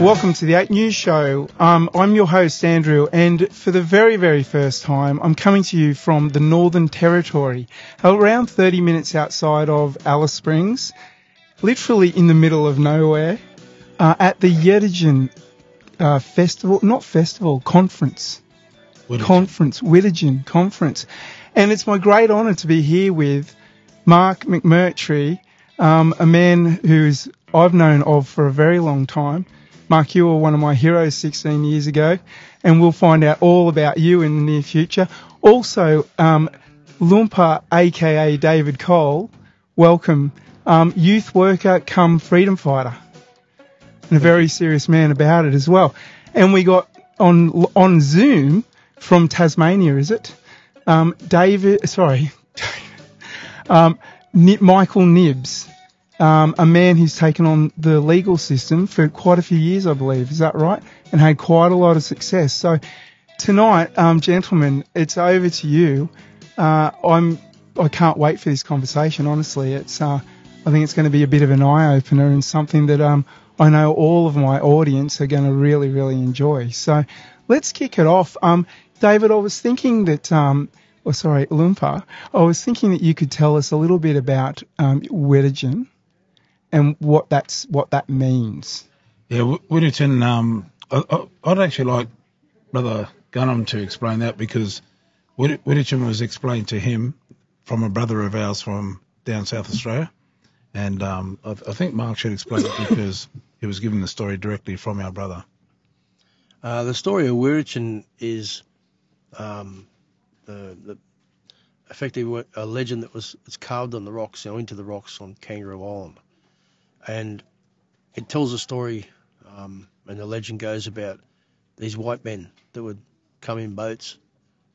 Welcome to the 8 News Show. Um, I'm your host, Andrew, and for the very, very first time, I'm coming to you from the Northern Territory, around 30 minutes outside of Alice Springs, literally in the middle of nowhere, uh, at the Wirritjin uh, Festival, not festival, conference. Did Conference, Wirritjin Conference. And it's my great honour to be here with Mark McMurtrie, um, a man who's I've known of for a very long time. Mark, you were one of my heroes 16 years ago, and we'll find out all about you in the near future. Also, um, Lurnpa, aka David Cole, welcome, um, youth worker come freedom fighter, and a very serious man about it as well. And we got on on Zoom from Tasmania, is it? Um, David, sorry, um, Michael Nibbs, um, a man who's taken on the legal system for quite a few years, I believe. Is that right? And had quite a lot of success. So tonight, um, gentlemen, it's over to you. Uh, I'm, I can't wait for this conversation. Honestly, it's, uh, I think it's going to be a bit of an eye opener and something that um, I know all of my audience are going to really, really enjoy. So let's kick it off. Um, David, I was thinking that, um, oh, sorry, Lurnpa, I was thinking that you could tell us a little bit about um, Wirritjin and what that's what that means. Yeah, Wi- Wirritjin, um, I, I, I'd actually like Brother Gunham to explain that because Whitt- Wirritjin was explained to him from a brother of ours from down South Australia. And um, I, I think Mark should explain it because he was given the story directly from our brother. Uh, the story of Wirritjin is um, the, the effectively a legend that was it's carved on the rocks, you know, into the rocks on Kangaroo Island, and it tells a story. Um, and the legend goes about these white men that would come in boats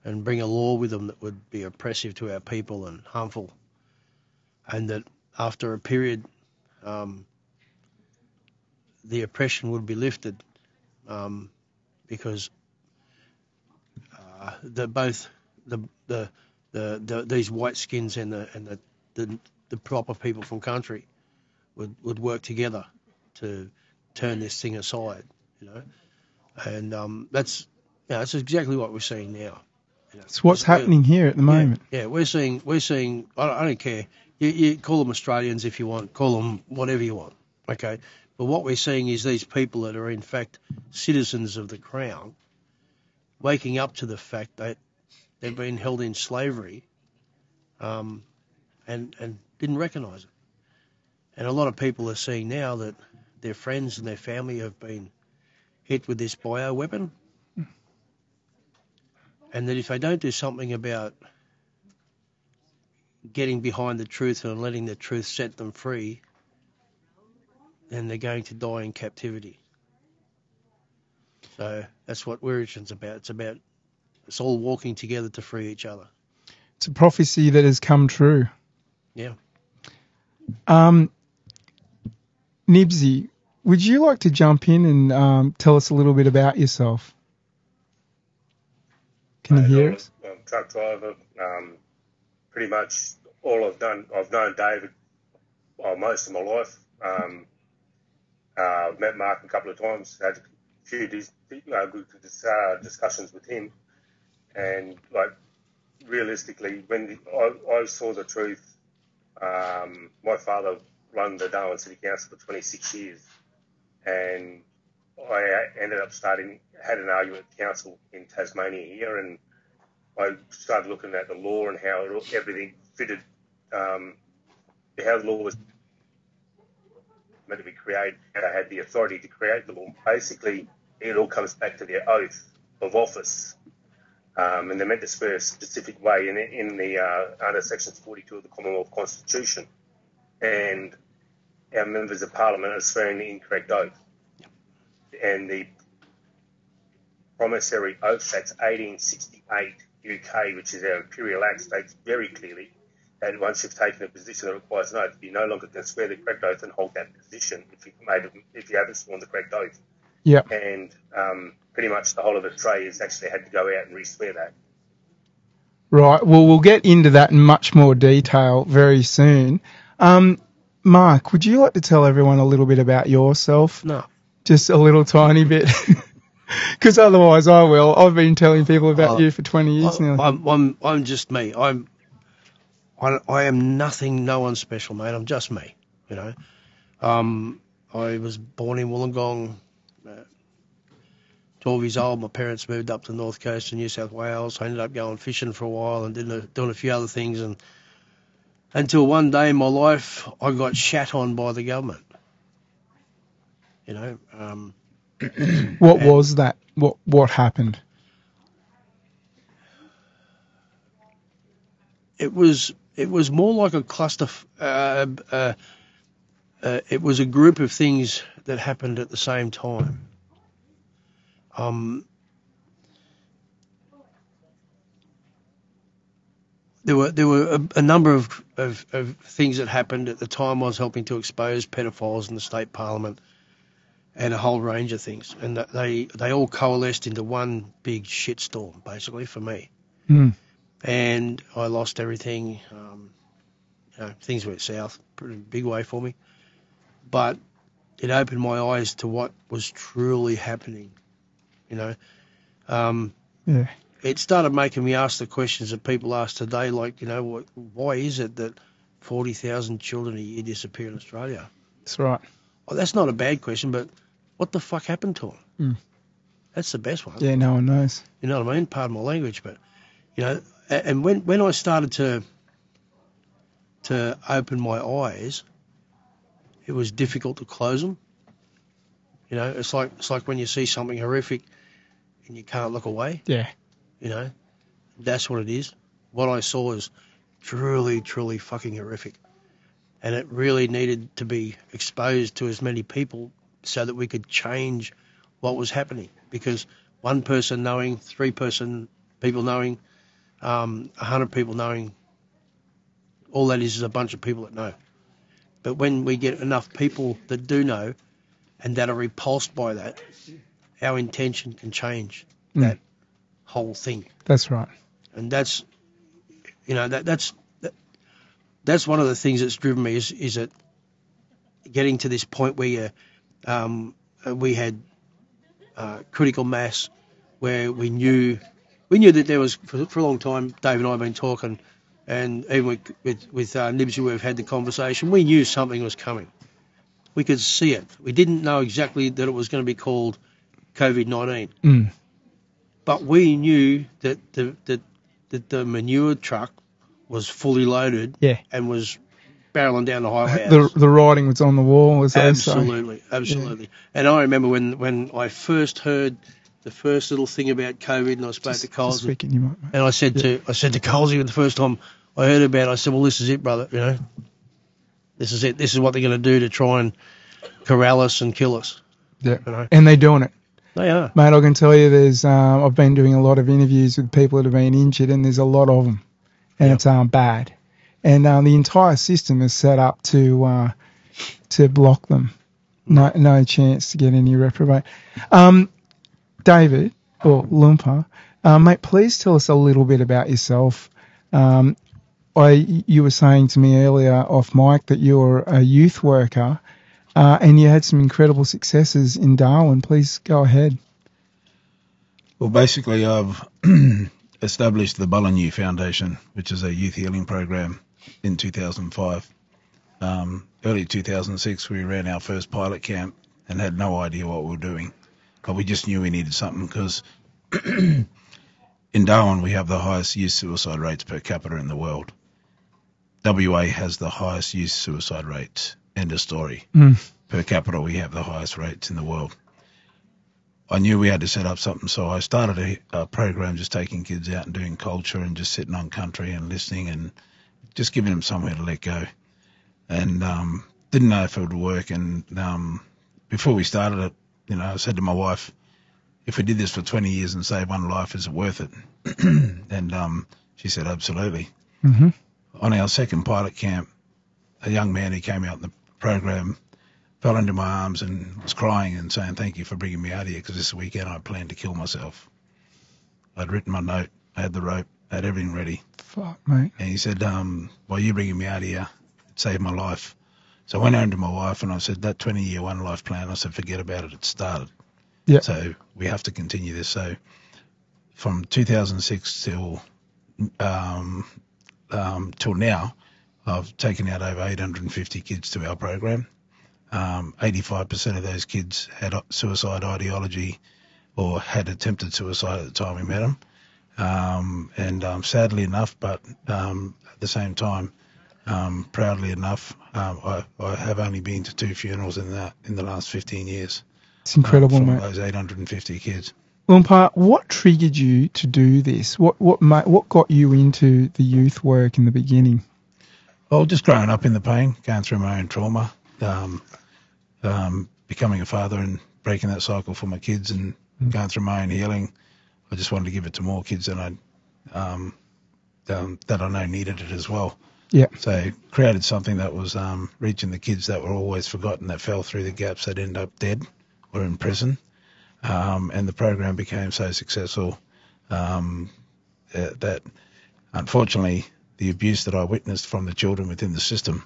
and bring a law with them that would be oppressive to our people and harmful, and that after a period, um, the oppression would be lifted. Um, because uh, the both the the, the the these white skins and the and the, the the proper people from country would would work together to turn this thing aside, you know, and um, that's you know, that's exactly what we're seeing now. You know. It's what's happening here at the moment. Yeah, yeah, we're seeing we're seeing. I don't, I don't care. You, you call them Australians if you want. Call them whatever you want. Okay, but what we're seeing is these people that are in fact citizens of the crown, waking up to the fact that they've been held in slavery, um, and and didn't recognise it. And a lot of people are seeing now that their friends and their family have been hit with this bio weapon and that if they don't do something about getting behind the truth and letting the truth set them free, then they're going to die in captivity. So that's what Wirritjin's about. It's about us all walking together to free each other. It's a prophecy that has come true. Yeah. Um, Nibsy, would you like to jump in and um, tell us a little bit about yourself? Can you hear us? I'm a truck driver. Um, pretty much all I've done, I've known David well, most of my life. Um, uh, met Mark a couple of times, had a few dis- uh, good uh, discussions with him, and like realistically, when the, I, I saw the truth, um, my father run the Darwin City Council for 26 years, and I ended up starting had an argument with council in Tasmania here, and I started looking at the law and how it, everything fitted, um, how the law was meant to be created. And I had the authority to create the law. Basically, it all comes back to their oath of office, um, and they're meant to swear a specific way in in the uh, under Section 42 of the Commonwealth Constitution, and our members of Parliament are swearing the incorrect oath and the Promissory Oath Act 1868 UK, which is our Imperial Act, states very clearly that once you've taken a position that requires an oath, you no longer can swear the correct oath and hold that position if you've made, if you haven't sworn the correct oath. Yeah. And um, pretty much the whole of Australia has actually had to go out and re-swear that. Right. Well, we'll get into that in much more detail very soon. Um, Mark, would you like to tell everyone a little bit about yourself? No. just a little tiny bit. Because otherwise, I will. I've been telling people about Oh, you for 20 years I, now. I'm, I'm, I'm just me. I'm, I, I am nothing, no one special, mate. I'm just me. You know, um, I was born in Wollongong. Uh, Twelve years old, my parents moved up to the north coast of New South Wales. I ended up going fishing for a while and doing a, doing a few other things, and until one day in my life, I got shat on by the government. You know, um, what was that? What What happened? it was it was more like a cluster. Uh, uh, uh, it was a group of things that happened at the same time. Um, there were there were a, a number of, of, of things that happened at the time. I was helping to expose pedophiles in the state parliament, and a whole range of things, and they they all coalesced into one big shitstorm, basically for me Hmm. and I lost everything. Um, you know, things went south pretty big way for me, but it opened my eyes to what was truly happening. You know, um, Yeah. It started making me ask the questions that people ask today, like you know, what, why is it that forty thousand children a year disappear in Australia? That's right. Well, that's not a bad question, but what the fuck happened to them? Mm. That's the best one. Yeah, no one knows. You know what I mean? Pardon my language, but you know, and when when I started to to open my eyes, it was difficult to close them. You know, it's like it's like when you see something horrific and you can't look away. Yeah. You know, that's what it is. What I saw is truly, truly fucking horrific, and it really needed to be exposed to as many people so that we could change what was happening. Because one person knowing, three person people knowing, um, a hundred people knowing, all that is is a bunch of people that know. But when we get enough people that do know, and that are repulsed by that, our intention can change Mm. that whole thing. That's right. and that's you know that that's that, that's one of the things that's driven me is is that getting to this point where you, um, uh, we had uh, critical mass where we knew we knew that there was for, for a long time Dave and I have been talking and even with with, with uh, Nibsy we've had the conversation. We knew something was coming. We could see it. We didn't know exactly that it was going to be called COVID-19 Mm. But we knew that the that, that the manure truck was fully loaded Yeah. and was barreling down the highway. The the writing was on the wall, as they say. absolutely, absolutely. And I remember when when I first heard the first little thing about COVID, and I spoke Just, to Coles, speaking, you might. and I said to I said to Colesy the first time I heard about it, I said, "Well, this is it, brother. You know, this is it. This is what they're going to do to try and corral us and kill us." Yeah. You know, And they're doing it. They are. Mate, I can tell you there's, um, I've been doing a lot of interviews with people that have been injured and there's a lot of them. And Yep. it's um, bad. And um, the entire system is set up to uh, to block them. No, no chance to get any reprobate. Um, David, or Lurnpa, um, mate, please tell us a little bit about yourself. Um, I, you were saying to me earlier off mic that you're a youth worker uh, and you had some incredible successes in Darwin. Please go ahead. Well, basically, I've established the Bullinyu Foundation, which is a youth healing program, in 2005. Um, early 2006, we ran our first pilot camp and had no idea what we were doing, but we just knew we needed something because in Darwin we have the highest youth suicide rates per capita in the world. WA has the highest youth suicide rates. End of story. Mm. Per capita, we have the highest rates in the world. I knew we had to set up something, so I started a, a program just taking kids out and doing culture and just sitting on country and listening and just giving them somewhere to let go. And um, didn't know if it would work. And um, before we started it, you know, I said to my wife, if we did this for 20 years and saved one life, is it worth it? and um, she said, absolutely. hmm On our second pilot camp, a young man who came out in the program fell into my arms and was crying and saying, Thank you for bringing me out here because this weekend I planned to kill myself. I'd written my note, I had the rope, I had everything ready. Fuck, mate. And he said, um, Well, you bringing me out here, it saved my life. So I went home to my wife and I said, that 20 year one life plan, I said, forget about it. It started. Yeah. So we have to continue this. So from 2006 till, um, um, till now, I've taken out over 850 kids to our program. Um, 85% of those kids had suicide ideology or had attempted suicide at the time we met them. Um, and um, sadly enough, but um, at the same time, um, proudly enough, um, I, I have only been to two funerals in that in the last 15 years. It's incredible, um, from mate. those 850 kids. Lurnpa, what triggered you to do this? What what what got you into the youth work in the beginning? Well, just growing up in the pain, going through my own trauma, um, um, becoming a father and breaking that cycle for my kids and going through my own healing. I just wanted to give it to more kids than I, um, um, that I know needed it as well. Yeah. So created something that was um, reaching the kids that were always forgotten, that fell through the gaps, that end up dead or in prison. Um, and the program became so successful that, unfortunately, the abuse that I witnessed from the children within the system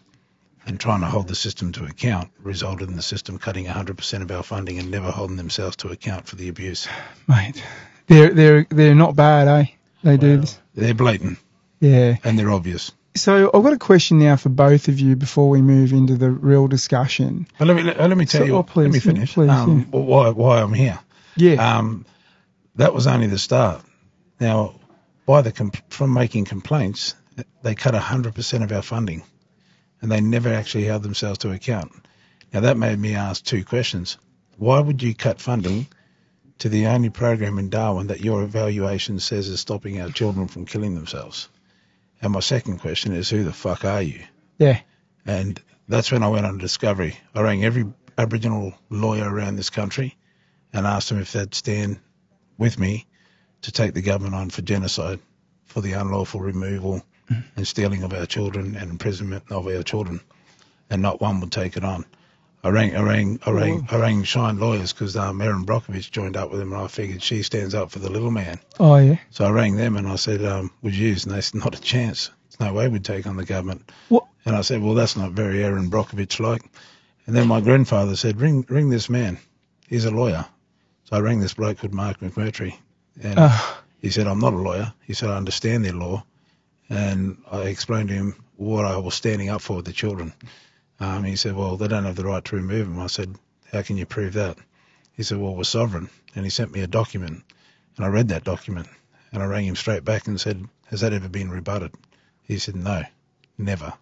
and trying to hold the system to account resulted in the system cutting 100% of our funding and never holding themselves to account for the abuse. Mate, they're they're they're not bad, eh? They do this. They're blatant Yeah. and they're obvious. So I've got a question now for both of you before we move into the real discussion. Well, let me let, let me tell So- you. oh, please, let me finish. please, um, Why why I'm here? Yeah. Um, that was only the start. Now, by the from making complaints, they cut 100% of our funding, and they never actually held themselves to account. Now that made me ask two questions: Why would you cut funding to the only program in Darwin that your evaluation says is stopping our children from killing themselves? And my second question is, who the fuck are you? yeah. And that's when I went on discovery. I rang every Aboriginal lawyer around this country and asked them if they'd stand with me to take the government on for genocide, for the unlawful removal and stealing of our children and imprisonment of our children. And not one would take it on. I rang, I rang, I rang, I rang Shine Lawyers because um, Erin Brockovich joined up with them, and I figured she stands up for the little man. Oh yeah. So I rang them and I said, um, would you use? And they said, not a chance. There's no way we'd take on the government. What? And I said, well, that's not very Erin Brockovich like. And then my grandfather said, ring, ring this man. He's a lawyer. So I rang this bloke called Mark McMurtrie. And Uh, he said, I'm not a lawyer. He said, I understand their law. And I explained to him what I was standing up for with the children. Um, he said, well, they don't have the right to remove them. I said, how can you prove that? He said, well, we're sovereign. And he sent me a document. And I read that document. And I rang him straight back and said, has that ever been rebutted? He said, no, never.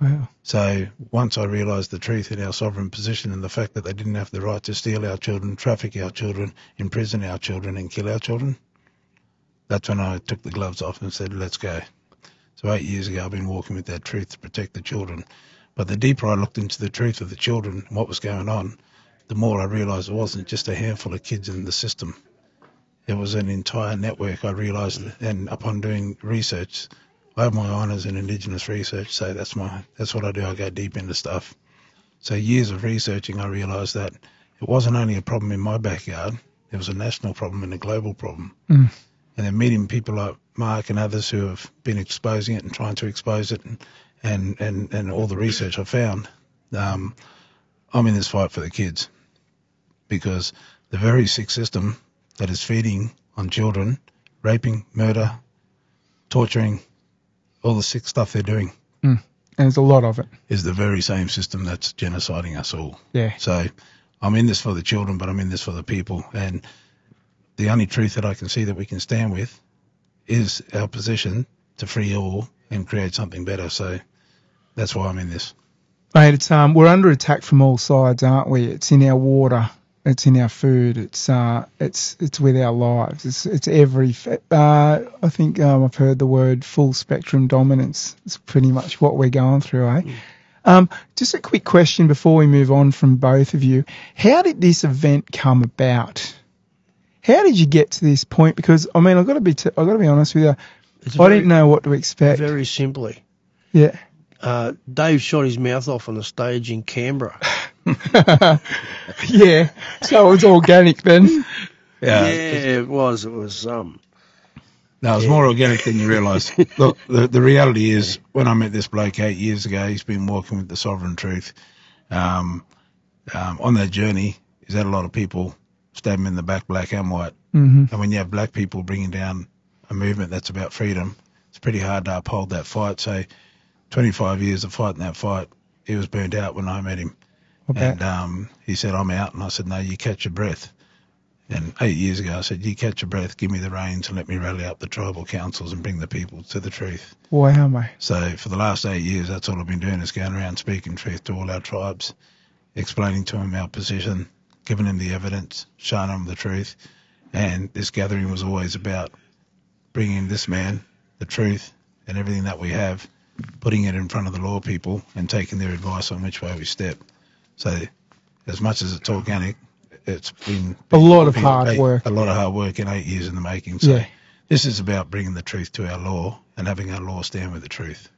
wow. So once I realised the truth in our sovereign position and the fact that they didn't have the right to steal our children, traffic our children, imprison our children, and kill our children, that's when I took the gloves off and said, let's go. So eight years ago, I've been walking with that truth to protect the children. But the deeper I looked into the truth of the children and what was going on, the more I realised it wasn't just a handful of kids in the system. It was an entire network. I realised, and upon doing research, I have my honours in Indigenous research, so that's my that's what I do. I go deep into stuff. So years of researching, I realised that it wasn't only a problem in my backyard; it was a national problem and a global problem. Mm. And then meeting people like Mark and others who have been exposing it and trying to expose it, and and and, and all the research I've found, um, I'm in this fight for the kids because the very sick system that is feeding on children, raping, murder, torturing, all the sick stuff they're doing And there's a lot of it. is the very same system that's genociding us all. Yeah. So I'm in this for the children, but I'm in this for the people. And the only truth that I can see that we can stand with is our position to free all and create something better. So that's why I'm in this. Mate, it's um we're under attack from all sides, aren't we? It's in our water, it's in our food, it's uh it's it's with our lives. It's it's every uh I think um, I've heard the word full spectrum dominance. It's pretty much what we're going through, eh? Um, just a quick question before we move on from both of you. How did this event come about? How did you get to this point? Because I mean, I've got to be t- I've got to be honest with you. It's I very- didn't know what to expect. Very simply, Yeah. uh, Dave shot his mouth off on the stage in Canberra. yeah. So it was organic then. yeah, yeah it was. It was. Um, No, it's more organic than you realise. Look, the, the reality is, when I met this bloke eight years ago, he's been walking with the sovereign truth. Um, um, on that journey, he's had a lot of people stab him in the back, black and white. hmm And when you have black people bringing down a movement that's about freedom, it's pretty hard to uphold that fight. So, 25 years of fighting that fight, he was burned out when I met him. Okay. And um, he said, I'm out. And I said, no, you catch your breath. And eight years ago, I said, you catch your breath, give me the reins and let me rally up the tribal councils and bring the people to the truth. Wow, mate. So for the last eight years, that's all I've been doing is going around speaking truth to all our tribes, explaining to them our position, giving them the evidence, showing them the truth. And this gathering was always about bringing this man the truth and everything that we have, putting it in front of the law people and taking their advice on which way we step. So as much as it's organic, it's been A lot of been hard eight- work. A lot of hard work in eight years in the making. So Yeah. this is about bringing the truth to our law and having our law stand with the truth.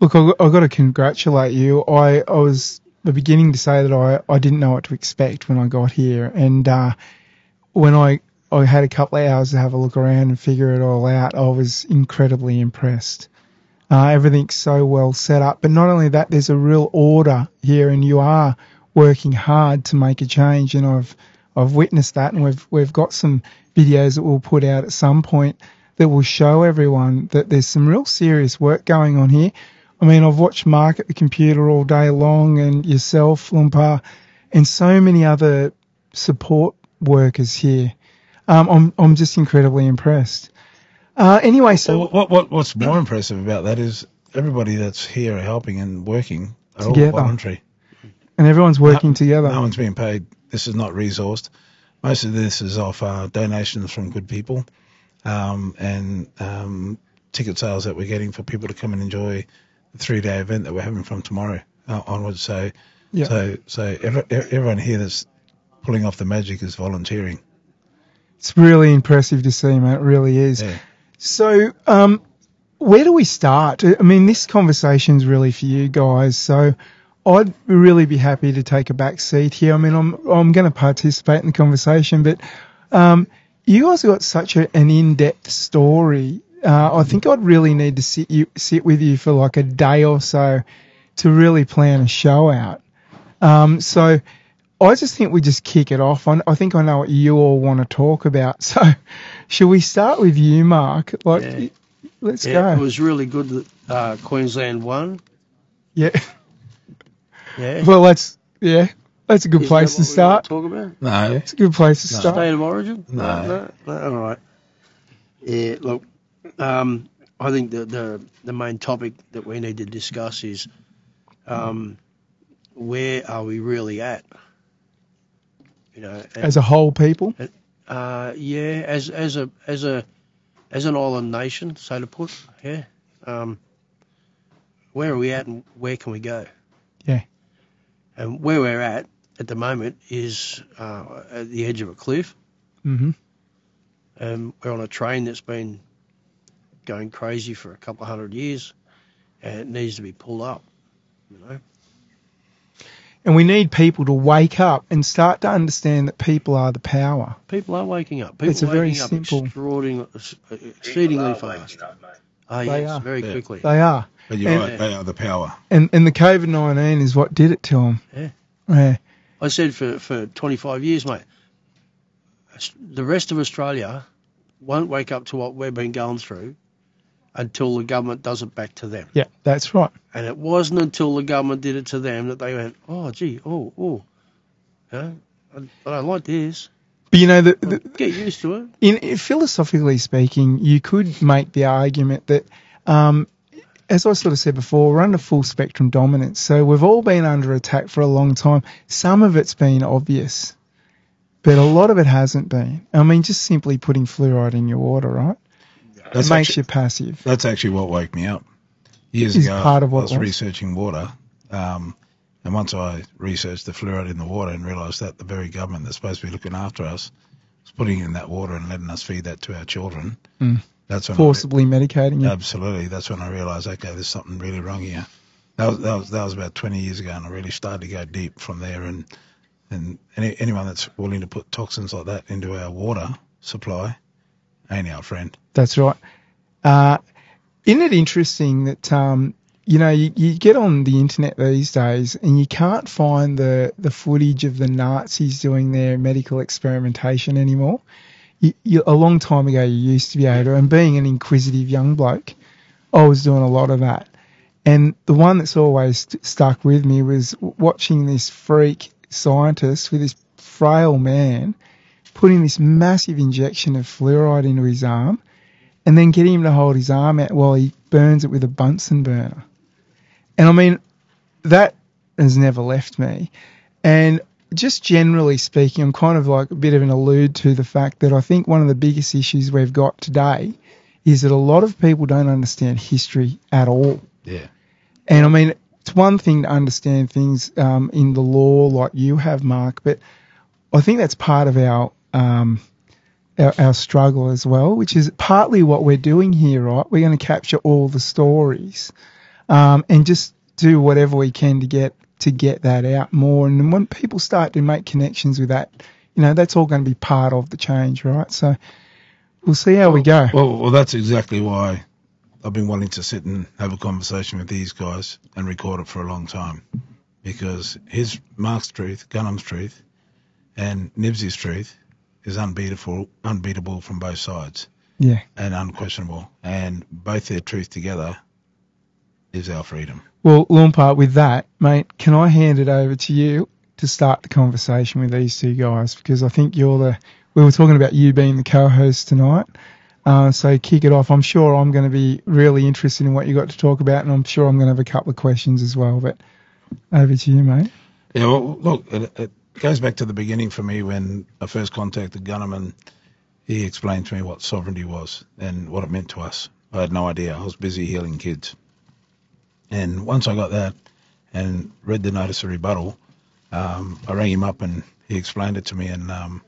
Look, I, I got to congratulate you. I, I was beginning to say that I, I didn't know what to expect when I got here, and uh, when I I had a couple of hours to have a look around and figure it all out, I was incredibly impressed. Uh, everything's so well set up, but not only that, there's a real order here, and you are working hard to make a change, and I've I've witnessed that, and we've we've got some videos that we'll put out at some point that will show everyone that there's some real serious work going on here. I mean, I've watched Mark at the computer all day long, and yourself, Lurnpa, and so many other support workers here. Um, I'm I'm just incredibly impressed. Uh, anyway, so So what, what what's more impressive about that is everybody that's here helping and working are Together. all voluntary. and everyone's working no, together. No one's being paid. This is not resourced. Most of this is off uh, donations from good people um, and um, ticket sales that we're getting for people to come and enjoy three day event that we're having from tomorrow uh, onwards. So, Yeah. so, so every, everyone here that's pulling off the magic is volunteering. It's really impressive to see, mate. It really is. Yeah. So, um, where do we start? I mean, this conversation's really for you guys. So, I'd really be happy to take a back seat here. I mean, I'm I'm going to participate in the conversation, but um, you guys have got such a, an in-depth story. Uh, I think I'd really need to sit you sit with you for like a day or so to really plan a show out. Um, so. I just think we just kick it off. I, I think I know what you all want to talk about. So, shall we start with you, Mark? Like, Yeah. let's Yeah, it was really good that uh, Queensland won. Yeah. Yeah. Well, that's yeah. That's a good Isn't place that to what we start. to talk about? No, It's a good place to No. start. State of origin? No. no, no, all right. Yeah, look, um, I think the, the the main topic that we need to discuss is um, where are we really at? You know, and, As a whole, people. uh, yeah, as as a as a as an island nation, so to put, yeah. Um, where are we at, and where can we go? Yeah. And where we're at at the moment is uh, at the edge of a cliff. hmm Um, we're on a train that's been going crazy for a couple of hundred years, and it needs to be pulled up. You know, And we need people to wake up and start to understand that people are the power. people are waking up. People It's a are very waking up simple- extraordinarily, People exceedingly fast. up, mate. Oh They yes, are. very Yeah. quickly. They are. but you're And- right. They are the power. And and the COVID nineteen is what did it to them. Yeah. Yeah. I said for for 25 years, mate. The rest of Australia won't wake up to what we've been going through until the government does it back to them. Yeah. That's right. And it wasn't until the government did it to them that they went, oh, gee, oh, oh, know, I, I don't like this. But you know, the, the, Get used to it. in, in philosophically speaking, you could make the argument that, um, as I sort of said before, we're under full spectrum dominance. So we've all been under attack for a long time. Some of it's been obvious, but a lot of it hasn't been. I mean, just simply putting fluoride in your water, right? That's it makes actually, you passive. that's actually what woke me up. Years Is ago, part of what I was, was. researching water, um, and once I researched the fluoride in the water and realised that the very government that's supposed to be looking after us is putting in that water and letting us feed that to our children. Mm. That's when Forcibly medicating you. absolutely. That's when I realised, okay, there's something really wrong here. That was that was that was about 20 years ago, and I really started to go deep from there. And and any, anyone that's willing to put toxins like that into our water supply ain't our friend. That's right. Uh, isn't it interesting that um, you know, you, you get on the internet these days and you can't find the, the footage of the Nazis doing their medical experimentation anymore. You, you, a long time ago, you used to be able to, and being an inquisitive young bloke, I was doing a lot of that. And the one that's always st- stuck with me was watching this freak scientist with this frail man putting this massive injection of fluoride into his arm and then getting him to hold his arm out while he burns it with a Bunsen burner. And I mean, that has never left me. And just generally speaking, I'm kind of like a bit of an allude to the fact that I think one of the biggest issues we've got today is that a lot of people don't understand history at all. Yeah. And I mean, it's one thing to understand things um, in the law like you have, Mark, but I think that's part of our, um, our our struggle as well, which is partly what we're doing here, right? We're going to capture all the stories um, and just do whatever we can to get to get that out more. And when people start to make connections with that, you know, that's all going to be part of the change, right? So we'll see how we go. Well, well, that's exactly why I've been wanting to sit and have a conversation with these guys and record it for a long time, because his Mark's truth, Gunham's truth, and Nibsy's truth is unbeatable, unbeatable from both sides Yeah. and unquestionable, and both their truth together is our freedom. Well, Lurnpa, with that, mate, can I hand it over to you to start the conversation with these two guys? Because I think you're the, we were talking about you being the co-host tonight. Uh, so kick it off. I'm sure I'm going to be really interested in what you got to talk about, and I'm sure I'm going to have a couple of questions as well. But over to you, mate. Yeah, well, look, it, it goes back to the beginning for me when I first contacted Gunham and he explained to me what sovereignty was and what it meant to us. I had no idea. I was busy healing kids. And once I got that and read the notice of rebuttal, um, I rang him up and he explained it to me. And, um,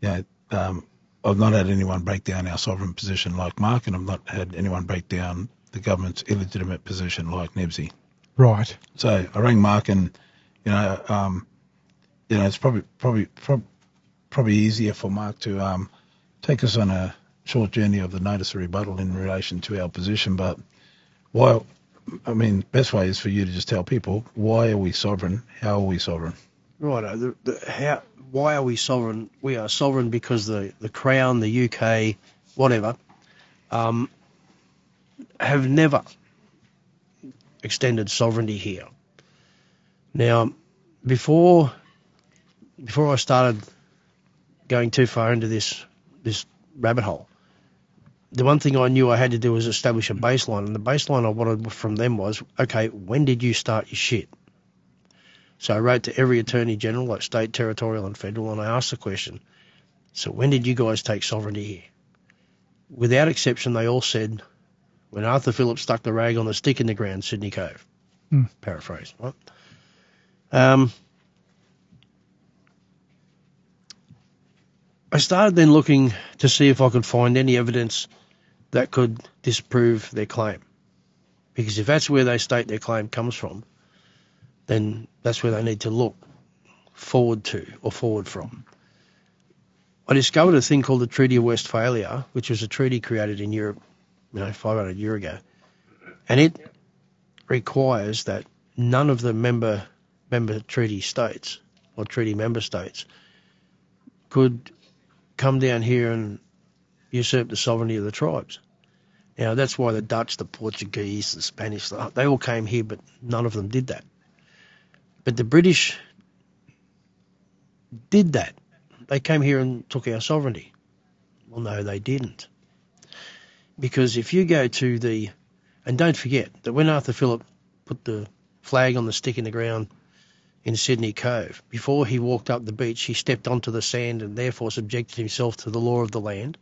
yeah, um, I've not had anyone break down our sovereign position like Mark, and I've not had anyone break down the government's illegitimate position like Nibsy. Right. So I rang Mark, and you know, um, you know, it's probably probably prob- probably easier for Mark to um, take us on a short journey of the notice of rebuttal in relation to our position. But why? I mean, best way is for you to just tell people why are we sovereign? How are we sovereign? Right. The, the, how? Why are we sovereign? We are sovereign because the the Crown, the UK, whatever, um, have never extended sovereignty here. Now, before before I started going too far into this this rabbit hole, the one thing I knew I had to do was establish a baseline, and the baseline I wanted from them was, okay, when did you start your shit? So I wrote to every attorney general, like state, territorial, and federal, and I asked the question: So when did you guys take sovereignty here? Without exception, they all said when Arthur Phillip stuck the rag on the stick in the ground, Sydney Cove. Hmm. Paraphrase, right? Um, I started then looking to see if I could find any evidence that could disprove their claim. Because if that's where they state their claim comes from, then that's where they need to look forward to or forward from. I discovered a thing called the Treaty of Westphalia, which was a treaty created in Europe, you know, 500 years ago, and it requires that none of the member member treaty states or treaty member states could come down here and usurp the sovereignty of the tribes. Now that's why the Dutch, the Portuguese, the Spanish, they all came here, but none of them did that. But the British did that. They came here and took our sovereignty. Well, no, they didn't. Because if you go to the, and don't forget that when Arthur Phillip put the flag on the stick in the ground in Sydney Cove, before he walked up the beach, he stepped onto the sand and therefore subjected himself to the law of the land.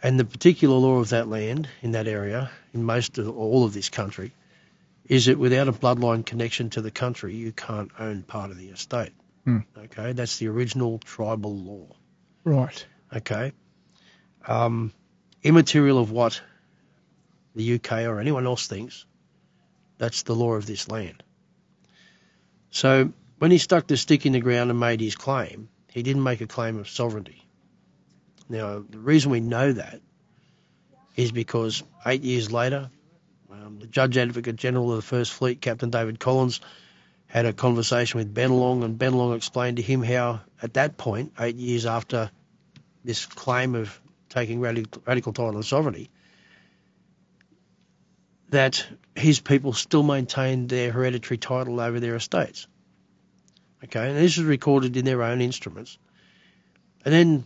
And the particular law of that land in that area, in most of all of this country, is that without a bloodline connection to the country, you can't own part of the estate. Hmm. Okay, that's the original tribal law. Right. Okay, um, immaterial of what the UK or anyone else thinks, that's the law of this land. So when he stuck the stick in the ground and made his claim, he didn't make a claim of sovereignty. Now, the reason we know that is because eight years later, Um, the Judge Advocate General of the First Fleet, Captain David Collins, had a conversation with Bennelong, and Bennelong explained to him how, at that point, eight years after this claim of taking radical, radical title and sovereignty, that his people still maintained their hereditary title over their estates. Okay, and this is recorded in their own instruments. And then,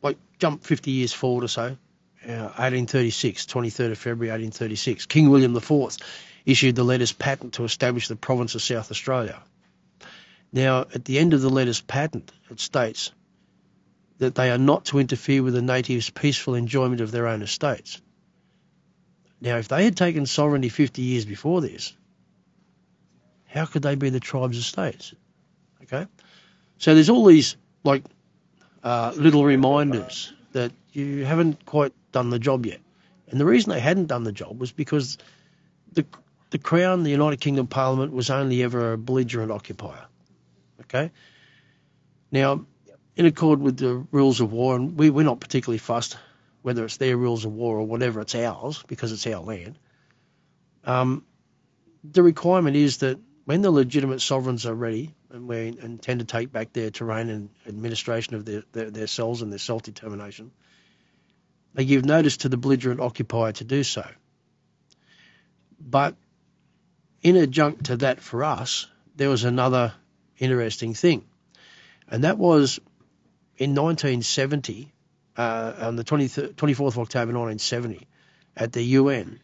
like, jump 50 years forward or so, uh, 1836, 23rd of February 1836, King William IV issued the letters patent to establish the province of South Australia. Now, at the end of the letters patent, it states that they are not to interfere with the natives' peaceful enjoyment of their own estates. Now, if they had taken sovereignty 50 years before this, how could they be the tribes' of states? Okay? So there's all these, like, uh, little reminders that you haven't quite done the job yet. And the reason they hadn't done the job was because the the Crown, the United Kingdom Parliament, was only ever a belligerent occupier. Okay? Now, in accord with the rules of war, and we, we're not particularly fussed whether it's their rules of war or whatever, it's ours because it's our land. Um, the requirement is that when the legitimate sovereigns are ready and we intend to take back their terrain and administration of their, their, their selves and their self determination, they give notice to the belligerent occupier to do so. But in adjunct to that for us, there was another interesting thing, and that was in 1970, uh, on the 24th of October 1970, at the UN,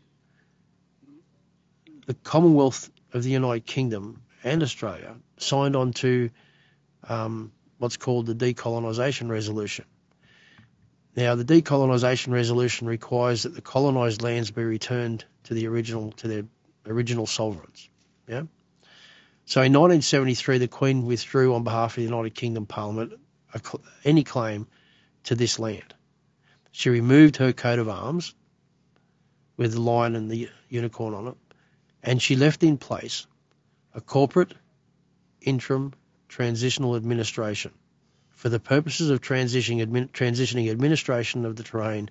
the Commonwealth of the United Kingdom and Australia signed on to um, what's called the Decolonisation Resolution. Now, the Decolonisation Resolution requires that the colonised lands be returned to the original to their original sovereigns. Yeah. So in 1973, the Queen withdrew on behalf of the United Kingdom Parliament any claim to this land. She removed her coat of arms with the lion and the unicorn on it, and she left in place a corporate interim transitional administration for the purposes of transitioning, transitioning administration of the terrain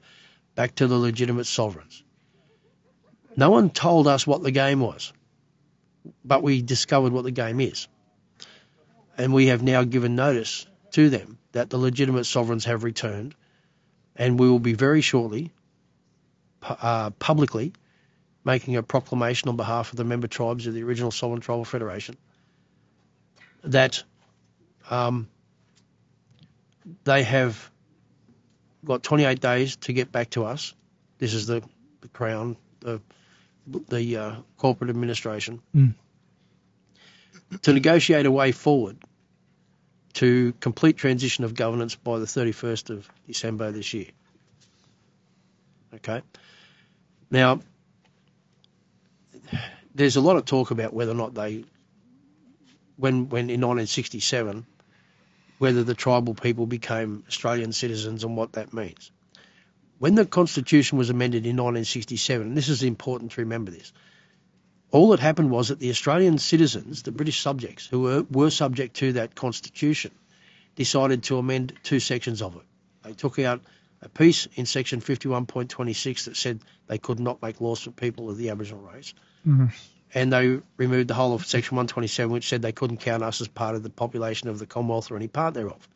back to the legitimate sovereigns. No one told us what the game was, but we discovered what the game is. And we have now given notice to them that the legitimate sovereigns have returned, and we will be very shortly uh, publicly making a proclamation on behalf of the member tribes of the original Sovereign Tribal Federation that um, they have got 28 days to get back to us. This is the, the Crown, the the uh, corporate administration mm. to negotiate a way forward to complete transition of governance by the 31st of December this year. Okay. Now, there's a lot of talk about whether or not they, when when in 1967, whether the tribal people became Australian citizens and what that means. When the Constitution was amended in 1967, and this is important to remember this, all that happened was that the Australian citizens, the British subjects who were, were subject to that Constitution, decided to amend two sections of it. They took out a piece in section 51.26 that said they could not make laws for people of the Aboriginal race. Mm-hmm. And they removed the whole of section 127, which said they couldn't count us as part of the population of the Commonwealth or any part thereof.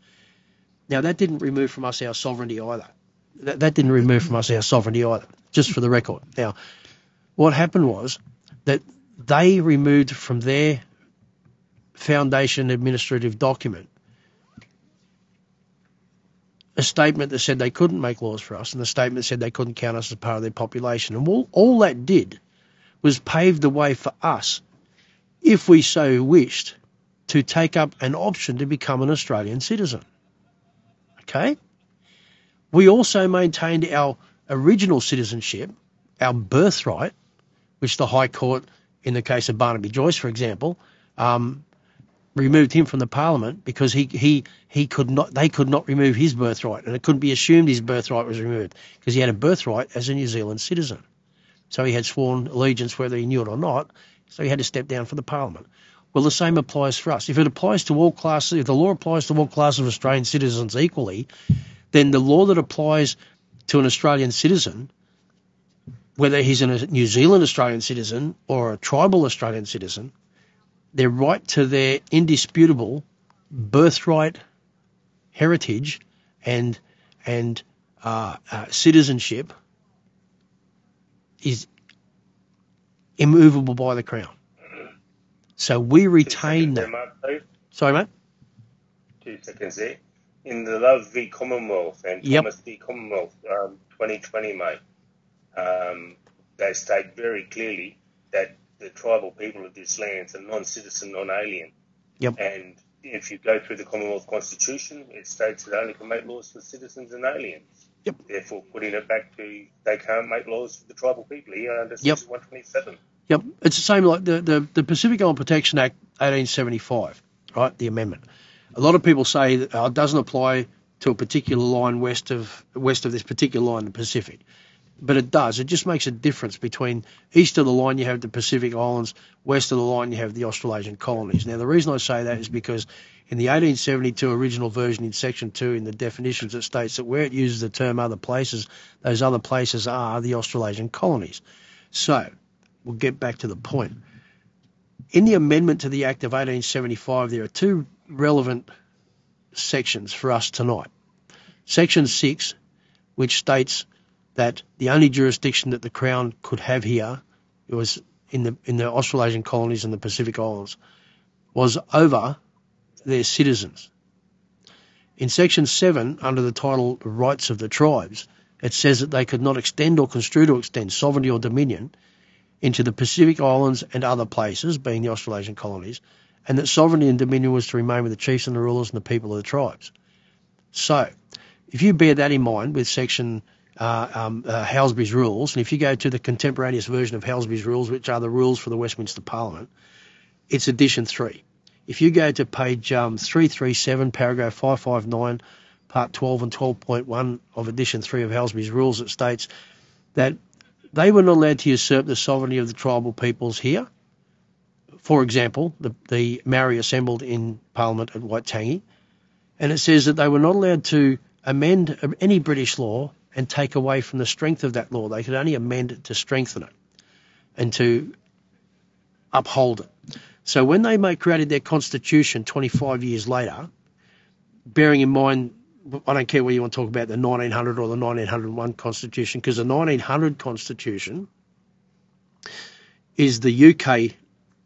Now, that didn't remove from us our sovereignty either that, that didn't remove from us our sovereignty either, just for the record. Now, what happened was that they removed from their foundation administrative document a statement that said they couldn't make laws for us and the statement said they couldn't count us as part of their population. And all, all that did was pave the way for us, if we so wished, to take up an option to become an Australian citizen. Okay? We also maintained our original citizenship, our birthright, which the High Court, in the case of Barnaby Joyce, for example, um, removed him from the Parliament because he, he, he could not, they could not remove his birthright, and it couldn't be assumed his birthright was removed because he had a birthright as a New Zealand citizen. So he had sworn allegiance whether he knew it or not, so he had to step down from the Parliament. Well, the same applies for us. If it applies to all classes, if the law applies to all classes of Australian citizens equally, then the law that applies to an Australian citizen whether he's a New Zealand Australian citizen or a tribal Australian citizen, their right to their indisputable birthright heritage and and uh, uh, citizenship is immovable by the crown. So we retain that. Mark. Sorry, mate. Two seconds there. In the Love v Commonwealth and Yep. Thomas v Commonwealth, um, 2020, mate, um, they state very clearly that the tribal people of this land are non-citizen, non-alien. Yep. And if you go through the Commonwealth Constitution, it states that only can make laws for citizens and aliens. Yep. Therefore, putting it back to they can't make laws for the tribal people here under Yep. 127. Yep, it's the same like the, the, the Pacific Island Protection Act 1875, right? The amendment. A lot of people say that uh, it doesn't apply to a particular line west of west of this particular line, in the Pacific, but it does. It just makes a difference between east of the line you have the Pacific Islands, west of the line you have the Australasian colonies. Now the reason I say that is because in the 1872 original version in section 2 in the definitions it states that where it uses the term other places, those other places are the Australasian colonies. So, we'll get back to the point. In the amendment to the Act of 1875, there are two relevant sections for us tonight. Section 6, which states that the only jurisdiction that the Crown could have here it was in the in the Australasian colonies and the Pacific Islands was over their citizens. In section 7, under the title Rights of the Tribes, it says that they could not extend or construe to extend sovereignty or dominion into the Pacific Islands and other places, being the Australasian colonies, and that sovereignty and dominion was to remain with the chiefs and the rulers and the people of the tribes. So, if you bear that in mind with section uh, um, uh, Halsbury's rules, and if you go to the contemporaneous version of Halsbury's rules, which are the rules for the Westminster Parliament, it's edition three. If you go to page um, 337, paragraph 559, part 12 and 12.1 of edition three of Halsbury's rules, it states that they were not allowed to usurp the sovereignty of the tribal peoples here. For example, the, the Maori assembled in Parliament at Waitangi, and it says that they were not allowed to amend any British law and take away from the strength of that law. They could only amend it to strengthen it and to uphold it. So when they made, created their constitution 25 years later, bearing in mind, I don't care whether you want to talk about the 1900 or the 1901 constitution, because the 1900 constitution is the UK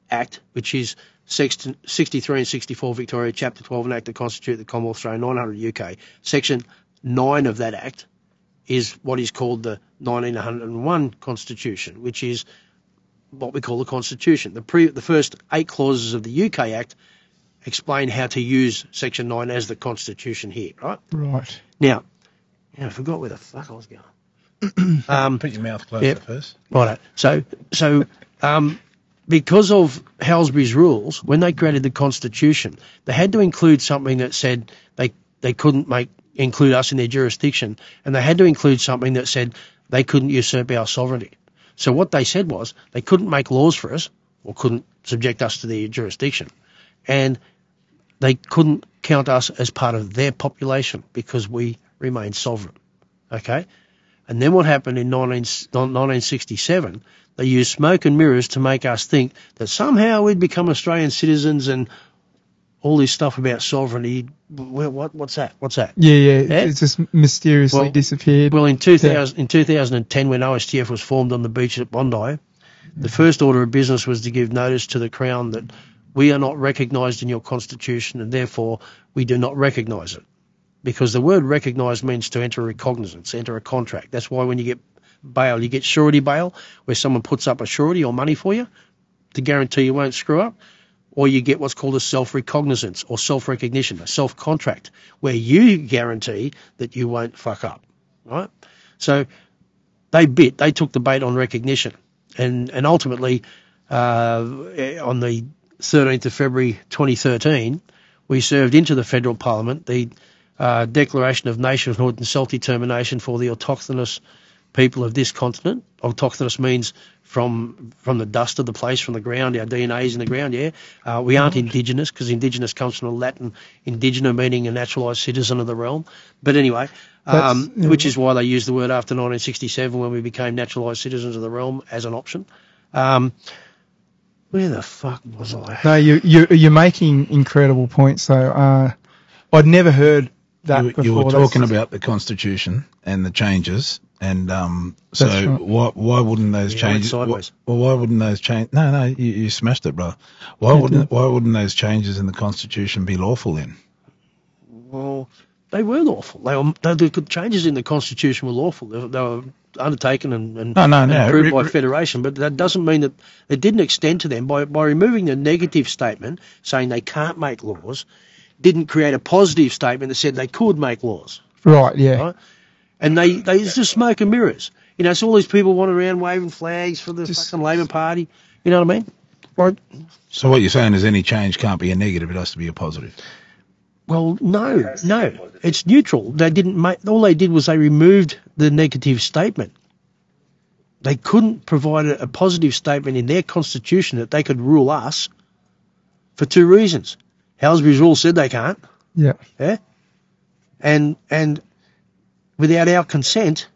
Act, which is 63 and 64 Victoria, Chapter 12, an Act to constitute the Commonwealth Australia, 900 UK. Section 9 of that Act is what is called the 1901 Constitution, which is what we call the Constitution. The, pre, the first eight clauses of the UK Act explain how to use Section 9 as the Constitution here, right? Right. Now, yeah, I forgot where the fuck I was going. um, Put your mouth closer Yep. first. Right. So, so um, because of Halsbury's rules, when they created the Constitution, they had to include something that said they they couldn't make include us in their jurisdiction, and they had to include something that said they couldn't usurp our sovereignty. So what they said was they couldn't make laws for us or couldn't subject us to their jurisdiction, and they couldn't count us as part of their population because we remained sovereign. Okay. And then what happened in 19, 1967? They used smoke and mirrors to make us think that somehow we'd become Australian citizens and all this stuff about sovereignty. Well, what, what's that? What's that? Yeah, yeah. Yeah? It's just mysteriously Well- disappeared. Well, in 2000, in 2010, when OSTF was formed on the beach at Bondi, the first order of business was to give notice to the Crown that we are not recognised in your constitution and therefore we do not recognise it. Because the word recognise means to enter a recognizance, enter a contract. That's why when you get bail, you get surety bail, where someone puts up a surety or money for you to guarantee you won't screw up. Or you get what's called a self-recognizance or self-recognition, a self-contract, where you guarantee that you won't fuck up, right? So they bit, they took the bait on recognition, and and ultimately, uh, on the 13th of February 2013, we served into the federal parliament the uh, Declaration of Nationhood and self-determination for the autochthonous people of this continent. Autochthonous means from from the dust of the place, from the ground. Our DNA is in the ground. Yeah, uh, we aren't indigenous because indigenous comes from the Latin indigena, meaning a naturalised citizen of the realm. But anyway, um, yeah. which is why they used the word after 1967 when we became naturalised citizens of the realm as an option. Um, where the fuck was I? No, you, you, you're making incredible points, though. Uh, I'd never heard that you, you were That's- talking about the constitution and the changes, and um, so right. why why wouldn't those Yeah, changes? sideways. Well, why wouldn't those change? No, no, you, you smashed it, bro. Why You wouldn't why wouldn't those changes in the constitution be lawful then? Well, they were lawful. They were, they, the changes in the constitution were lawful. They, were- they were undertaken and, and, No, no, and no. approved Re- by re- federation, but that doesn't mean that it didn't extend to them by by removing the negative statement saying they can't make laws. Didn't create a positive statement that said they could make laws. Right, yeah. Right. And they, they it's just smoke and mirrors. You know, so all these people want around waving flags for the Just- fucking Labor Party. You know what I mean? Like, So what you're saying is any change can't be a negative; it has to be a positive. well, no, has no, it's neutral. They didn't make. All they did was they removed the negative statement. They couldn't provide a, a positive statement in their constitution that they could rule us for two reasons. Halsbury's rule said they can't. Yeah. Yeah. And and without our consent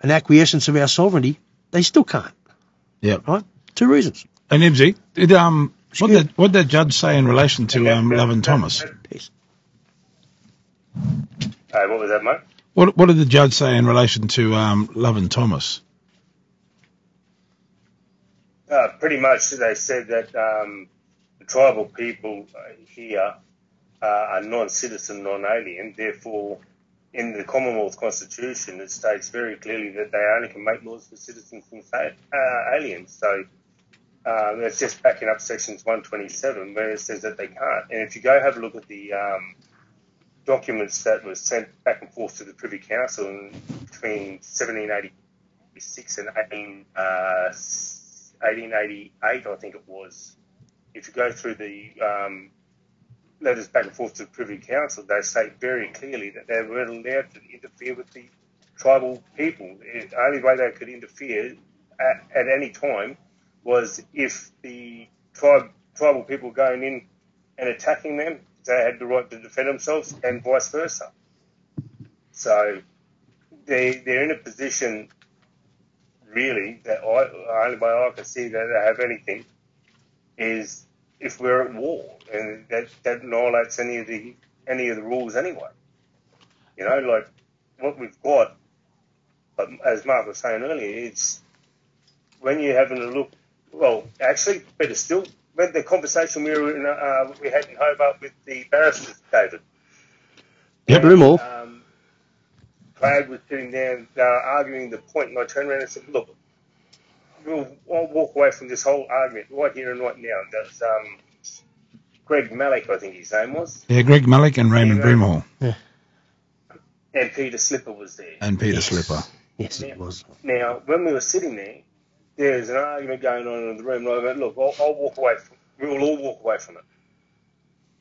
and acquiescence of our sovereignty, they still can't. Yeah. Right? Two reasons. And Nibsy, did um what did what did the judge say in relation to um Love and Thomas? Peace. Hey, what was that, mate? What what did the judge say in relation to um Love and Thomas? Uh, pretty much, they said that um, the tribal people uh, here uh, are non-citizen, non-alien. Therefore, in the Commonwealth Constitution, it states very clearly that they only can make laws for citizens and uh, aliens. So it's just backing up sections 127 where it says that they can't. And if you go have a look at the um, documents that were sent back and forth to the Privy Council between 1786 and 18, uh, 1888, I think it was. If you go through the um, letters back and forth to the Privy Council, they say very clearly that they weren't allowed to interfere with the tribal people. The only way they could interfere at, at any time was if the tribe, tribal people going in and attacking them, they had the right to defend themselves, and vice versa. So they they're in a position really that I only way I can see that they have anything is if we're at war, and that that annihilates any of the any of the rules anyway. You know, like what we've got. But as Mark was saying earlier, it's when you're having a look. Well, actually, better still, when the conversation we were in, uh, we had in Hobart with the barristers, David. Yep. All. Um, Craig was sitting there uh, arguing the point, and I turned around and said, "Look, we'll I'll walk away from this whole argument right here and right now." And that um, Greg Malik, I think his name was, Yeah, Greg Malik and Raymond Yeah. Broomhall and Peter Slipper was there. and Peter Slipper. Yes, it was. Now, when we were sitting there, there was an argument going on in the room. And I went, look, I'll, I'll walk away. From, we will all walk away from it.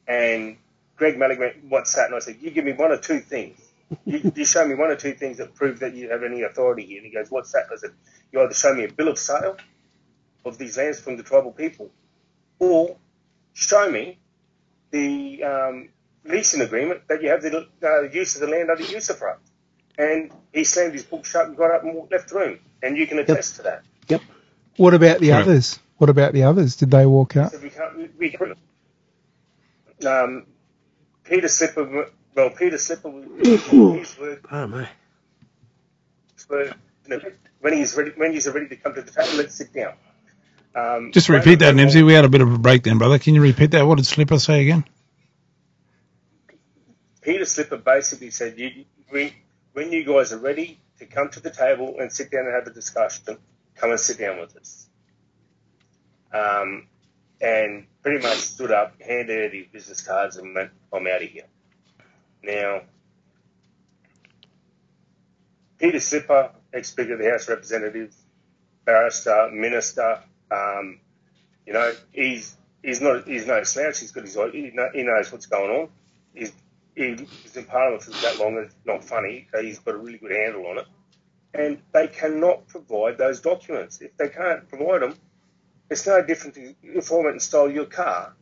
And Greg Malik went, what's that? And I said, you give me one or two things. You, you show me one or two things that prove that you have any authority here. And he goes, what's that? I said, you either show me a bill of sale of these lands from the tribal people, or show me the um, leasing agreement that you have the uh, use of the land under usufruct. And he slammed his book shut and got up and walked, left the room. And you can attest to that. Yep. What about the Right. others? What about the others? Did they walk out? So we can't, we, we can't. Um, Peter Slipper, well, Peter Slipper, his words Pardon you know, when he's ready, when he's ready to come to the table, let's sit down. Um, Just repeat that, Nibsy. We had a bit of a breakdown, brother. Can you repeat that? What did Slipper say again? Peter Slipper basically said, you, we, when you guys are ready to come to the table and sit down and have a discussion, come and sit down with us. Um, and pretty much stood up, handed out his business cards, and went, I'm out of here. Now, Peter Slipper, ex-Speaker of the House of Representatives, barrister, minister, um, you know, he's he's not he's no slouch. He's got his he, he knows what's going on. He's he's in Parliament for that long. It's not funny. He's got a really good handle on it, and they cannot provide those documents. If they can't provide them, it's no different to I went and stole your car,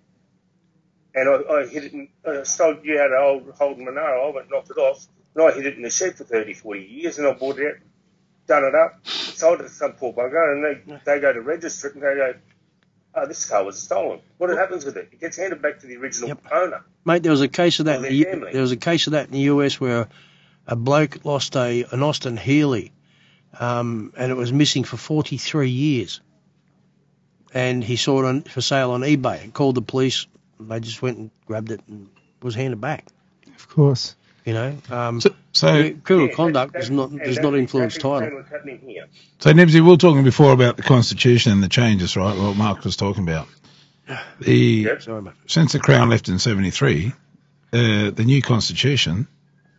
and I, I hit it and uh, stole you had an old Holden Monaro. I went knocked it off. And I hid it in the shed for 30, 40 years, and I bought it out, done it up, sold it to some poor bugger, and they, they go to register it and they go, oh, this car was stolen. What happens with it? It gets handed back to the original Yep. owner. Mate, there was a case of that. In the, their U- family. there was a case of that in the US where a bloke lost a an Austin Healey, um, and it was missing for 43 years. And he saw it on, for sale on eBay and called the police. And they just went and grabbed it and was handed back. Of course. You know, um, So, so, criminal Yeah, conduct that- does not and does that's not influence exactly title. what's here. so Nibsy, we were talking before about the Constitution and the changes, right? What Mark was talking about. The Yep. Sorry, since the Crown left in '73, uh, the new Constitution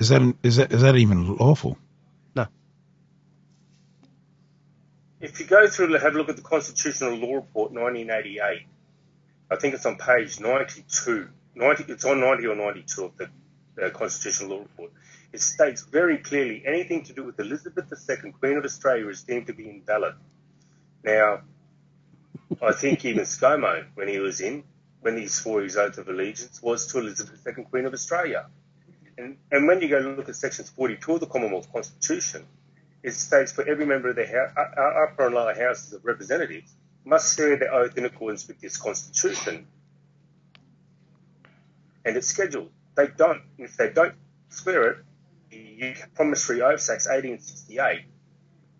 is that is that is that even lawful? No. If you go through and have a look at the Constitutional Law Report 1988, I think it's on page 92. 90, it's on 90 or 92 of the, the Constitutional Law Report. It states very clearly anything to do with Elizabeth II, Queen of Australia, is deemed to be invalid. Now, I think even ScoMo, when he was in, when he swore his oath of allegiance, was to Elizabeth II, Queen of Australia. And, and when you go look at sections 42 of the Commonwealth Constitution, it states for every member of the uh, uh, upper and lower houses of representatives must swear their oath in accordance with this constitution. And it's scheduled. They don't. If they don't swear it, the UK Promissory Oaths Act 1868,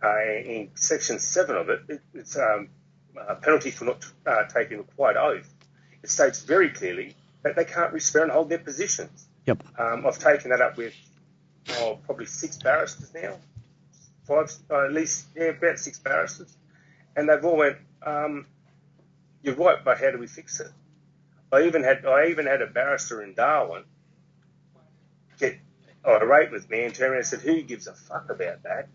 uh, in section 7 of it, it it's um, a penalty for not uh, taking a required oath. It states very clearly that they can't swear and hold their positions. Yep. Um, I've taken that up with oh, probably six barristers now five, uh, at least yeah, about six barristers, and they've all went, um, "You're right, but how do we fix it?" I even had I even had a barrister in Darwin get irate with me and turn around and said, "Who gives a fuck about that?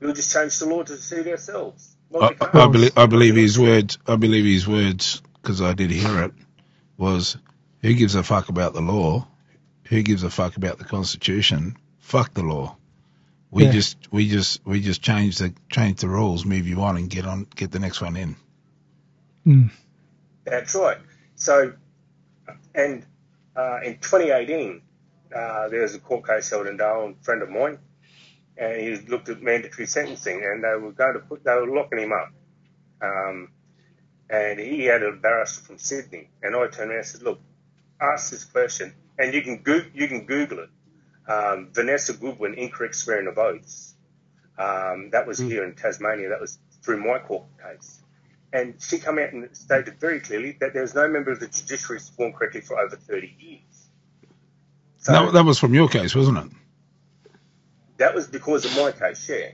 We'll just change the law to suit ourselves." I. I, believe, I believe his words. I believe his words because I did hear it. Was who gives a fuck about the law? Who gives a fuck about the Constitution? Fuck the law. We Yeah. just we just we just change the change the rules, move you on, and get on get the next one in. Mm. That's right. So, and uh, in 2018, uh, there was a court case held in Darwin, a friend of mine, and he looked at mandatory sentencing, and they were going to put, they were locking him up. Um, and he had a barrister from Sydney, and I turned around and said, "Look, ask this question, and you can go, you can Google it. Um, Vanessa Goodwin, incorrect swearing of oaths. Um, that was here in Tasmania. That was through my court case." And she came out and stated very clearly that there was no member of the judiciary sworn correctly for over 30 years. So that, that was from your case, wasn't it? that was because of my case, yeah.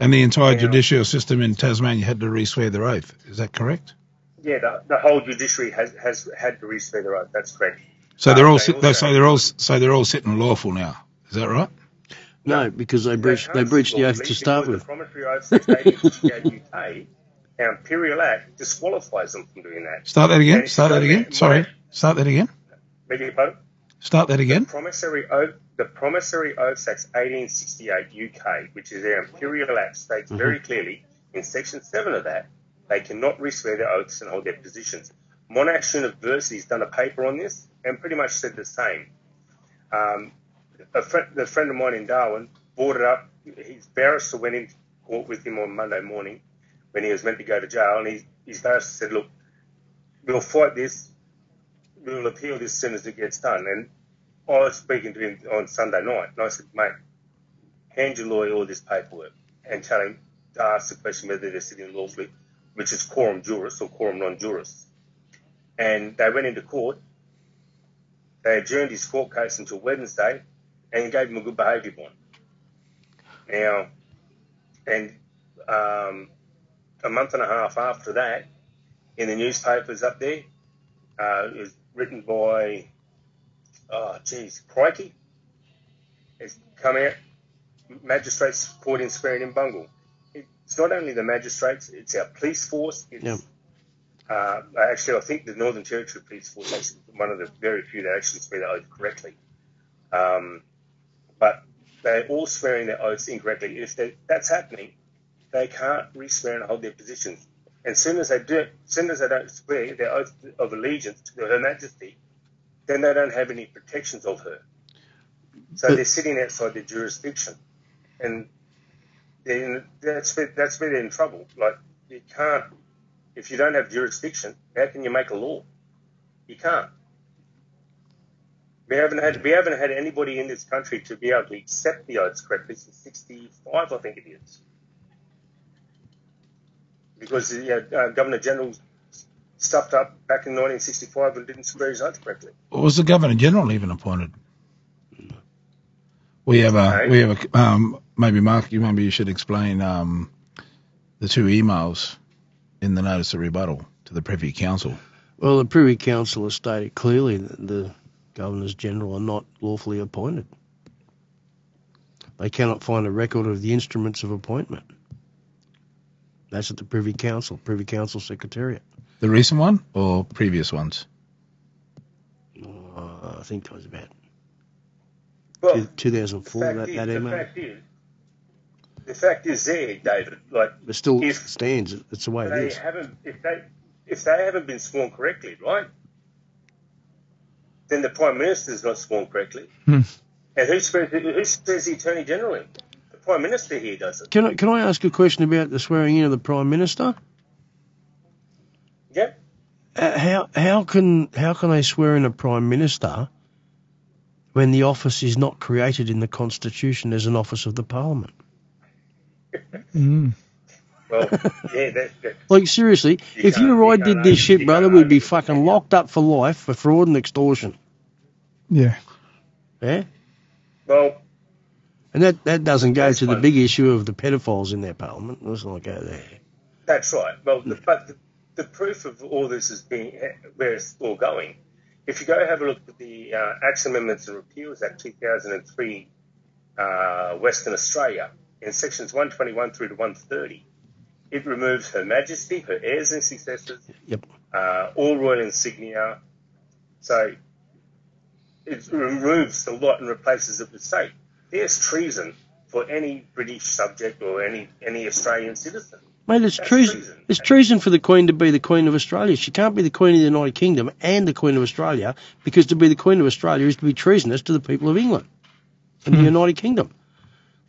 And the entire Yeah. judicial system in Tasmania had to re-swear their oath. Is that correct? Yeah, the, the whole judiciary has, has had to reswear their oath. That's correct. So they're all they sit- so they're all so they're all sitting lawful now. Is that right? No, because they breached they breached the oath to start with. The Promissory Oath Section 1868 UK, our Imperial Act disqualifies them from doing that. Start that again. Start that again. Sorry. Start that again. Beg your pardon? Start that again. Promissory Oath, the Promissory Oath Act 1868 UK, which is our Imperial Act, states mm-hmm. very clearly in Section 7 of that, they cannot re-swear their oaths and hold their positions. Monash University's done a paper on this and pretty much said the same. Um, a friend, the friend of mine in Darwin brought it up. His barrister went into court with him on Monday morning when he was meant to go to jail, and his, his barrister said, "Look, we'll fight this. We'll appeal this as soon as it gets done." And I was speaking to him on Sunday night, and I said, "Mate, hand your lawyer all this paperwork and tell him to ask the question whether they're sitting in lawfully, which is quorum juris or quorum non juris." And they went into court. They adjourned his court case until Wednesday and gave him a good behaviour bond. Now, and um, a month and a half after that, in the newspapers up there, uh, it was written by, oh, geez, Crikey. It's come out, magistrates caught in swearing in Bungle. It's not only the magistrates, it's our police force. It's, Yep. Uh, actually, I think the Northern Territory Police Force is one of the very few that actually swear their oath correctly. Um, but they're all swearing their oaths incorrectly. If they, that's happening, they can't re-swear and hold their positions. And as soon as they do, as soon as they don't swear their oath of allegiance to Her Majesty, then they don't have any protections of her. So they're sitting outside their jurisdiction, and then that's where, that's where they're in trouble. Like you can't, if you don't have jurisdiction, how can you make a law? You can't. We haven't had we haven't had anybody in this country to be able to accept the oaths correctly since '65, I think it is, because yeah, uh, Governor General stuffed up back in 1965 and didn't swear his oath correctly. Was the Governor General even appointed? We have a, we have a, um, maybe Mark, you maybe you should explain, um, the two emails in the notice of rebuttal to the Privy Council. Well, the Privy Council has stated clearly that the Governors General are not lawfully appointed. They cannot find a record of the instruments of appointment. That's at the Privy Council, Privy Council Secretariat. The recent one or previous ones? Uh, I think that was about Well, 2004, fact that, is, that the email. fact is, the fact is there, David. Like But still if stands. It's the way it they is. haven't, if they, if they haven't been sworn correctly, right? Then the prime minister is not sworn correctly. Hmm. And who swears? Who swears the attorney general in? The prime minister here does it. Can I, can I ask a question about the swearing in of the Prime Minister? Yeah. Uh, how how can how can they swear in a prime minister when the office is not created in the constitution as an office of the parliament? Mm. Well, yeah. That, that, Like seriously, You if you or I you did this shit, brother, we'd be fucking locked up for life for fraud and extortion. Yeah. Yeah, well, and that that doesn't go to the fine. big issue of the pedophiles in their parliament. Let's not go there. That's right. Well, the, but the, the proof of all this is being where it's all going. If you go have a look at the uh, Acts Amendments and Repeals Act 2003, uh, Western Australia, in sections 121 through to 130, it removes Her Majesty, her heirs and successors, Yep. uh, all royal insignia. So it removes the lot and replaces it with state. There's treason for any British subject or any any Australian citizen. Mate, it's treason. treason. It's treason for the Queen to be the Queen of Australia. She can't be the Queen of the United Kingdom and the Queen of Australia because to be the Queen of Australia is to be treasonous to the people of England and the United Kingdom.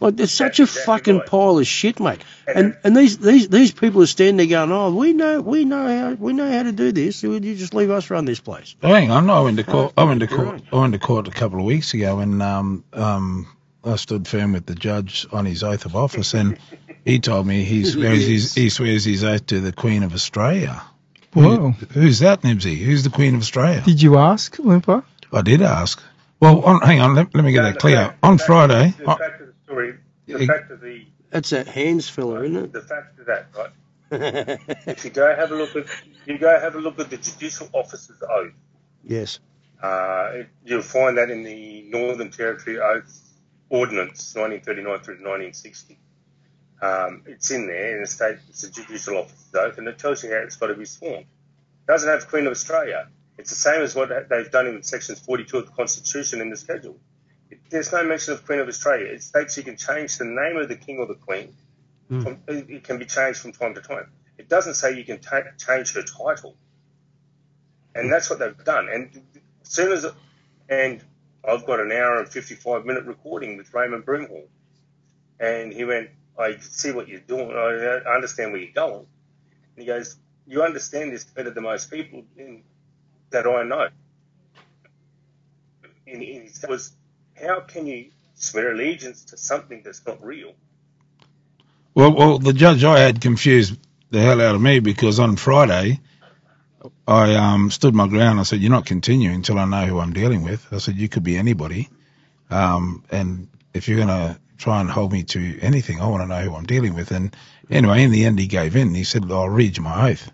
Like, there's such a exactly fucking right. pile of shit, mate. And And and these these these people are standing there going, "Oh, we know we know how we know how to do this. Would you just leave us run this place?" Oh, hang on, I went to court. I went to court. I went to court a couple of weeks ago, and um, um, I stood firm with the judge on his oath of office, and he told me he swears his he swears his oath to the Queen of Australia. Whoa. Who- who's that, Nibsy? Who's the Queen of Australia? Did you ask, Lurnpa? I did ask. Well, on, hang on, let, let me get No, that the clear. fact- On the fact- Friday, the I- fact of the fact of the That's that hands fella, isn't it? the fact of that, right? If you go have a look at you go have a look at the judicial officer's oath, yes. uh, it- you'll find that in the Northern Territory Oath Ordinance, 1939 through 1960. Um, it's in there, and it states it's a judicial officer's oath, and it tells you how it's got to be sworn. It doesn't have Queen of Australia. It's the same as what they've done in sections 42 of the Constitution in the schedule. There's no mention of Queen of Australia. It states you can change the name of the king or the queen. Hmm. From, it can be changed from time to time. It doesn't say you can ta- change her title. And that's what they've done. And as soon as, and I've got an hour and 55 minute recording with Raymond Broomhall. And he went, I see what you're doing. I understand where you're going. And he goes, You understand this better than most people in, that I know. And he was, How can you swear allegiance to something that's not real? Well, well, the judge I had confused the hell out of me because on Friday I um, stood my ground. I said, "You're not continuing until I know who I'm dealing with." I said, "You could be anybody, um, and if you're going to try and hold me to anything, I want to know who I'm dealing with." And anyway, in the end, he gave in. He said, "I'll read you my oath."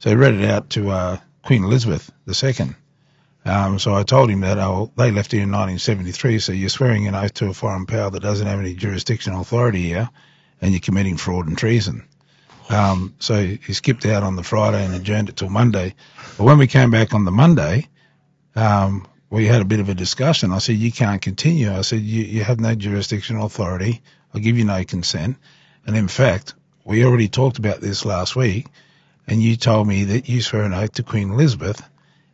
So he read it out to uh, Queen Elizabeth II. Um, so I told him that oh, they left here in 1973. So you're swearing an oath to a foreign power that doesn't have any jurisdictional authority here and you're committing fraud and treason. Um, so he skipped out on the Friday and adjourned it till Monday. But when we came back on the Monday, um, we had a bit of a discussion. I said, you can't continue. I said, you, you have no jurisdictional authority. I'll give you no consent. And in fact, we already talked about this last week and you told me that you swear an oath to Queen Elizabeth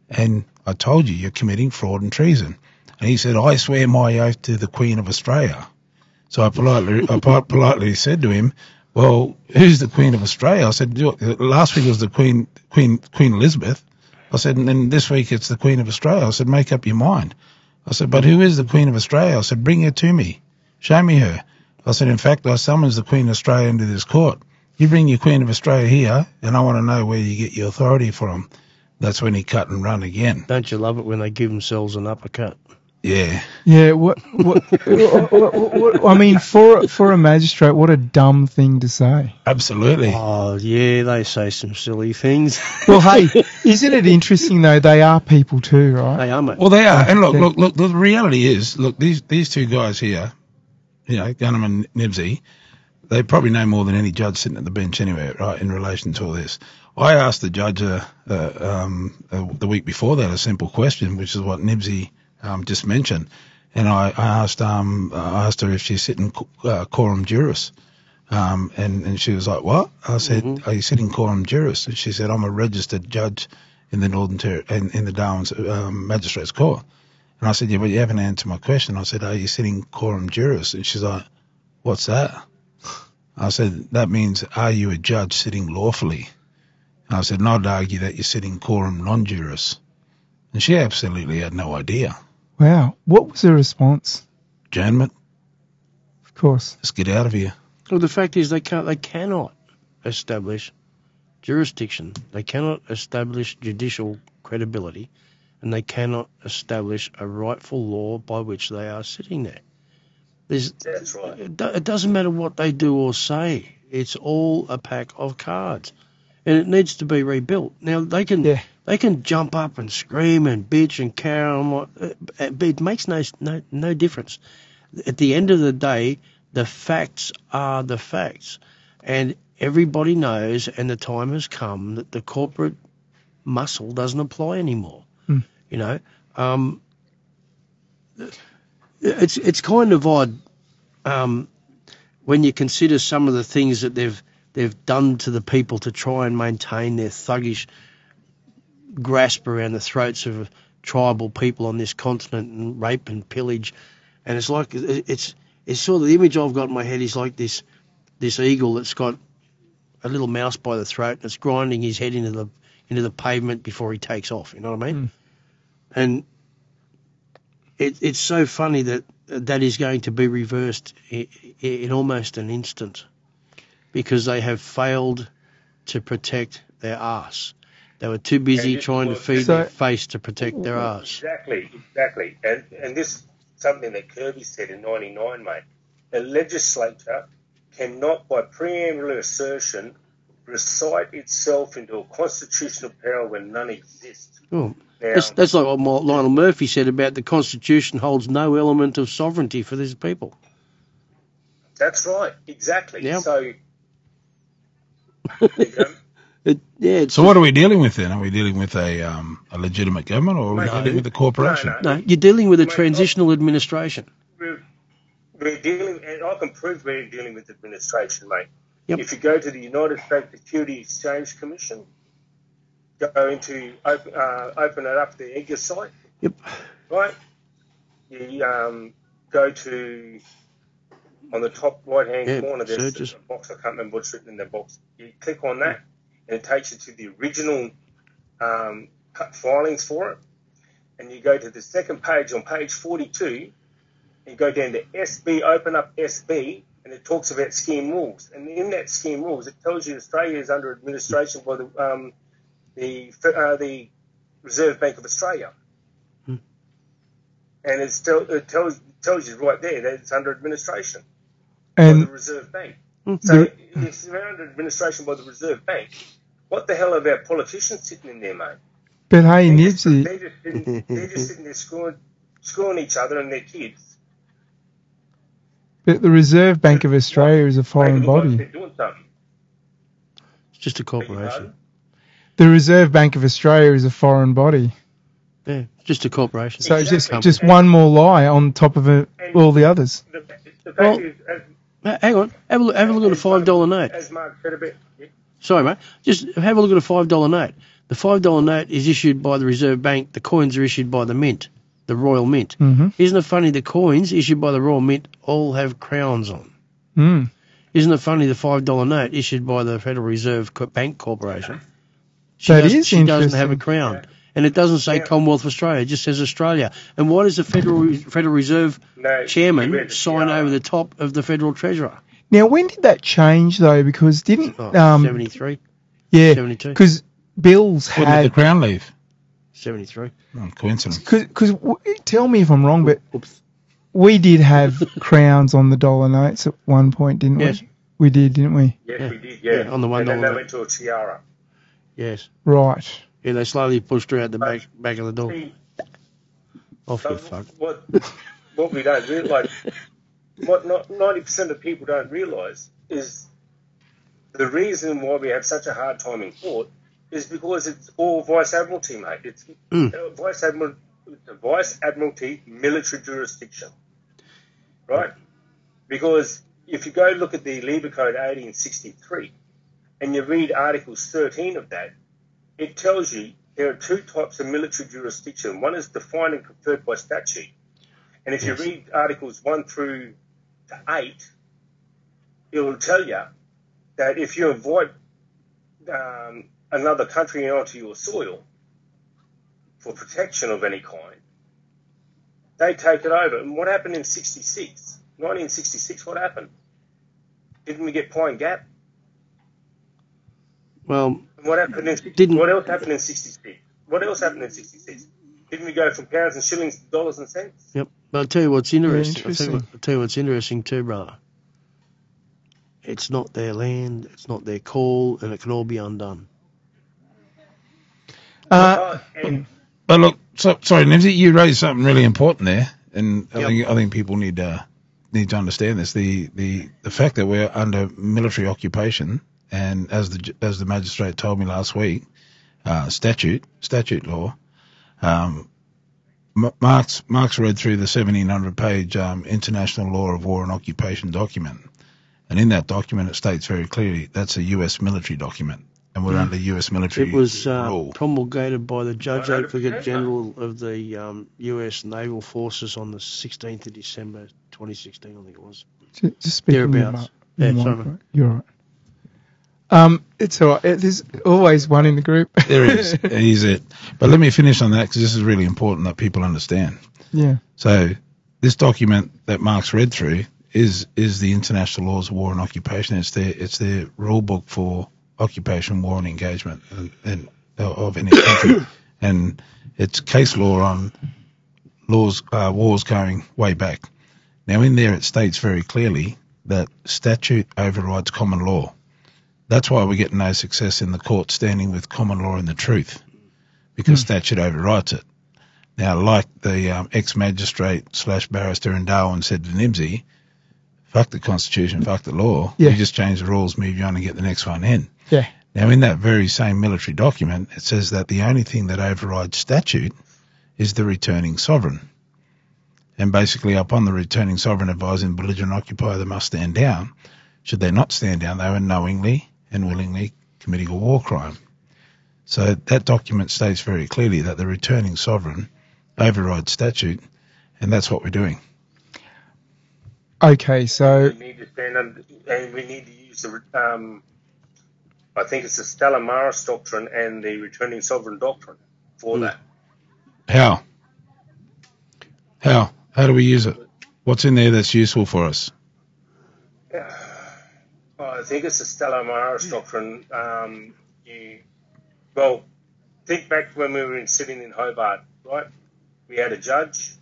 and I told you you're committing fraud and treason. And he said, I swear my oath to the Queen of Australia. So I politely, I politely said to him, well, who's the Queen of Australia? I said, "Look, last week was the Queen, Queen, Queen Elizabeth. I said, and then this week it's the Queen of Australia. I said, make up your mind. I said, but who is the Queen of Australia? I said, bring her to me. Show me her. I said, in fact, I summons the Queen of Australia into this court. You bring your Queen of Australia here, and I want to know where you get your authority from. That's when he cut and run again. Don't you love it when they give themselves an uppercut? Yeah. Yeah, what, what, what, what, I mean, for for a magistrate, what a dumb thing to say. Absolutely. Oh, yeah, they say some silly things. Well, hey, isn't it interesting though? They are people too, right? they are, mate. Well, they are. And look, look, look, the reality is, look, these, these two guys here, you know, Gunham and Nibsy, they probably know more than any judge sitting at the bench anyway, right, in relation to all this. I asked the judge uh, uh, um, uh, the week before that a simple question, which is what Nibsy um, just mentioned. And I, I asked um, I asked her if she's sitting uh, quorum juris. Um, and, and she was like, what? I said, are you sitting quorum juris? And she said, I'm a registered judge in the Northern Ter- in, in the Darwin's um, Magistrates Court. And I said, yeah, but you haven't answered my question. I said, are you sitting quorum juris? And she's like, what's that? I said, that means, are you a judge sitting lawfully? I said, and I'd argue that you're sitting quorum non-juris. And she absolutely had no idea. Wow. What was her response? Adjournment, Of course. let's get out of here. Well, the fact is, they can't. They cannot establish jurisdiction. They cannot establish judicial credibility, and they cannot establish a rightful law by which they are sitting there. There's, That's right. it, it doesn't matter what they do or say. It's all a pack of cards, and it needs to be rebuilt. Now they can Yeah. they can jump up and scream and bitch and on, like- uh, but it makes no no no difference. At the end of the day, the facts are the facts, and everybody knows, and the time has come that the corporate muscle doesn't apply anymore. Hmm. You know, um, it's it's kind of odd um, when you consider some of the things that they've they've done to the people to try and maintain their thuggish grasp around the throats of tribal people on this continent and rape and pillage, and it's like it's it's sort of the image I've got in my head is like this this eagle that's got a little mouse by the throat and it's grinding his head into the into the pavement before he takes off. You know what I mean? Mm. And it, it's so funny that that is going to be reversed in, in almost an instant because they have failed to protect their ass. They were too busy And it trying to feed So- their face to protect their ass. Exactly, exactly. And and this is something that Kirby said in '99, mate. The legislature cannot, by preamble assertion, recite itself into a constitutional power when none exists. Oh, Now, that's, that's like what Lionel Murphy said about the Constitution holds no element of sovereignty for these people. that's right, exactly. Yeah. So, you know, It, yeah, it's So what are we dealing with then? Are we dealing with a um, a legitimate government, or are we No. dealing with a corporation? No, no, you're dealing with a transitional administration. we're, we're dealing, and I can prove we're dealing with administration, mate. Yep. If you go to the United States Security Exchange Commission, go into open, uh, open it up the EDGAR site, Yep. right? You um, go to on the top right hand Yeah, corner. There's searches. a box. I can't remember what's written in the box. You click on that, and it takes you to the original um, filings for it. And you go to the second page on page 42. And go down to SB. Open up SB, and it talks about scheme rules. And in that scheme rules, it tells you Australia is under administration by the um, the uh, the Reserve Bank of Australia. Hmm. And it's tell, it tells tells you right there that it's under administration by the Reserve Bank. So the- if it's under administration by the Reserve Bank, what the hell are our politicians sitting in there, mate? but hey, They're just, Nibsy, they're just sitting, they're just sitting there screwing, screwing each other and their kids. but the Reserve Bank of Australia is a foreign Making like body. They're doing something. It's just a corporation. The Reserve Bank of Australia is a foreign body. Yeah, just a corporation. So it's just just one more lie on top of it, all the others. The, the fact Well- is, as, Ha- Hang on, have a look, have a look at a five dollar note. as Mark said a bit, Sorry, mate. Just have a look at a five dollar note. The five dollar note is issued by the Reserve Bank. The coins are issued by the Mint. the Royal Mint. Mm-hmm. Isn't it funny the coins issued by the Royal Mint all have crowns on? Mm. Isn't it funny the five dollar note issued by the Federal Reserve Bank Corporation? She, That does, is she doesn't have a interesting. crown, and it doesn't say Yeah. Commonwealth of Australia. It just says Australia. And why does the Federal Federal Reserve No, Chairman read sign tiara. over the top of the Federal Treasurer? Now, when did that change though? Because didn't Oh, um 73, yeah 72, because Bills When did the crown leave? 73. Oh, coincidence. because tell me if I'm wrong, but Oops. we did have crowns on the dollar notes at one point, didn't Yes. we? We did, didn't we? Yes, Yeah. we did, yeah. Yeah, on the one and then they went to a tiara. Yes. Right. Yeah, they slowly pushed her out the back back of the door. Off so you fuck. what what we don't realise, what not ninety percent of people don't realise is the reason why we have such a hard time in court is because it's all vice admiralty, mate. It's Mm. vice admiral, vice admiralty military jurisdiction, right? Because if you go look at the Lieber Code 1863 and you read Articles 13 of that, it tells you there are two types of military jurisdiction. One is defined and conferred by statute. And if Yes. you read Articles 1 through to 8, it will tell you that if you avoid um, another country onto your soil for protection of any kind, they take it over. And what happened in 66? 1966, what happened? Didn't we get Pine Gap? Well, what happened in Didn't- what else happened in '66? What else happened in '66? Didn't we go from pounds and shillings to dollars and cents? yep. But I'll tell you what's interesting. I'll, tell interesting. you what, I'll tell you what's interesting too, brother. It's not their land, it's not their call, and it can all be undone. Uh, Oh, and But look, so, sorry, Nibsy, you raised something really important there, and I Yep. think I think people need uh, need to understand this. The, the the fact that we're under military occupation, and as the as the magistrate told me last week, uh, statute statute law. Um, Mark's Mark's read through the 1700 page um, International Law of War and Occupation document, and in that document it states very clearly that's a U.S. military document, and we're under U.S. military It was uh, promulgated by the Judge Advocate General of the um, U.S. Naval Forces on the 16th of December 2016, I think it was. ju- just speaking in Thereabouts. mi- Yeah, the sorry. You're all right. Um, it's all right. There's always one in the group. There is. He's it. But let me finish on that because this is really important that people understand. yeah. So, this document that Mark's read through is is the International Laws of War and Occupation. It's their it's their rule book for occupation, war, and engagement and, and of any country, and it's case law on laws uh, wars going way back. Now, in there, it states very clearly that statute overrides common law. That's why we get no success in the court standing with common law and the truth, because statute overrides it. Now, like the um, ex-magistrate slash barrister in Darwin said to Nibsy, fuck the constitution, fuck the law. Yeah. You just change the rules, move you on, and get the next one in. Yeah. Now, in that very same military document, it says that the only thing that overrides statute is the returning sovereign. And basically, upon the returning sovereign advising the belligerent occupier they must stand down, should they not stand down, they were knowingly and willingly committing a war crime. So that document states very clearly that the returning sovereign overrides statute, and that's what we're doing. Okay. So we need to stand under, and we need to use the. Um, I think it's the Stella Maris doctrine and the returning sovereign doctrine for Hmm. that. How? How? How do we use it? What's in there that's useful for us? I think it's the Stella Maris doctrine. Um, you, well, think back when we were in, sitting in Hobart, right? We had a judge,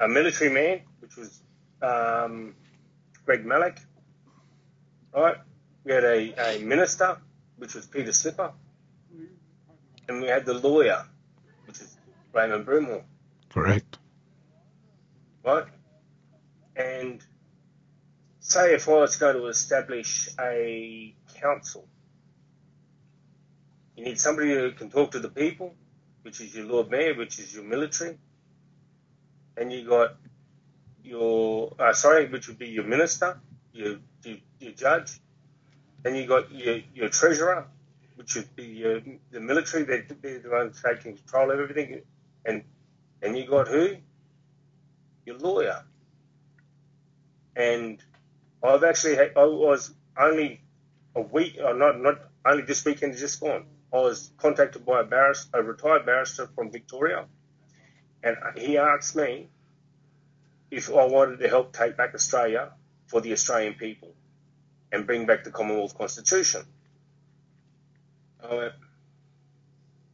a military man, which was um, Greg Malik, right? We had a, a minister, which was Peter Slipper, and we had the lawyer, which is Raymond Broomhall, Correct. right? And say if I was going to establish a council, you need somebody who can talk to the people, which is your Lord Mayor, which is your military, and you got your uh, sorry, which would be your minister, your your, your judge, then you got your your treasurer, which would be your, the military. They're, they're the ones taking control of everything, and and you got who? your lawyer. And I've actually had, I was only a week, or not, not only this weekend just gone. I was contacted by a barrister, a retired barrister from Victoria, and he asked me if I wanted to help take back Australia for the Australian people and bring back the Commonwealth Constitution. I went,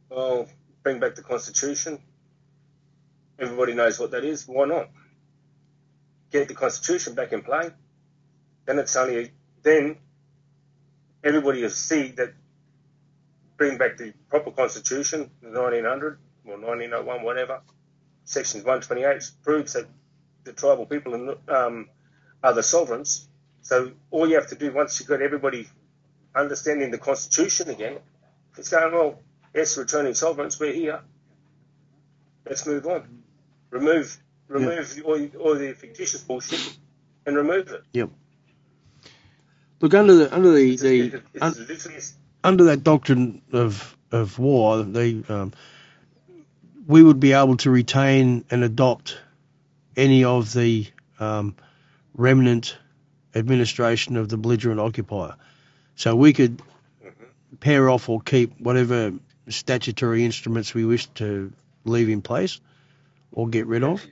well, bring back the Constitution. Everybody knows what that is. Why not? Get the Constitution back in play. Then it's only then everybody will see that bring back the proper Constitution, the 1900 or 1901, whatever. Section 128 proves that the tribal people um, are the sovereigns. So all you have to do once you've got everybody understanding the Constitution again, it's going, well, yes, returning sovereigns, we're here. Let's move on. Remove remove yeah. all, all the fictitious bullshit and remove it. Yep. Look under the under the, the un, under that doctrine of of war, they um, we would be able to retain and adopt any of the um, remnant administration of the belligerent occupier. So we could mm-hmm. pair off or keep whatever statutory instruments we wish to leave in place or get rid of.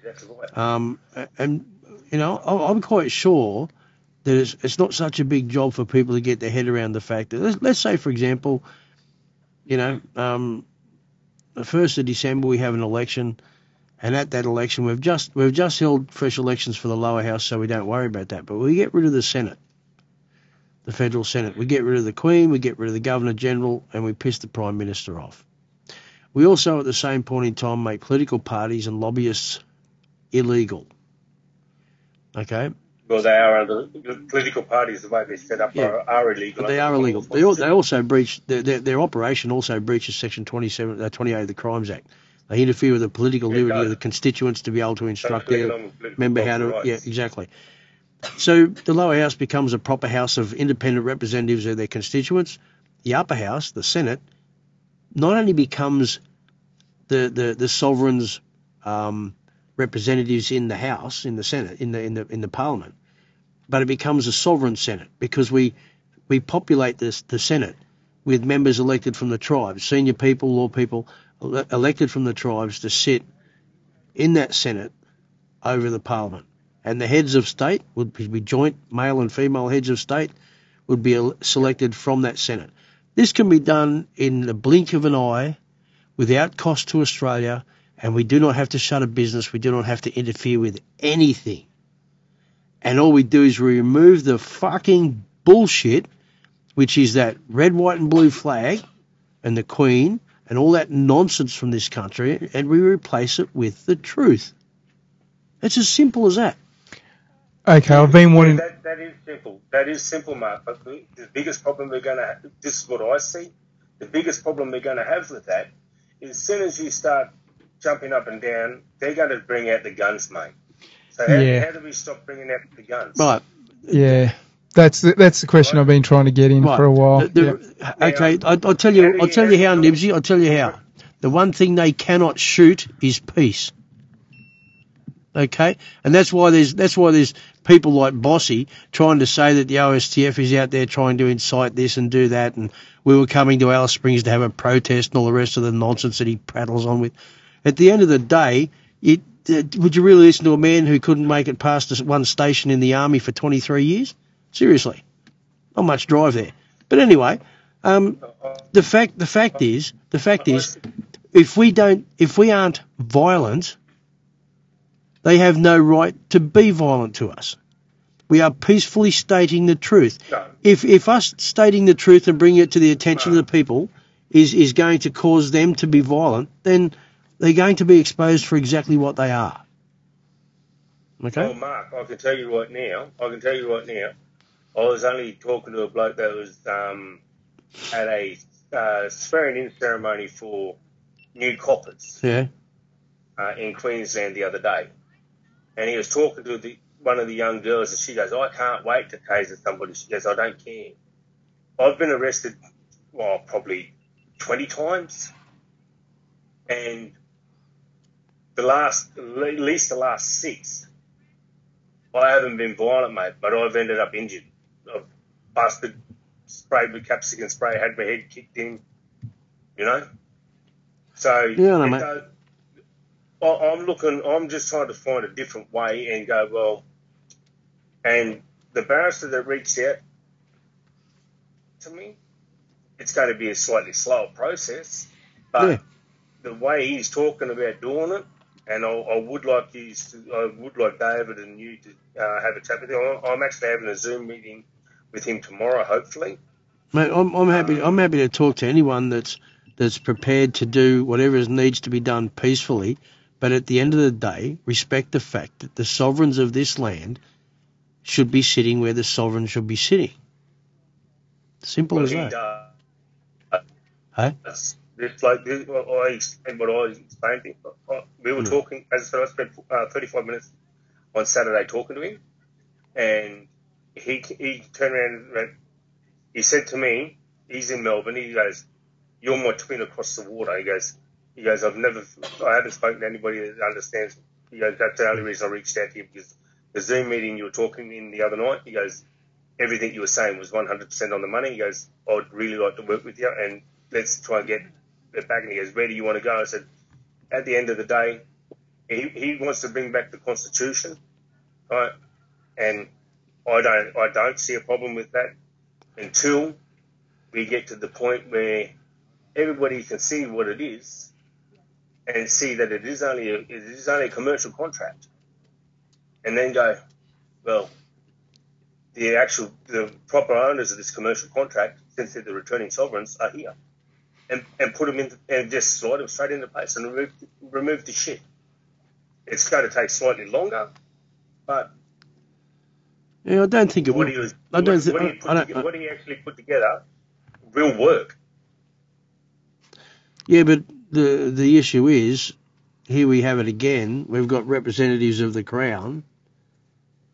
Um, and, you know, I'm quite sure that it's, not such a big job for people to get their head around the fact that, let's, let's say, for example, you know, um, the 1st of December we have an election, and at that election we've just we've just held fresh elections for the lower house, so we don't worry about that. But we get rid of the Senate, the federal Senate. We get rid of the Queen, we get rid of the Governor General, and we piss the Prime Minister off. We also, at the same point in time, make political parties and lobbyists illegal. Okay. Well, they are under political parties. The way they're set up yeah. are, are, illegal. But they are illegal. They, they also breach their, their, their, operation also breaches Section 27, uh, 28 of the Crimes Act. They interfere with the political yeah, liberty of the constituents to be able to instruct their member how to. Rights. Yeah, exactly. So the lower house becomes a proper house of independent representatives of their constituents. The upper house, the Senate, not only becomes the the, the sovereign's um, representatives in the House, in the Senate, in the in the in the Parliament, but it becomes a sovereign Senate because we we populate this the Senate with members elected from the tribes, senior people, law people elected from the tribes to sit in that Senate over the Parliament. And the heads of state would be joint male and female heads of state would be selected from that Senate. This can be done in the blink of an eye without cost to Australia, and we do not have to shut a business. We do not have to interfere with anything. And all we do is we remove the fucking bullshit, which is that red, white, and blue flag and the Queen and all that nonsense from this country, and we replace it with the truth. It's as simple as that. Okay, I've been wanting. That, that is simple. That is simple, Mark. But the, the biggest problem we're going to have, this is what I see, the biggest problem we're going to have with that is as soon as you start jumping up and down, they're going to bring out the guns, mate. So how, yeah. how do we stop bringing out the guns? Right. Yeah. That's the, that's the question right. I've been trying to get in right. for a while. The, the, yeah. Okay, I, will tell you. I'll tell you how, Nibsy. I'll tell you how. The one thing they cannot shoot is peace. Okay, and that's why there's that's why there's people like Bossy trying to say that the OSTF is out there trying to incite this and do that, and we were coming to Alice Springs to have a protest and all the rest of the nonsense that he prattles on with. At the end of the day, it, uh, would you really listen to a man who couldn't make it past one station in the army for 23 years? Seriously, not much drive there. But anyway, um, the fact the fact is the fact is, if we don't if we aren't violent they have no right to be violent to us. We are peacefully stating the truth. If, if us stating the truth and bringing it to the attention of the people is, is going to cause them to be violent, then they're going to be exposed for exactly what they are. Okay? Well, Mark, I can tell you right now, I can tell you right now, I was only talking to a bloke that was um, at a uh, swearing in ceremony for new coppers yeah. uh, in Queensland the other day and he was talking to the, one of the young girls, and she goes, "I can't wait to taser somebody." She goes, "I don't care." I've been arrested, well, probably twenty times, and the last, at least the last six, I haven't been violent, mate, but I've ended up injured. I've busted, sprayed with capsicum spray, had my head kicked in, you know. So Yeah, I know, it mate. don't- I- I'm looking. I'm just trying to find a different way and go well. And the barrister that reached out to me, it's going to be a slightly slower process, but Yeah. the way he's talking about doing it, and I, I would like you, to, I would like David and you to uh, have a chat with him. I'm- I'm actually having a Zoom meeting with him tomorrow, hopefully. Mate, I'm, I'm happy. I'm happy to talk to anyone that's that's prepared to do whatever needs to be done peacefully. But at the end of the day, respect the fact that the sovereigns of this land should be sitting where the sovereign should be sitting. Simple What as that. does. Hey? It's This, like, I explained what I explained to him. We were Hmm. talking, as I said, I spent uh, 35 minutes on Saturday talking to him, and he he turned around and he said to me, he's in Melbourne, he goes, you're my twin across the water. He goes, he goes, I've never, I haven't spoken to anybody that understands. He goes, that's the only reason I reached out to you because the Zoom meeting you were talking in the other night, he goes, everything you were saying was 100% on the money. He goes, I'd really like to work with you and let's try and get back. And he goes, where do you want to go? I said, at the end of the day, he, he wants to bring back the Constitution, right? And I don't, I don't see a problem with that until we get to the point where everybody can see what it is and see that it is only a, it is only a commercial contract, and then go, well, the actual the proper owners of this commercial contract, since they're the returning sovereigns, are here, and and put them in and just slide them straight into place and remove remove the shit. It's going to take slightly longer, but Yeah, I don't think it what will. he was I don't what, thi- what, he I- don't- what he actually put together will work. Yeah, but the the issue is, here we have it again. We've got representatives of the Crown,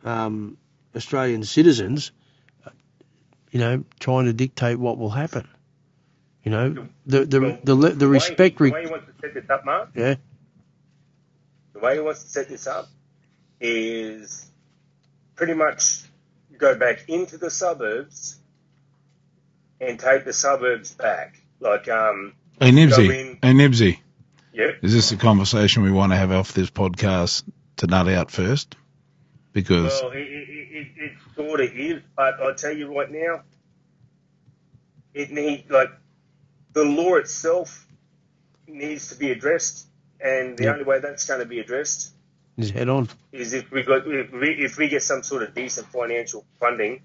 um, Australian citizens, you know, trying to dictate what will happen. You know, the the Well, the, the, the way- respect. the Re- way he wants to set this up, Mark. yeah, the way he wants to set this up is pretty much go back into the suburbs and take the suburbs back. Like, um, Hey Go Nibsy, hey Nibsy, yeah, is this a conversation we want to have off this podcast to nut out first? Because well, it, it, it, it sort of is, but I'll tell you right now, it needs, like, the law itself needs to be addressed, and the Yeah. only way that's going to be addressed is head on. is if we got if we, if we get some sort of decent financial funding,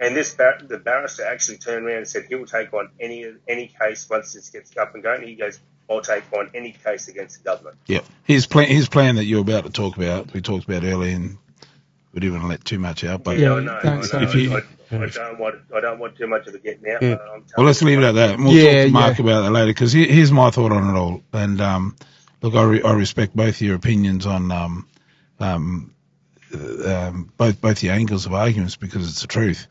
and this bar, the barrister actually turned around and said he will take on any any case once this gets up and going. He goes, I'll take on any case against the government. yeah, his plan, his plan that you're about to talk about, we talked about earlier, and we didn't want to let too much out. But Yeah, I know. don't I, know. If you- I, I don't want I don't want too much of it getting out. Yeah. but I'm Well, let's leave it at that. And we'll Yeah, talk to Mark yeah. about that later because here's my thought on it all. And um, look, I, re- I respect both your opinions on um, um, uh, um, both both the angles of arguments because it's the truth.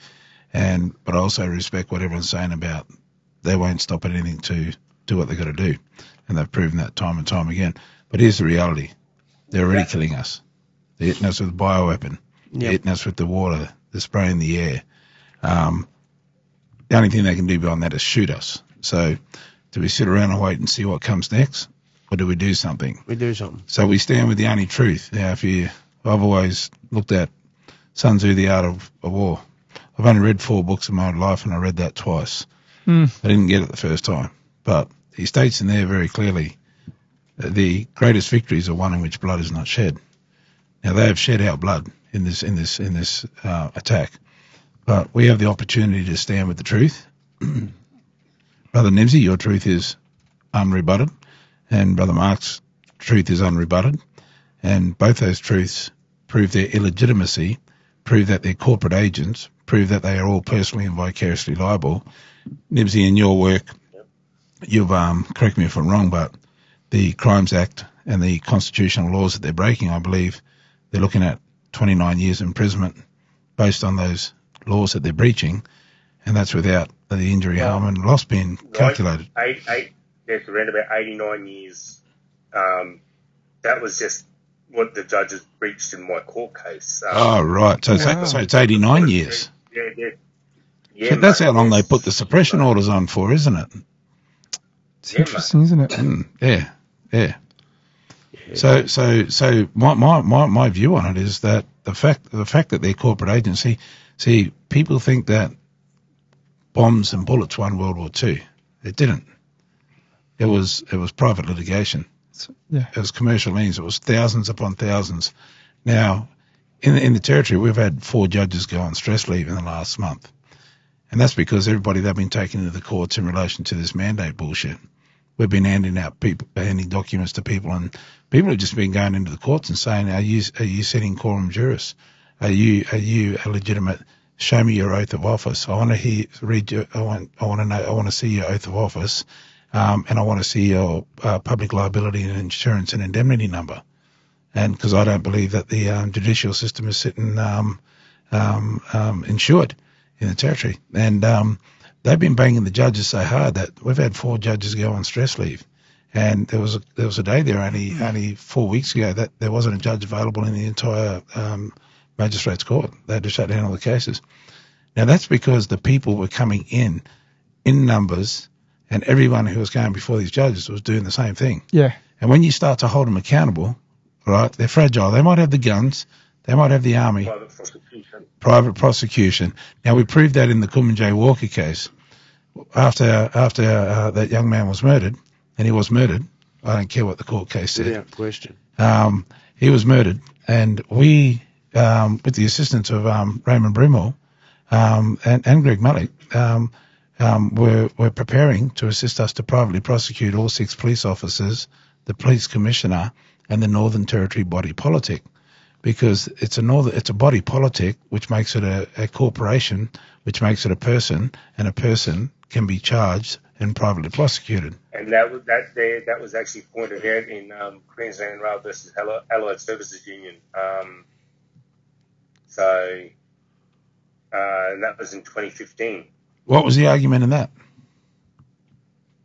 And but I also respect what everyone's saying about they won't stop at anything to do what they've got to do, and they've proven that time and time again. But here's the reality: they're already killing us. They're hitting us with a bioweapon. They're hitting us with the water. They're spraying the air. Um, the only thing they can do beyond that is shoot us. So, do we sit around and wait and see what comes next, or do we do something? We do something. So we stand with the only truth. Now, if you, I've always looked at Sun Tzu, The Art of, of War. I've only read four books in my life, and I read that twice. Hmm. I didn't get it the first time, but he states in there very clearly that the greatest victories are one in which blood is not shed. Now they have shed our blood in this in this in this uh, attack, but we have the opportunity to stand with the truth. Brother Nibsy, your truth is unrebutted, and Brother Mark's truth is unrebutted, and both those truths prove their illegitimacy, prove that they're corporate agents, prove that they are all personally and vicariously liable. Nibsy, in your work, you've um, correct me if I'm wrong, but the Crimes Act and the constitutional laws that they're breaking, I believe they're looking at 29 years imprisonment based on those laws that they're breaching, and that's without the injury, Well, harm, and loss being calculated. Eight, eight, yes, around about 89 years. Um, that was just what the judges breached in my court case. Um, Oh, right. So, Wow. so it's 89 years. Yeah, yeah. Yeah, So that's mate, how long they put the suppression orders on for, isn't it? It's Yeah, mate. interesting, isn't it? Mm, yeah, yeah. So, so, so my, my, my, my view on it is that the fact, the fact that they're corporate agency, see, people think that bombs and bullets won World War Two. It didn't. It was, it was private litigation. Yeah. It was commercial means. It was thousands upon thousands. Now, in in the territory, we've had four judges go on stress leave in the last month, and that's because everybody they've been taken into the courts in relation to this mandate bullshit. We've been handing out people, handing documents to people, and people have just been going into the courts and saying, "Are you are you sitting quorum juris? Are you are you a legitimate? Show me your oath of office. I want to hear read your. I want I want to know. I want to see your oath of office." Um, and I want to see your uh, public liability and insurance and indemnity number. And because I don't believe that the um, judicial system is sitting um, um, um, insured in the territory. And um, they've been banging the judges so hard that we've had four judges go on stress leave. And there was a, there was a day there only only four weeks ago that there wasn't a judge available in the entire um, magistrates court. They had to shut down all the cases. Now that's because the people were coming in in numbers, and everyone who was going before these judges was doing the same thing. Yeah. And when you start to hold them accountable, right, they're fragile. They might have the guns, they might have the army, Private prosecution. private prosecution. Now we proved that in the Kumanjayi Walker case. After after uh, that young man was murdered, and he was murdered. I don't care what the court case said. Without question. Um, he was murdered, and we, um, with the assistance of um, Raymond Broomhall um, and, and Greg Mullick, um, um, were, were preparing to assist us to privately prosecute all six police officers, the police commissioner, and the Northern Territory body politic, because it's a northern, it's a body politic which makes it a, a corporation, which makes it a person, and a person can be charged and privately prosecuted. And that was that there that was actually pointed out in um, Queensland Rail versus Allied Services Union. Um, so uh, and that was in 2015. What was the argument in that?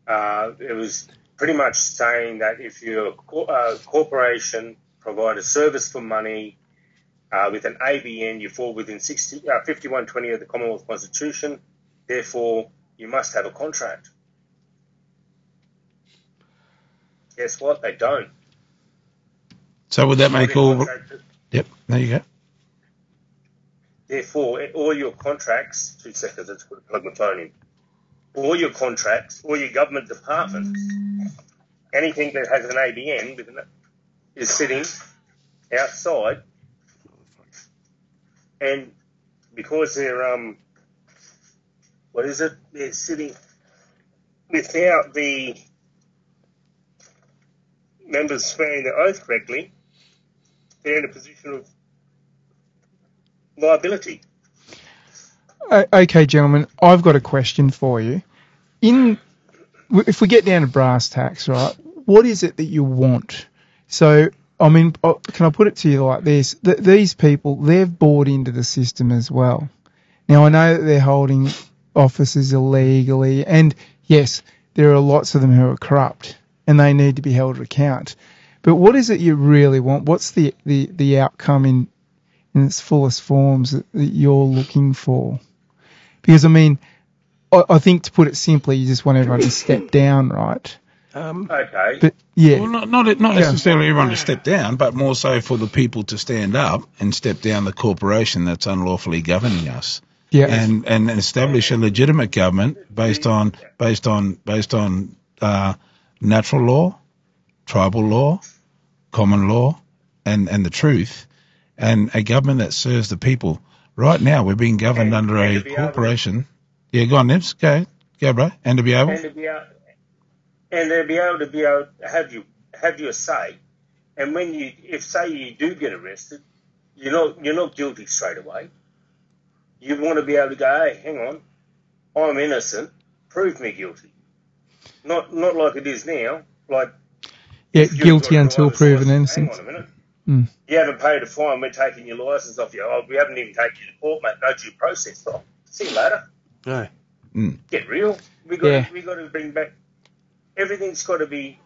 Uh, it was pretty much saying that if you're a co- uh, corporation, provide a service for money uh, with an ABN, you fall within 60, uh, 5120 of the Commonwealth Constitution. Therefore, you must have a contract. Guess what? They don't. So would that make All all? Yep, there you go. Therefore, all your contracts, two seconds, let's put- plug my phone in. All your contracts, all your government departments, anything that has an ABN with an, is sitting outside, and because they're um, what is it? They're sitting without the members swearing their oath correctly. They're in a position of liability. Okay, gentlemen, I've got a question for you. In if we get down to brass tacks, right? What is it that you want? So, I mean, uh, can I put it to you like this? Th- these people, they've bought into the system as well. Now, I know that they're holding offices illegally, and yes, there are lots of them who are corrupt, and they need to be held to account. But what is it you really want? What's the, the, the outcome in, in its fullest forms that, that you're looking for? Because I mean, I, I think to put it simply, you just want everyone to step down, right? Um, Okay. But yeah, Well, not not, not necessarily everyone to step down, but more so for the people to stand up and step down the corporation that's unlawfully governing us, yeah, and and establish a legitimate government based on based on based on uh, natural law, tribal law, common law, and and the truth, and a government that serves the people. Right now, we're being governed And- under and a to able- corporation. Yeah, go on, Nibs. Go, go, bro. And to be able. and to be able, and to be able to be able to have you have your say. And when you, if say you do get arrested, you're not you're not guilty straight away. You want to be able to go, hey, hang on, I'm innocent. Prove me guilty. Not not like it is now. Like yeah, guilty until proven innocent. Hang on a minute. Mm. You haven't paid a fine. We're taking your license off you. Oh, we haven't even taken you to court, mate. No due process. Oh, see you later. no. Get real. We got Yeah. we got to bring back. Everything's got to be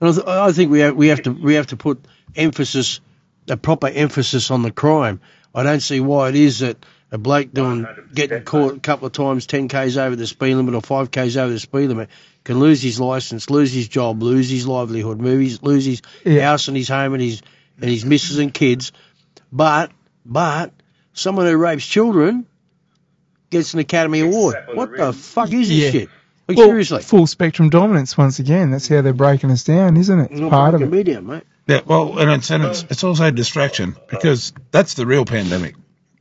And I, th- I think we have, we have to we have to put emphasis, a proper emphasis on the crime. I don't see why it is that a bloke doing 100%, getting caught a couple of times, 10 k's over the speed limit or 5 k's over the speed limit, can lose his license, lose his job, lose his livelihood, move his, lose his Yeah. house and his home and his and his missus and kids. But but someone who rapes children gets an Academy Gets Award. slapped on the What the fuck is this Yeah. shit? Like, Well, seriously. full spectrum dominance once again. That's how they're breaking us down, isn't it? It's Not part of breaking it. me mate. Yeah, well, and it's, and it's, it's also a distraction because that's the real pandemic.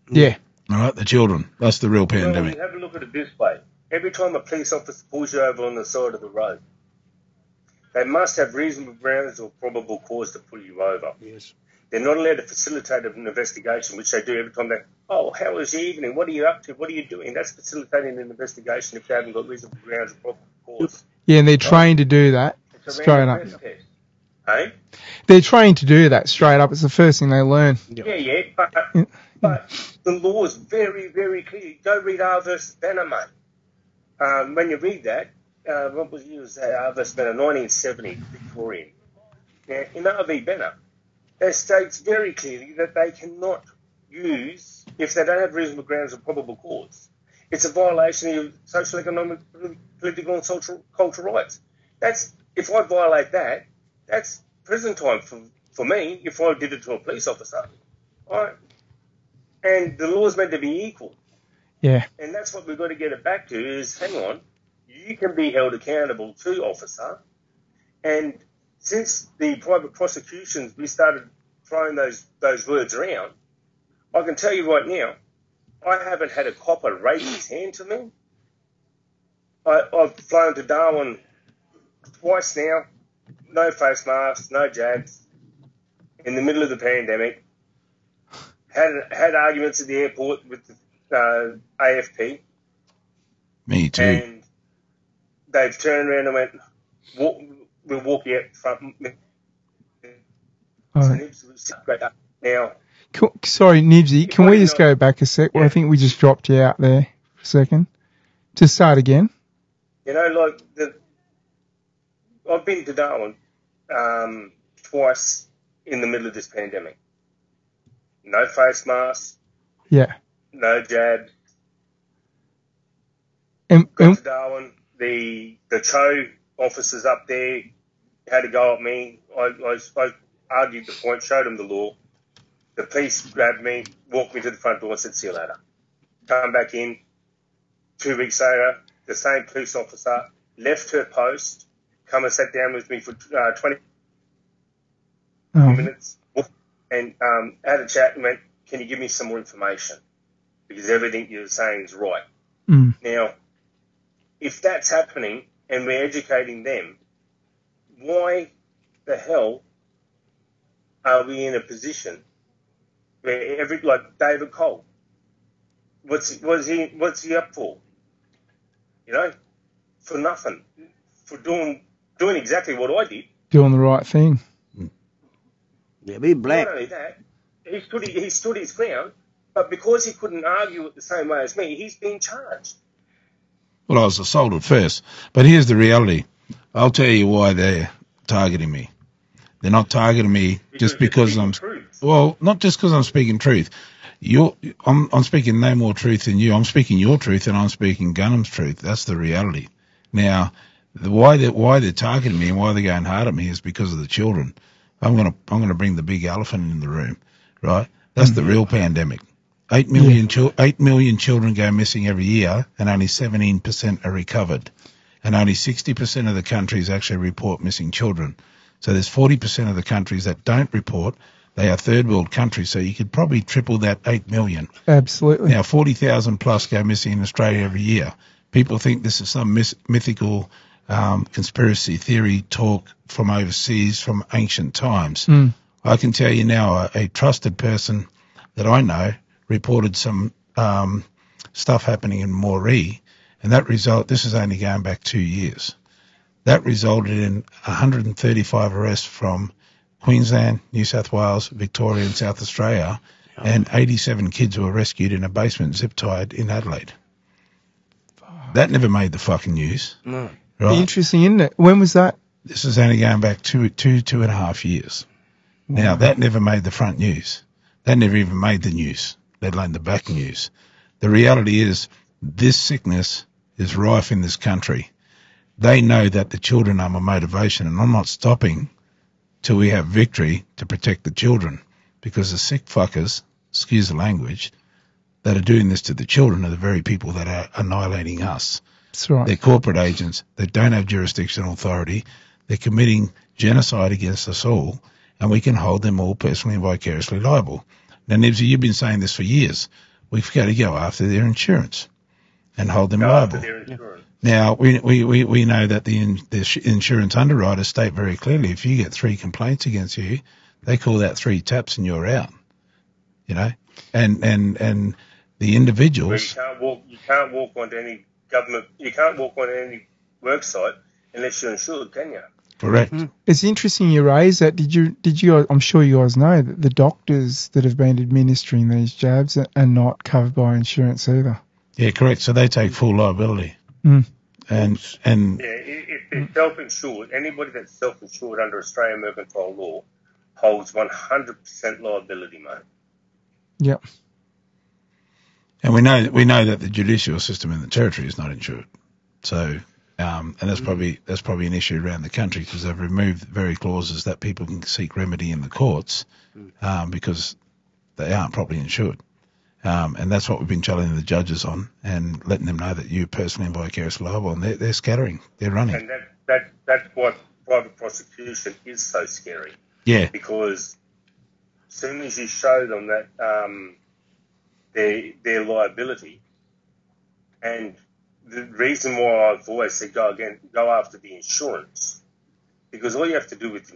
Yeah. All right, the children. That's the real Well, pandemic. have a look at it this way. Every time a police officer pulls you over on the side of the road, they must have reasonable grounds or probable cause to pull you over. Yes. They're not allowed to facilitate an investigation, which they do every time they, oh, how was your evening? What are you up to? What are you doing? That's facilitating an investigation if they haven't got reasonable grounds or probable cause. Yeah, and they're trained to do that straight up. test. Hey? They're trained to do that straight up. It's the first thing they learn. Yeah, yeah, but, Yeah. but the law is very, very clear. Go read R versus Banner, mate. Um, when you read that, uh, what was used uh, versus Banner, 1970, Victorian. Now, in R v Banner, it states very clearly that they cannot use, if they don't have reasonable grounds or probable cause, it's a violation of social, economic, political, and social, cultural rights. That's if I violate that, that's prison time for, for me if I did it to a police officer. Right? And the law is meant to be equal. Yeah. And that's what we've got to get it back to is hang on, you can be held accountable to officer. And since the private prosecutions, we started throwing those, those words around, I can tell you right now, I haven't had a copper raise his hand to me. I, I've flown to Darwin twice now, no face masks, no jabs, in the middle of the pandemic. Had had arguments at the airport with the uh, AFP, Me too. and they've turned around and went, walk, "We'll walk you out front." Now, Sorry, Nibsy, can we just go back a sec? Well, I think we just dropped you out there for a second. To start again. you know, like the, I've been to Darwin um, twice in the middle of this pandemic. No face mask, Yeah. no jab. And, and to Darwin, the the Cho officers up there had to go at me. I, I, I argued the point, showed them the law. The police grabbed me, walked me to the front door, and said, "See you later." Come back in. Two weeks later, the same police officer left her post, come and sat down with me for uh, 20 oh, minutes, and um, had a chat and went, "Can you give me some more information? Because everything you're saying is right." mm, Now, if that's happening and we're educating them, why the hell are we in a position where every like David Cole, what's what's he what's he up for? You know, for nothing, for doing doing exactly what I did. doing the right thing. Hmm. Yeah, be black. Not only that, he stood he stood his ground, but because he couldn't argue it the same way as me, he's been charged. Well, I was assaulted first. But here's the reality. I'll tell you why they're targeting me. They're not targeting me just because I'm. truth. Well, not just because I'm speaking truth. You're, I'm, I'm speaking no more truth than you. I'm speaking your truth and I'm speaking Gunham's truth. That's the reality. Now, the why they why they're targeting me and why they're going hard at me is because of the children. I'm gonna I'm gonna bring the big elephant in the room, right? That's the real pandemic. Eight million chil- eight million children go missing every year, and only 17% are recovered, and only 60% of the countries actually report missing children. So there's 40% of the countries that don't report. They are third world countries, so you could probably triple that 8 million. Absolutely. Now, 40,000 plus go missing in Australia every year. People think this is some mythical um, conspiracy theory talk from overseas from ancient times. Mm. I can tell you now, a, a trusted person that I know reported some um, stuff happening in Moree, and that result, this is only going back two years. That resulted in 135 arrests from Queensland, New South Wales, Victoria, and South Australia, and 87 kids were rescued in a basement zip tied in Adelaide. That never made the fucking news, No. right? Interesting, isn't it? When was that? This is only going back two, two, two and a half years. Now that never made the front news. That never even made the news, let alone the back news. The reality is this sickness is rife in this country. They know that the children are my motivation and I'm not stopping till we have victory to protect the children because the sick fuckers, excuse the language, that are doing this to the children are the very people that are annihilating us. That's right. They're corporate agents. that don't have jurisdictional authority. They're committing genocide against us all, and we can hold them all personally and vicariously liable. Now, Nibsy, you've been saying this for years. We've got to go after their insurance and hold them Go liable. Now, we, we, we, we know that the, in, the insurance underwriters state very clearly if you get three complaints against you, they call that three taps and you're out. You know? And, and, and the Where you individuals, can't walk, you can't walk onto any government, you can't walk on any work site unless you're insured, can you? Correct. It's interesting you raise that. Did you? Did you? I'm sure you guys know that the doctors that have been administering these jabs are, are not covered by insurance either. Yeah, correct. So they take full liability. Mm. And, and Yeah, i- if they're self-insured, anybody that's self-insured under Australian mercantile law holds 100% liability, mate. Yep. And we know we know that the judicial system in the territory is not insured. So, um, and that's probably that's probably an issue around the country because they've removed very clauses that people can seek remedy in the courts um, because they aren't properly insured. Um, and that's what we've been challenging the judges on and letting them know that you personally and vicariously liable. And they're, they're scattering, they're running. And that, that, that's why private prosecution is so scary. Yeah, because as soon as you show them that um, their their liability, and the reason why I've always said go again, go after the insurance, because all you have to do with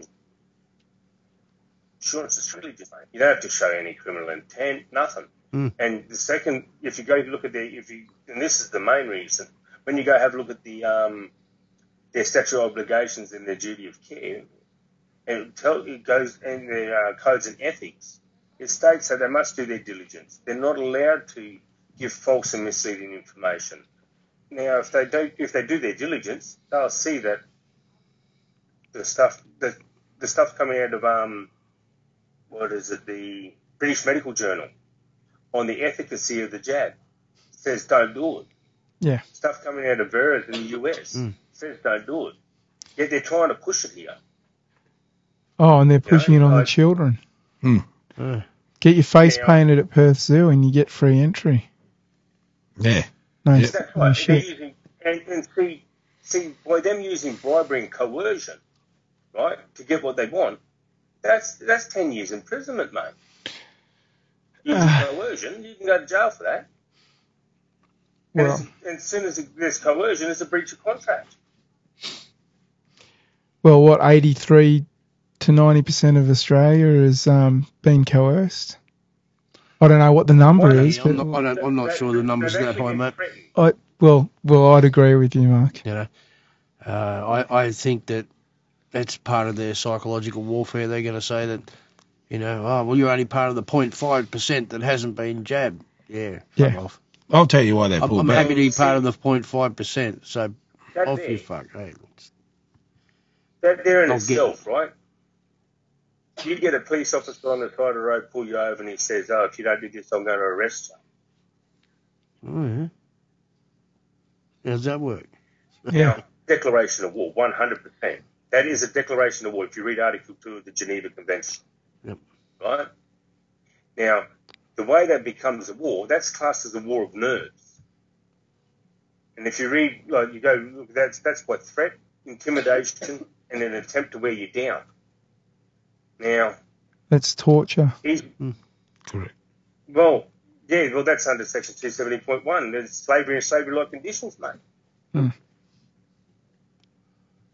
insurance is really different. You don't have to show any criminal intent, nothing. Mm. And the second, if you go look at the, if you, and this is the main reason, when you go have a look at the um, their statutory obligations and their duty of care, and it, tell, it goes in their uh, codes and ethics, it states that they must do their diligence. They're not allowed to give false and misleading information. Now, if they don't, if they do their diligence, they'll see that the stuff, the, the stuff coming out of um, what is it, the British Medical Journal on the efficacy of the jab says don't do it. Yeah. Stuff coming out of VAERS in the US Mm. says don't do it. Yet they're trying to push it here. Oh, and they're pushing it on the like- children. Uh, Get your face Yeah. painted at Perth Zoo and you get free entry. yeah. Yeah. That's right. They're shit. using, and, and see, see, by them using bribery and coercion, right, to get what they want, that's that's ten years imprisonment, mate. Using Ah. coercion, you can go to jail for that. And, Well, as, and as soon as there's coercion, it's a breach of contract. well, what 83 to 90 percent of Australia has um, been coerced. I don't know what the number Well, is, I'm but not, I don't, I'm not sure the numbers that high, mate. I, well, well, I'd agree with you, Mark. You know, uh, I I think that that's part of their psychological warfare. They're going to say that, you know, oh well, you're only part of the 0.5 percent that hasn't been jabbed. Yeah, fuck Yeah. off. I'll tell you why they I'm, pulled I'm back. happy to be part of the 0.5 percent. So That off there, you fuck. Hey, that there in I'll get- itself, right? You get a police officer on the side of the road, pull you over, and he says, "Oh, if you don't do this, I'm going to arrest you." oh, yeah. How's that work? Yeah. Now, declaration of war, 100%. That is a declaration of war if you read Article 2 of the Geneva Convention. Yep. Right? Now, the way that becomes a war, that's classed as a war of nerves. And if you read, like, you go, look, that's, that's what threat, intimidation, and an attempt to wear you down. Now, That's torture. he's, Correct. well, yeah, well, that's under Section 270.1. There's slavery and slavery-like conditions, mate. Hmm.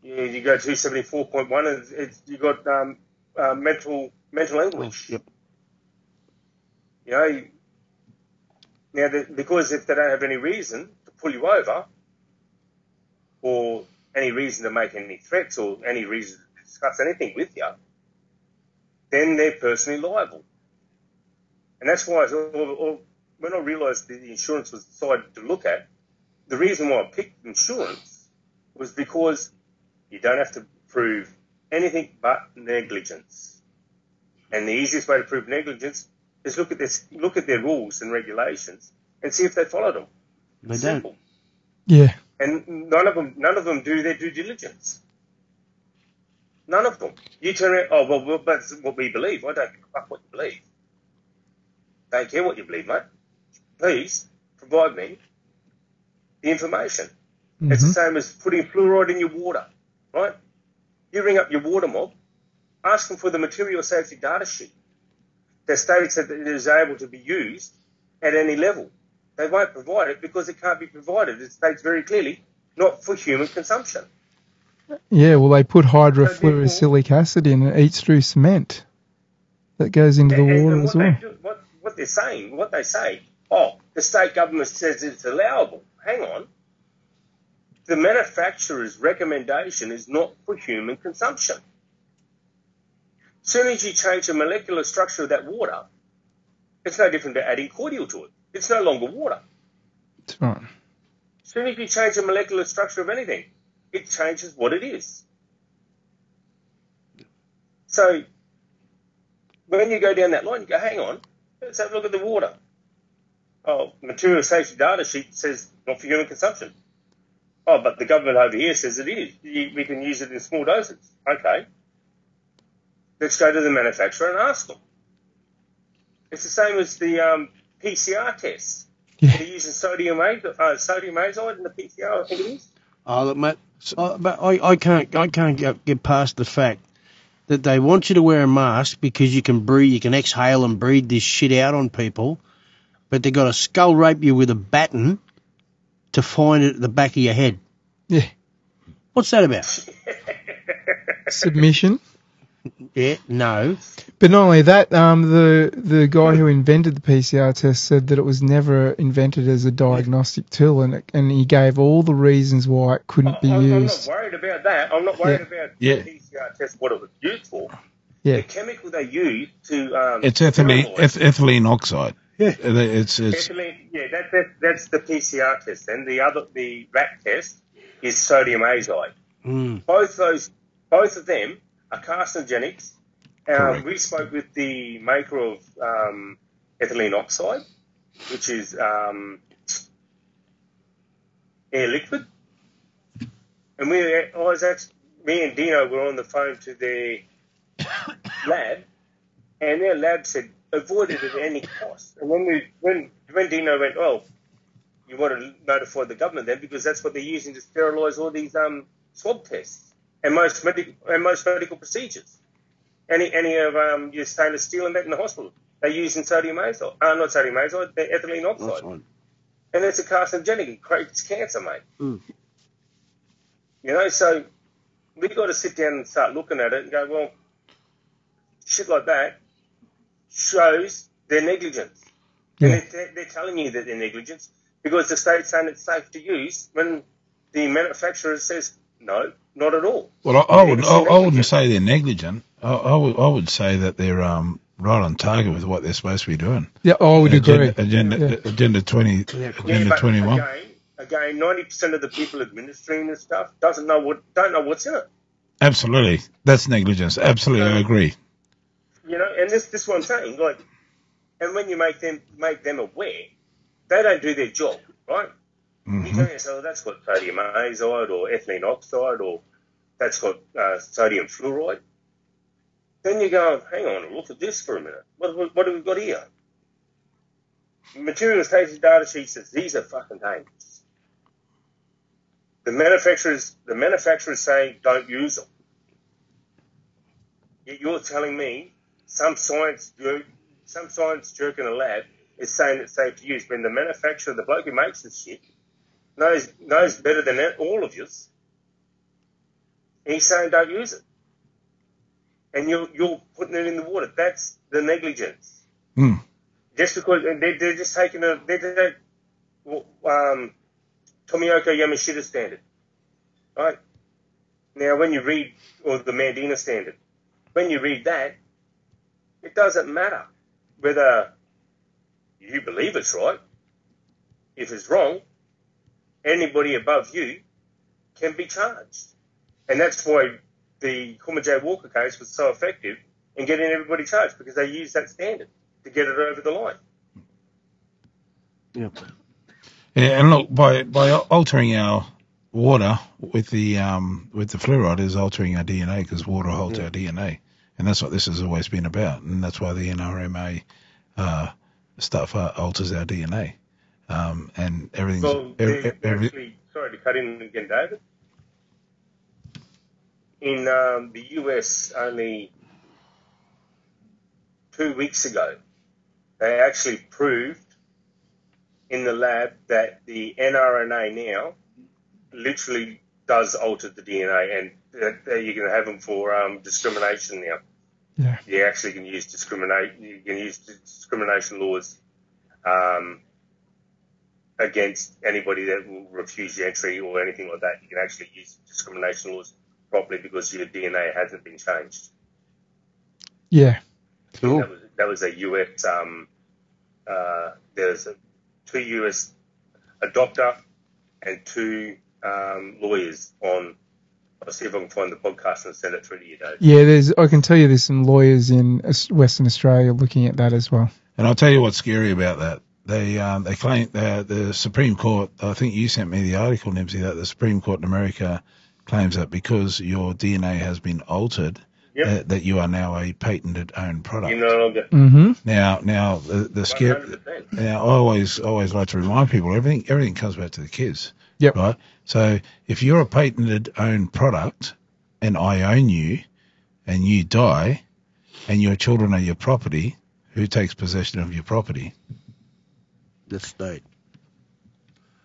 Yeah, you go 274.1, and it's, you got um, uh, mental mental anguish. Yep. You know, now the, because if they don't have any reason to pull you over, or any reason to make any threats, or any reason to discuss anything with you, then they're personally liable. And that's why, or, or when I realised the insurance was decided to look at, the reason why I picked insurance was because you don't have to prove anything but negligence. And the easiest way to prove negligence is look at this, look at their rules and regulations and see if they follow them. They Simple. don't. Yeah. And none of them, none of them do their due diligence. None of them. You turn around, oh, well, well that's what we believe. I don't give a fuck what you believe. Don't care what you believe, mate. Please provide me the information. It's the Mhm. same as putting fluoride in your water, right? You ring up your water mob, ask them for the material safety data sheet that states that it is able to be used at any level. They won't provide it because it can't be provided. It states very clearly, not for human consumption. Yeah, well, they put hydrofluorosilicic acid in and it eats through cement. That goes into the And- water what as well. They what, what they're saying, what they say, oh, the state government says it's allowable. Hang on. The manufacturer's recommendation is not for human consumption. soon as you change the molecular structure of that water, it's no different to adding cordial to it. It's no longer water. That's right. As soon as you change the molecular structure of anything, it changes what it is. So when you go down that line, you go, hang on, let's have a look at the water. Oh, material safety data sheet says not for human consumption. Oh, but the government over here says it is. We can use it in small doses. Okay. Let's go to the manufacturer and ask them. It's the same as the um, PCR test. Yeah. They're using sodium, uh, sodium azide in the PCR, I think it is. Oh, look, mate. I, uh, but I, I can't I can't get, get past the fact that they want you to wear a mask because you can breathe, you can exhale and breathe this shit out on people, but they've got to skull rape you with a baton to find it at the back of your head. Yeah. What's that about? Submission. Yeah, no. But not only that, um, the the guy who invented the PCR test said that it was never invented as a diagnostic tool, and it, and he gave all the reasons why it couldn't be I'm, I'm not worried about that. I'm not worried about Yeah. the PCR test, what it was used for. Yeah. The chemical they use to. Um, It's ethylene, eth- ethylene oxide. Yeah. It's, it's, Ethylene, yeah, that, that, that's the PCR test. And the other, the rat test is sodium azide. Mm. Both those, both of them are carcinogenics. Um, we spoke with the maker of um, ethylene oxide, which is um, Air Liquide. And we, I was actually, me and Dino were on the phone to their lab, and their lab said avoid it at any cost. And when we, when when Dino went, oh, you want to notify the government then because that's what they're using to sterilise all these um, swab tests and most medical and most medical procedures. Any any of um, your stainless steel and that in the hospital, they're using sodium azide, uh, not sodium azide, they're ethylene oxide, That's and it's a carcinogenic. It creates cancer, mate. Mm. You know, so we've got to sit down and start looking at it and go, well, shit like that shows their negligence. Yeah. And they're, they're telling you that they're negligence because the state's saying it's safe to use when the manufacturer says no, not at all. well, I, I would, It's I, I wouldn't say they're negligent. I, I would, I would say that they're, um, right on target with what they're supposed to be doing. Yeah, I would agree. Agenda, agenda, Yeah. agenda 20, Yeah, agenda but 21. Again, again, ninety percent of the people administering this stuff doesn't know what don't know what's in it. Absolutely. That's negligence. Absolutely. I agree. You know, and this this is what I'm saying. Like, and when you make them make them aware, they don't do their job, right? You hmm tell yourself that's got sodium azide or ethylene oxide or that's got uh, sodium fluoride. Then you go, hang on, look at this for a minute. What, what, what have we got here? Material safety data sheet says these are fucking dangerous. The manufacturers, the manufacturers say don't use them. Yet you're telling me some science jerk, some science jerk in a lab is saying it's safe to use when the manufacturer, the bloke who makes this shit, knows knows better than all of us. He's saying don't use it, and you're you're putting it in the water. That's the negligence. Hmm. Just because they're, they're just taking a they're, they're, um, Tomoyuki Yamashita standard, right? Now, when you read or the Medina standard, when you read that, it doesn't matter whether you believe it's right. If it's wrong, anybody above you can be charged. And that's why the Kumanjayi Walker case was so effective in getting everybody charged because they used that standard to get it over the line. Yep. Yeah, and look by by altering our water with the um with the fluoride is altering our DNA because water holds our DNA, and that's what this has always been about, and that's why the NRMA uh, stuff uh, alters our DNA, um, and everything's Well, every, they every, actually, sorry to cut in again, David. In um, the US, only two weeks ago, they actually proved in the lab that the mRNA now literally does alter the DNA, and that, that you can have them for um, discrimination now. Yeah. You actually can use discriminate. You can use discrimination laws um, against anybody that will refuse your entry or anything like that. You can actually use discrimination laws properly because your DNA hasn't been changed. Yeah. Cool. That was that was a US. Um, uh, there's a, two US, a doctor and two um, lawyers on. I'll see if I can find the podcast and send it through to you, Dave. Yeah, there's. I can tell you, there's some lawyers in Western Australia looking at that as well. And I'll tell you what's scary about that. They um, they claim uh, the Supreme Court. I think you sent me the article, Nibsy, that the Supreme Court in America claims that because your DNA has been altered, Yep. that, that you are now a patented owned product. You no longer. Mm-hmm. Now, now the the scare. Now, I always always like to remind people everything everything comes back to the kids. Yep. Right. So if you're a patented owned product, and I own you, and you die, and your children are your property, who takes possession of your property? The state.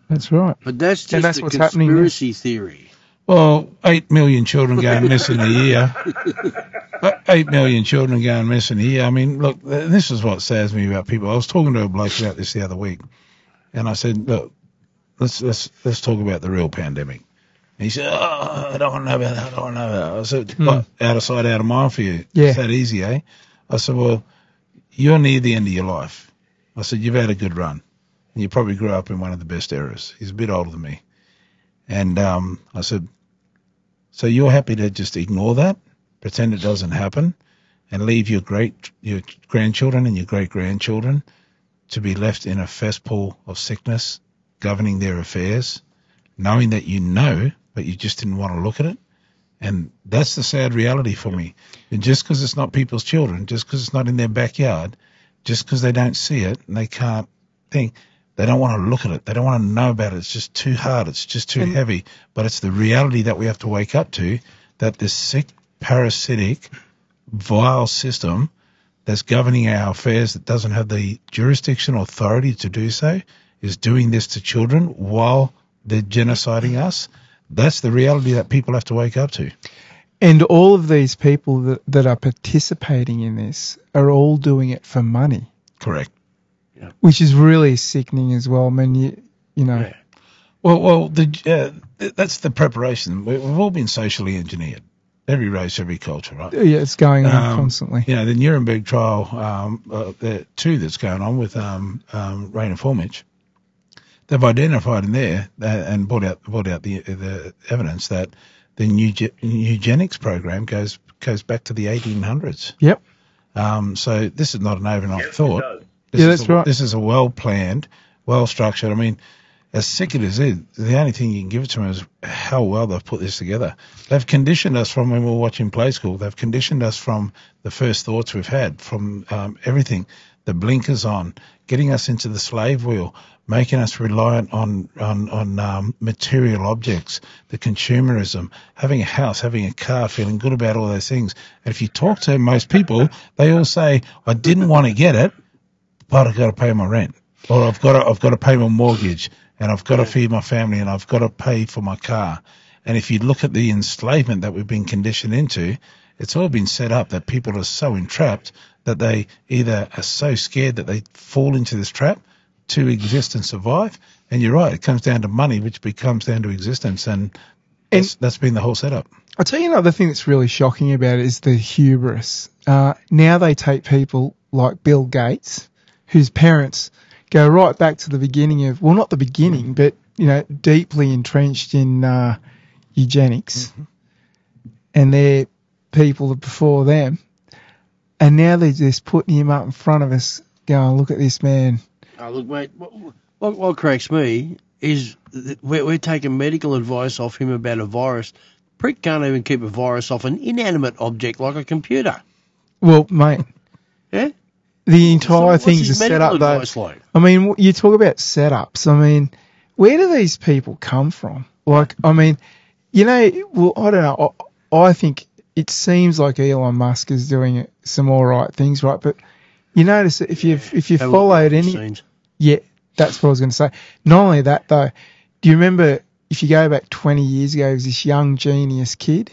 That's right. But that's just And that's a what's happening conspiracy theory. Well, eight million children going missing a year. Uh, Eight million children going missing a year. I mean, look, this is what saddens me about people. I was talking to a bloke about this the other week, and I said, look, let's let's let's talk about the real pandemic. And he said, oh, I don't want to know about that. I don't want to know about that. I said, what, out of sight, out of mind for you. Yeah. It's that easy, eh? I said, well, you're near the end of your life. I said, you've had a good run. You probably grew up in one of the best eras. He's a bit older than me. And um, I said, so you're happy to just ignore that, pretend it doesn't happen, and leave your great your grandchildren and your great grandchildren to be left in a cesspool of sickness, governing their affairs, knowing that you know, but you just didn't want to look at it. And that's the sad reality for me. And just because it's not people's children, just because it's not in their backyard, just because they don't see it and they can't think, they don't want to look at it. They don't want to know about it. It's just too hard. It's just too heavy. But it's the reality that we have to wake up to that this sick, parasitic, vile system that's governing our affairs that doesn't have the jurisdiction or authority to do so is doing this to children while they're genociding us. That's the reality that people have to wake up to. And all of these people that, that are participating in this are all doing it for money, Correct. Which is really sickening as well. I mean, you, you know, Yeah. Well, well, the, uh, that's the preparation. We- We've all been socially engineered. Every race, every culture, right? yeah, it's going on Um, constantly. You know, the Nuremberg trial, um, uh, the two that's going on with um, um, Reiner Fuellmich, they've identified in there uh, and brought out brought out the the evidence that the euge- eugenics program goes goes back to the 1800s. Yep. Um, so this is not an overnight Yes, it thought. This Yeah, is that's a, right. This is a well planned, well structured. I mean, as sick as it is, the only thing you can give it to them is how well they've put this together. They've conditioned us from when we were watching Play School. They've conditioned us from the first thoughts we've had, from um, everything, the blinkers on, getting us into the slave wheel, making us reliant on on on um, material objects, the consumerism, having a house, having a car, feeling good about all those things. And if you talk to most people, they all say, "I didn't want to get it, but I've got to pay my rent, or I've got to, I've got to pay my mortgage, and I've got to feed my family, and I've got to pay for my car. And if you look at the enslavement that we've been conditioned into, it's all been set up that people are so entrapped that they either are so scared that they fall into this trap to exist and survive. And you're right, it comes down to money, which becomes down to existence, and that's, that's been the whole setup. I'll tell you another thing that's really shocking about it is the hubris. Uh, now they take people like Bill Gates, whose parents go right back to the beginning of, well, not the beginning, but, you know, deeply entrenched in uh, eugenics. and their people before them, and now they're just putting him up in front of us, going, "Look at this man." Oh, look, mate, what, what, what cracks me is we're, we're taking medical advice off him about a virus. Prick can't even keep a virus off an inanimate object like a computer. Well, mate, Yeah? The entire So thing's a setup, though. like? I mean, you talk about setups. I mean, where do these people come from? Like, I mean, you know, well, I don't know. I, I think it seems like Elon Musk is doing some all right things, right? But you notice that if you've if you've Have a look followed any, scenes. yeah, that's what I was going to say. Not only that though, do you remember if you go back 20 years ago, he was this young genius kid,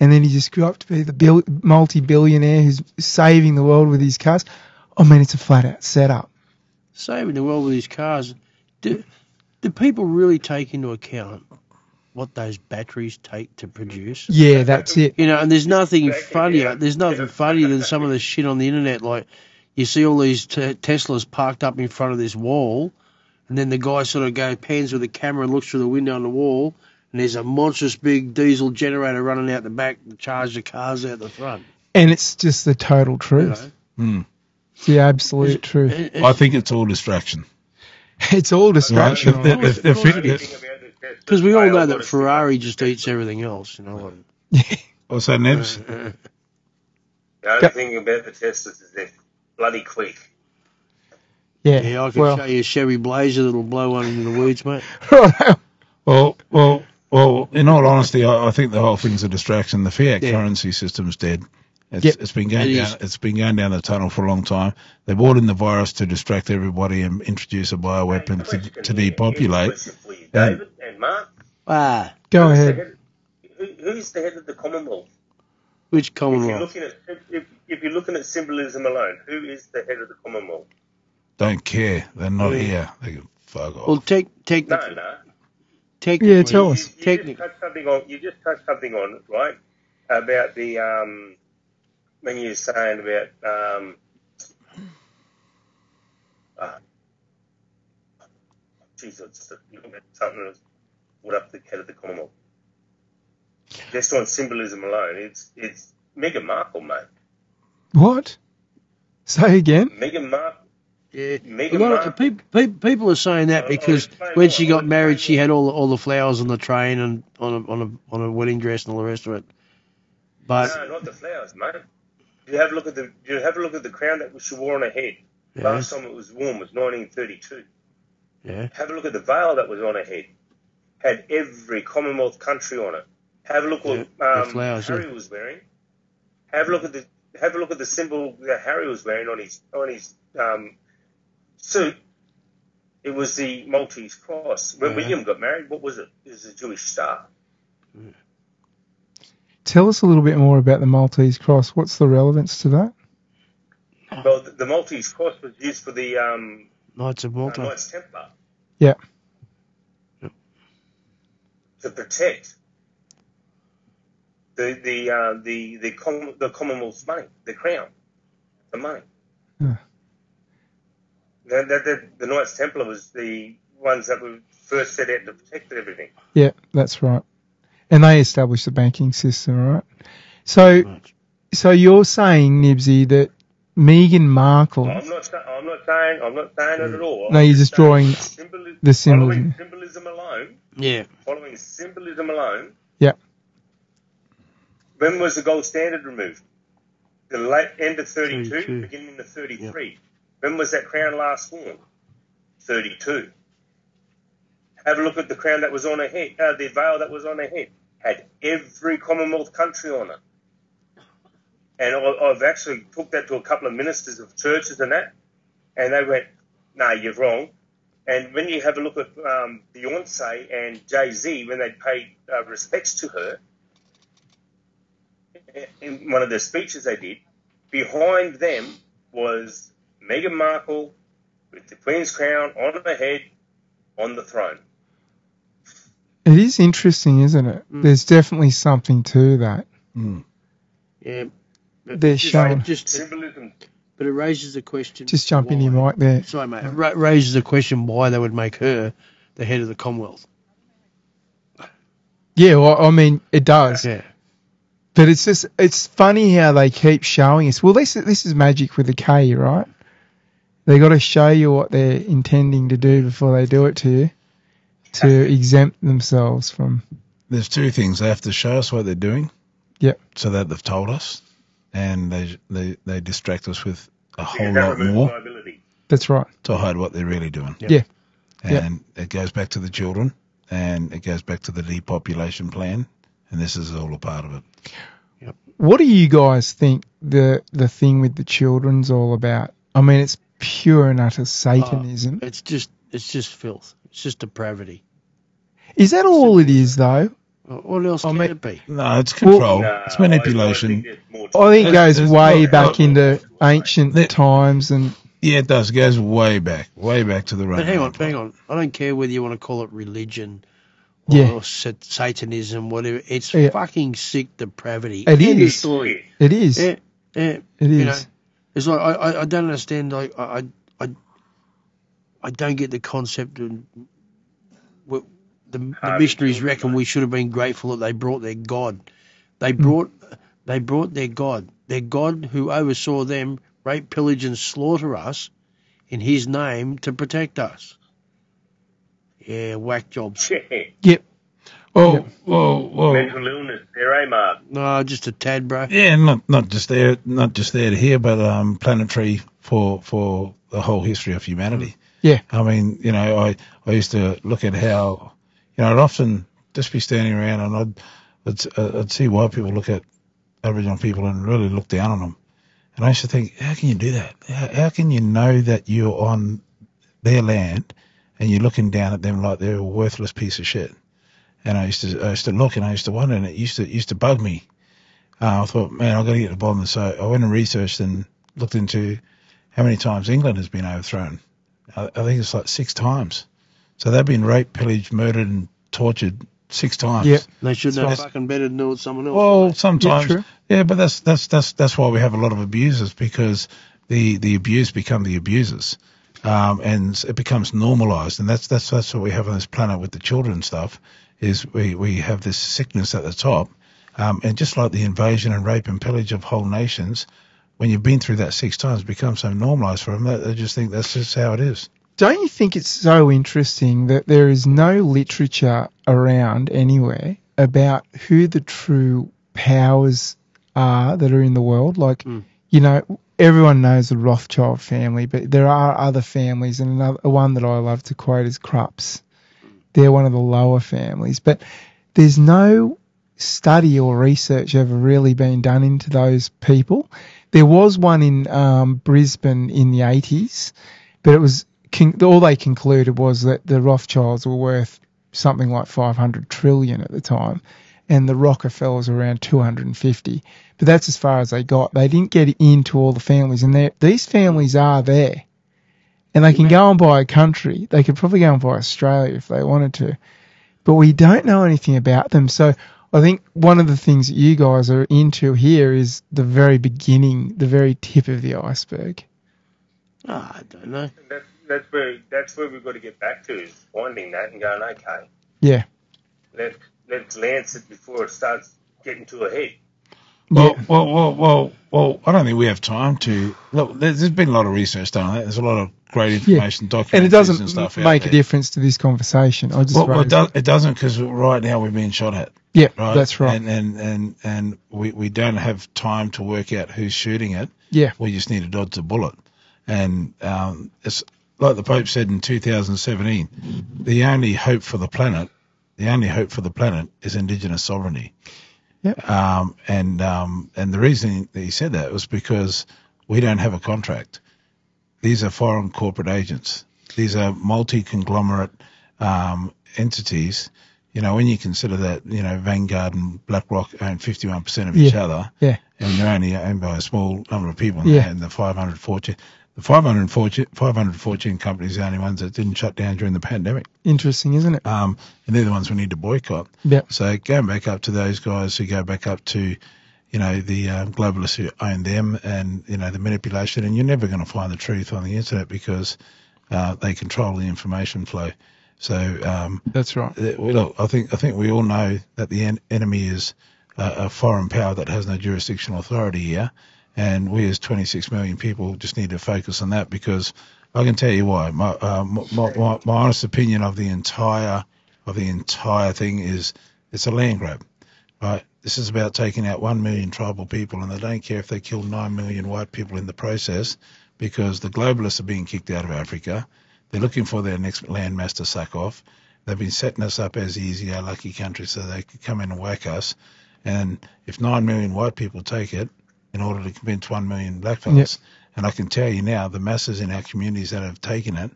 and then he just grew up to be the multi-billionaire who's saving the world with his cars. I mean, it's a flat out setup. saving the world with his cars. Do, do people really take into account what those batteries take to produce? Yeah, that's it. You know, and there's nothing funnier. There's nothing funnier than some of the shit on the internet. Like you see all these t- Teslas parked up in front of this wall, and then the guy sort of goes pans with the camera and looks through the window on the wall, and there's a monstrous big diesel generator running out the back to charge the cars out the front. And it's just the total You truth. know? Hmm. It's the absolute truth. It- it- I think it's all distraction. It's all distraction. If- if- if- Because we all know that Ferrari just eats everything else, you know. What's that, Nebs? and- The only thing about the Teslas is they're bloody quick. yeah. Yeah, I can well, show you a Chevy Blazer that'll blow one into the weeds, mate. Well, well, well. In all honesty, I, I think the whole thing's a distraction. The fiat Yeah. currency system's dead. It's, Yep. it's been going It down. is. It's been going down the tunnel for a long time. They brought in the virus to distract everybody and introduce a bioweapon to, to depopulate. Question you, David and Mark. Ah, go Who's the ahead. head- Who, who's the head of the Commonwealth? which If you're Commonwealth? at if, if you're looking at symbolism alone, who is the head of the Commonwealth? Don't care. They're not Yeah. here. They can fuck off. Well, tec- No, technically, no. technically, Yeah, tell You- us. You, you Technic- just touched something on. You just touched something on right about the um when you're saying about um. Uh, geez, it's just looking at something that's put up the head of the Commonwealth. Just on symbolism alone, it's it's Meghan Markle, mate. What? Say again. Meghan Markle. yeah. Meghan A lot of people, people, people are saying that because when she got married, she had all the, all the flowers on the train and on a, on a on a wedding dress and all the rest of it. But No, not the flowers, mate. You have a look at the you have a look at the crown that she wore on her head. yeah, Last time it was worn was 1932. yeah, Have a look at the veil that was on her head. Had every Commonwealth country on it. Have a look what Yeah, the um, flowers, Harry yeah. was wearing. Have a look at the have a look at the symbol that Harry was wearing on his on his um, suit. It was the Maltese cross. When. William got married, what was it? It was a Jewish star. Tell us a little bit more about the Maltese cross. What's the relevance to that? Well, the, the Maltese cross was used for the um, Knights of uh, Malta. Knights Templar. Yeah. Yep. To protect the the uh, the the, Com- the Commonwealth's money, the crown, the money. Yeah. The, the, the, the Knights Templar was the ones that were first set out to protect everything. Yeah, that's right. And they established the banking system, right? So, Right. so you're saying, Nibsy, that Meghan Markle, I'm not. sa- I'm not saying. I'm not saying it at all. No, I'm you're just drawing symboli- the symbolism. Following symbolism alone. Yeah, Following symbolism alone. Yeah. When was the gold standard removed? The late end of 32, 32. beginning of 33. When was that crown last worn? 32. Have a look at the crown that was on her head, uh, the veil that was on her head. Had every Commonwealth country on it. And I- I've actually took that to a couple of ministers of churches and that, and they went, "No, you're wrong." And when you have a look at um, Beyonce and Jay Z, when they paid uh, respects to her, in one of the speeches they did, behind them was Meghan Markle with the Queen's crown on her head on the throne. It is interesting, isn't it? Mm. There's definitely something to that. Hmm. yeah. They're just- showing- just, Symbolism. but it raises the question. Just jump in your why. mic there. Sorry, mate. It ra- raises the question why they would make her the head of the Commonwealth. Yeah, well, I mean, it does. Yeah. But it's just it's funny how they keep showing us. Well, this this is magic with a K, right? They got to show you what they're intending to do before they do it to you, to exempt themselves from. There's two things. They have to show us what they're doing. Yep. So that they've told us, and they they they distract us with a whole lot more liability. That's right. to hide what they're really doing. Yep. Yeah. Yep. And it goes back to the children, and it goes back to the depopulation plan, and this is all a part of it. Yep. What do you guys think the the thing with the children's all about? I mean, it's pure and utter ah, Satanism. It's just it's just filth. It's just depravity. is that all it is, though? What else I can mean- it be? No, it's control. No, it's I- I manipulation. think there's more to I think it goes there's way not- back no- into ancient There- times, and yeah, it does. It goes way back, way back to the Roman. But hang on, hang on. I don't care whether you want to call it religion or Yeah. sa- Satanism, whatever. It's Yeah. fucking sick depravity. It End of is. story. it is. Yeah, yeah. It You know, it's like I, I, I don't understand. Like I, I, I, I don't get the concept of what the, the missionaries reckon we should have been grateful that they brought their God. They brought, they brought their God, their God who oversaw them rape, pillage, and slaughter us in His name to protect us. Yeah, whack jobs. Yep. Whoa, whoa, whoa. mental illness there, eh, Mark? No, just a tad, bro. Yeah, not not just there, not just there to here, but um, planetary for for the whole history of humanity. Yeah. I mean, you know, I I used to look at how, you know, I'd often just be standing around and I'd I'd, uh, I'd see white people look at Aboriginal people and really look down on them, and I used to think, how can you do that? How, how can you know that you're on their land and you're looking down at them like they're a worthless piece of shit? And I used to I used to look and I used to wonder, and it used to used to bug me. Uh, I thought, man, I've got to get to the bottom. of this. So I went and researched and looked into how many times England has been overthrown. I, I think it's like six times. So they've been raped, pillaged, murdered, and tortured six times. Yeah, They should know That's- fucking better than do it someone else. Well, sometimes, true. yeah, but that's that's that's that's why we have a lot of abusers because the the abused become the abusers, um, and it becomes normalised, and that's that's that's what we have on this planet with the children stuff. Is we we have this sickness at the top, um, and just like the invasion and rape and pillage of whole nations, when you've been through that six times, it becomes so normalised for them that they just think that's just how it is. Don't you think it's so interesting that there is no literature around anywhere about who the true powers are that are in the world? Like, Mm. you know, everyone knows the Rothschild family, but there are other families, and another one that I love to quote is Krupps. They're one of the lower families, but there's no study or research ever really been done into those people. There was one in um, Brisbane in the 80s, but it was all they concluded was that the Rothschilds were worth something like 500 trillion at the time, and the Rockefellers were around 250. But that's as far as they got. They didn't get into all the families, and these families are there, and they can go and buy a country. They could probably go and buy Australia if they wanted to, but we don't know anything about them. So I think one of the things that you guys are into here is the very beginning, the very tip of the iceberg. Ah, I don't know. That, that's where that's where we've got to get back to is finding that and going, okay, Yeah. let let's lance it before it starts getting to a head. Well, Yeah. well, well, well, well, I don't think we have time to look. There's, there's been a lot of research done on that. There's a lot of great information, documentaries And it doesn't stuff make a there. difference to this conversation. I just Well, well, it, raised does, it. it doesn't because right now we're being shot at. Yeah, Right, that's right. And and and and we we don't have time to work out who's shooting it. yeah, We just need to dodge the bullet. And um, it's like the Pope said in 2017. The only hope for the planet, the only hope for the planet is indigenous sovereignty. Yep. Um, and um, and the reason that he said that was because we don't have a contract. These are foreign corporate agents. These are multi-conglomerate um, entities. You know, when you consider that, you know, Vanguard and BlackRock own 51% of each Yeah. other, yeah, and they're only owned by a small number of people. Yeah. And the 500 fortune, the 500 fortune, 500 fortune companies are the only ones that didn't shut down during the pandemic. interesting, isn't it? Um, and they're the ones we need to boycott. Yeah, So going back up to those guys who go back up to, you know, the um, globalists who own them and, you know, the manipulation. And you're never going to find the truth on the internet because uh, they control the information flow. So, um, that's right. look, I think I think we all know that the en- enemy is a, a foreign power that has no jurisdictional authority here, and we as 26 million people just need to focus on that because I can tell you why. My, uh, my, my, my honest opinion of the entire of the entire thing is it's a land grab, right? This is about taking out one million tribal people, and they don't care if they kill nine million white people in the process, because the globalists are being kicked out of Africa. They're looking for their next landmass to suck off. They've been setting us up as easy, our lucky country, so they could come in and whack us. And if nine million white people take it, in order to convince one million blackfellas, yep. and I can tell you now, the masses in our communities that have taken it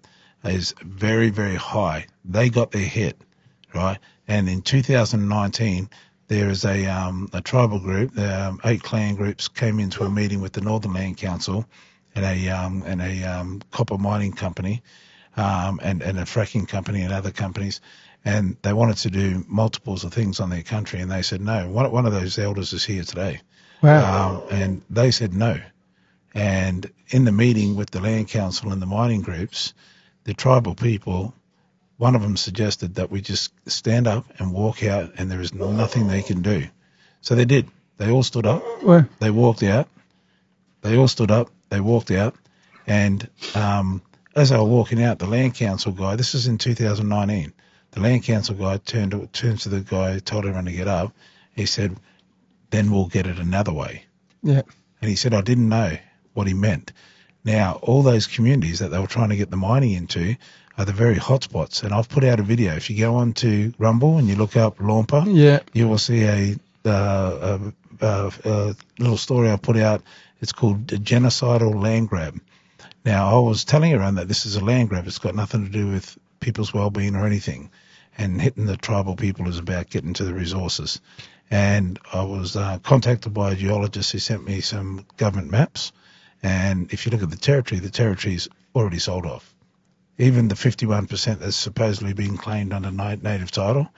is very, very high. They got their hit, right? And in 2019, there is a um, a tribal group, um, eight clan groups came into a meeting with the Northern Land Council and a um, and a um, copper mining company, um, and and a fracking company and other companies, and they wanted to do multiples of things on their country, and they said no. One one of those elders is here today, wow, um, and they said no, and in the meeting with the land council and the mining groups, the tribal people. One of them suggested that we just stand up and walk out, and there is nothing they can do. So they did. They all stood up. They walked out. They all stood up. They walked out, and um, as they were walking out, the land council guy. This is in 2019. The land council guy turned to, turned to the guy, told everyone to get up. He said, "Then we'll get it another way." Yeah. And he said, "I didn't know what he meant." Now, all those communities that they were trying to get the mining into are the very hotspots. And I've put out a video. If you go on to Rumble and you look up Lurnpa, yeah. you will see a, uh, a, a, a little story I put out it's called genocidal land grab. Now, I was telling everyone that this is a land grab. It's got nothing to do with people's well-being or anything. And hitting the tribal people is about getting to the resources. And I was uh, contacted by a geologist who sent me some government maps. And if you look at the territory, the territory's already sold off. Even the 51% that's supposedly being claimed under native title,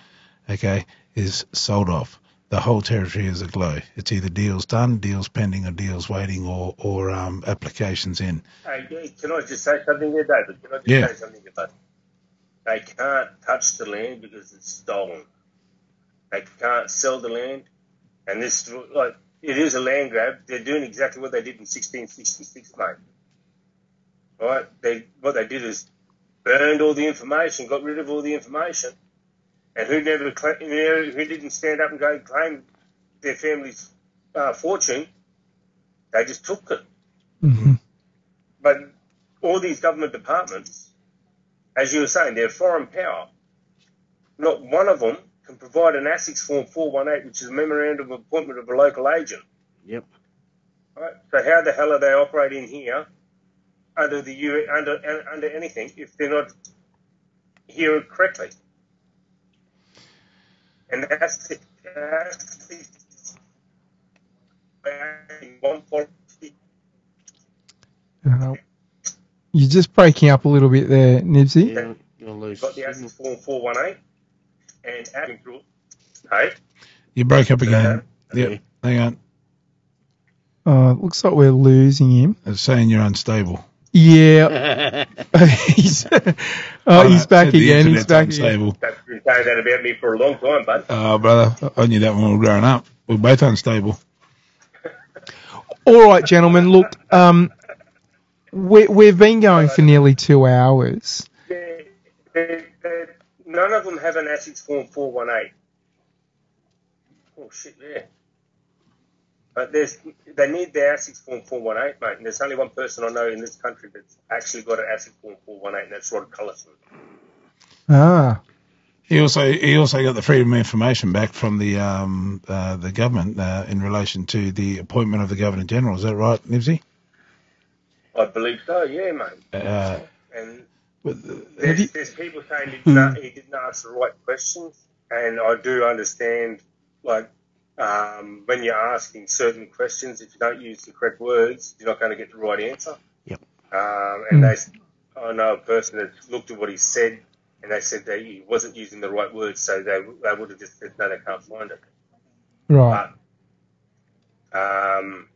okay, is sold off the whole territory is aglow. It's either deals done, deals pending, or deals waiting, or or um, applications in. Hey, can I just say something there, David? Can I just yeah. say something about? They can't touch the land because it's stolen. They can't sell the land, and this like it is a land grab. They're doing exactly what they did in 1666, mate. Right? They what they did is burned all the information, got rid of all the information, and who never who didn't stand up and go claim their family's uh, fortune, they just took it. Mm-hmm. But all these government departments, as you were saying, they're foreign power. Not one of them can provide an ASIC form 418, which is a memorandum of appointment of a local agent. Yep. Right. So how the hell are they operating here under the U under under anything if they're not here correctly? And that's the, that's the one policy. Uh, you're just breaking up a little bit there, Nibsy. Yeah, you'll lose. Got the ASIC form 418 and adding through Hey? You broke up again. Uh, yep. Hang on. Uh, looks like we're losing him. It's saying you're unstable. Yeah. he's uh, oh, he's back again. He's back unstable. again. That's been saying that about me for a long time, bud. Oh, brother, I knew that when we were growing up. We're both unstable. All right, gentlemen. Look, um, we, we've been going for nearly two hours. None of them have an ASIC form 418. Oh, shit, yeah. But there's, they need the ASIC form 418, mate. And there's only one person I know in this country that's actually got an ASIC form 418, and that's Rod Culleton. Ah. He also he also got the freedom of information back from the um, uh, the government uh, in relation to the appointment of the governor general. Is that right, Nibsy? I believe so. Yeah, mate. Uh, and you, there's, there's, people saying he didn't, he didn't ask the right questions, and I do understand like um, when you're asking certain questions, if you don't use the correct words, you're not going to get the right answer. Yep. Um, and mm. they, I know a person that looked at what he said, and they said that he wasn't using the right words, so they they would have just said no, they can't find it. Right. But um,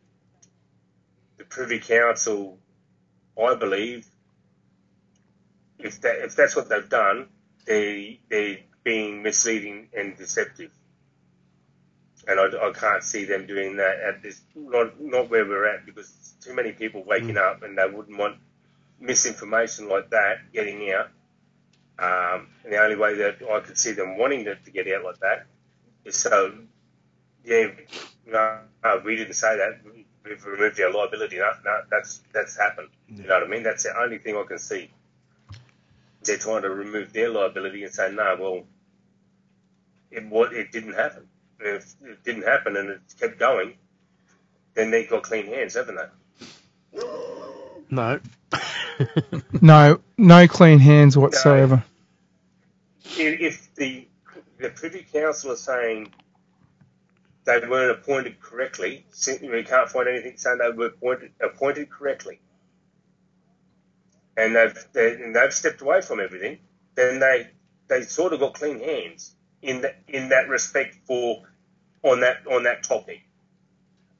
the Privy Council, I believe, if that if that's what they've done, they they're being misleading and deceptive and I, I can't see them doing that at this not not where we're at because too many people waking up and they wouldn't want misinformation like that getting out. Um, and the only way that I could see them wanting it to get out like that is so, yeah, no, no we didn't say that. We've removed our liability. No, no, that's that's happened. You know what I mean? That's the only thing I can see. They're trying to remove their liability and say, no, well, it what it didn't happen. If it didn't happen and it kept going, then they got clean hands, haven't they? No. No, no clean hands whatsoever. If if the the Privy Council is saying they weren't appointed correctly, we can't find anything saying they were appointed, appointed correctly, and they've they, and they've stepped away from everything, then they they sort of got clean hands in that in that respect for on that on that topic.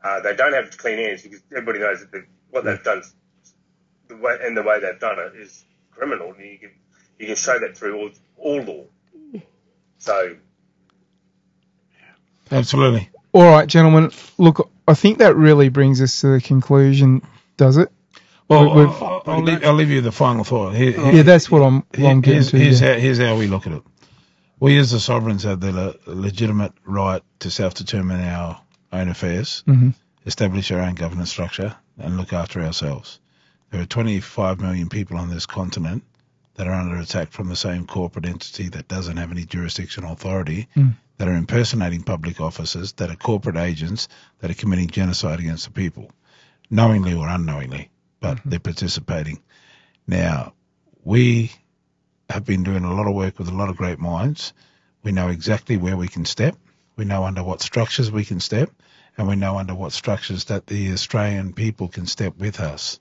Uh, they don't have clean hands because everybody knows that the, what they've done, the way and the way they've done it is criminal. And you can you can show that through all, all law. So Absolutely. All right, gentlemen. Look, I think that really brings us to the conclusion, does it? Well, We've- I'll, I'll, leave, I'll leave you the final thought. Here, here- Yeah, that's what I'm, what I'm getting here's, to. here's, yeah. how, here's how we look at it. We as the sovereigns have the le- legitimate right to self-determine our own affairs, Mhm. establish our own governance structure, and look after ourselves. There are 25 million people on this continent that are under attack from the same corporate entity that doesn't have any jurisdictional authority, Mm. that are impersonating public officers, that are corporate agents, that are committing genocide against the people, knowingly or unknowingly, but they're participating. Now, we have been doing a lot of work with a lot of great minds. We know exactly where we can step. We know under what structures we can step, and we know under what structures that the Australian people can step with us,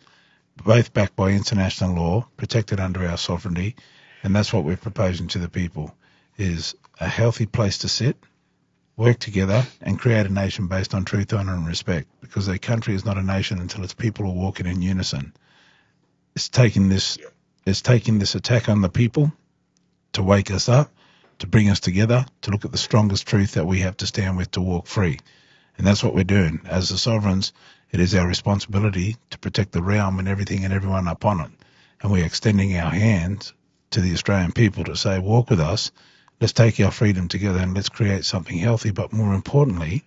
both backed by international law, protected under our sovereignty, and that's what we're proposing to the people: is a healthy place to sit, work together, and create a nation based on truth, honour, and respect. Because a country is not a nation until its people are walking in unison. It's taking this it's taking this attack on the people to wake us up, to bring us together, to look at the strongest truth that we have to stand with to walk free. And that's what we're doing. As the sovereigns, it is our responsibility to protect the realm and everything and everyone upon it. And we're extending our hands to the Australian people to say, walk with us, let's take our freedom together and let's create something healthy, but more importantly,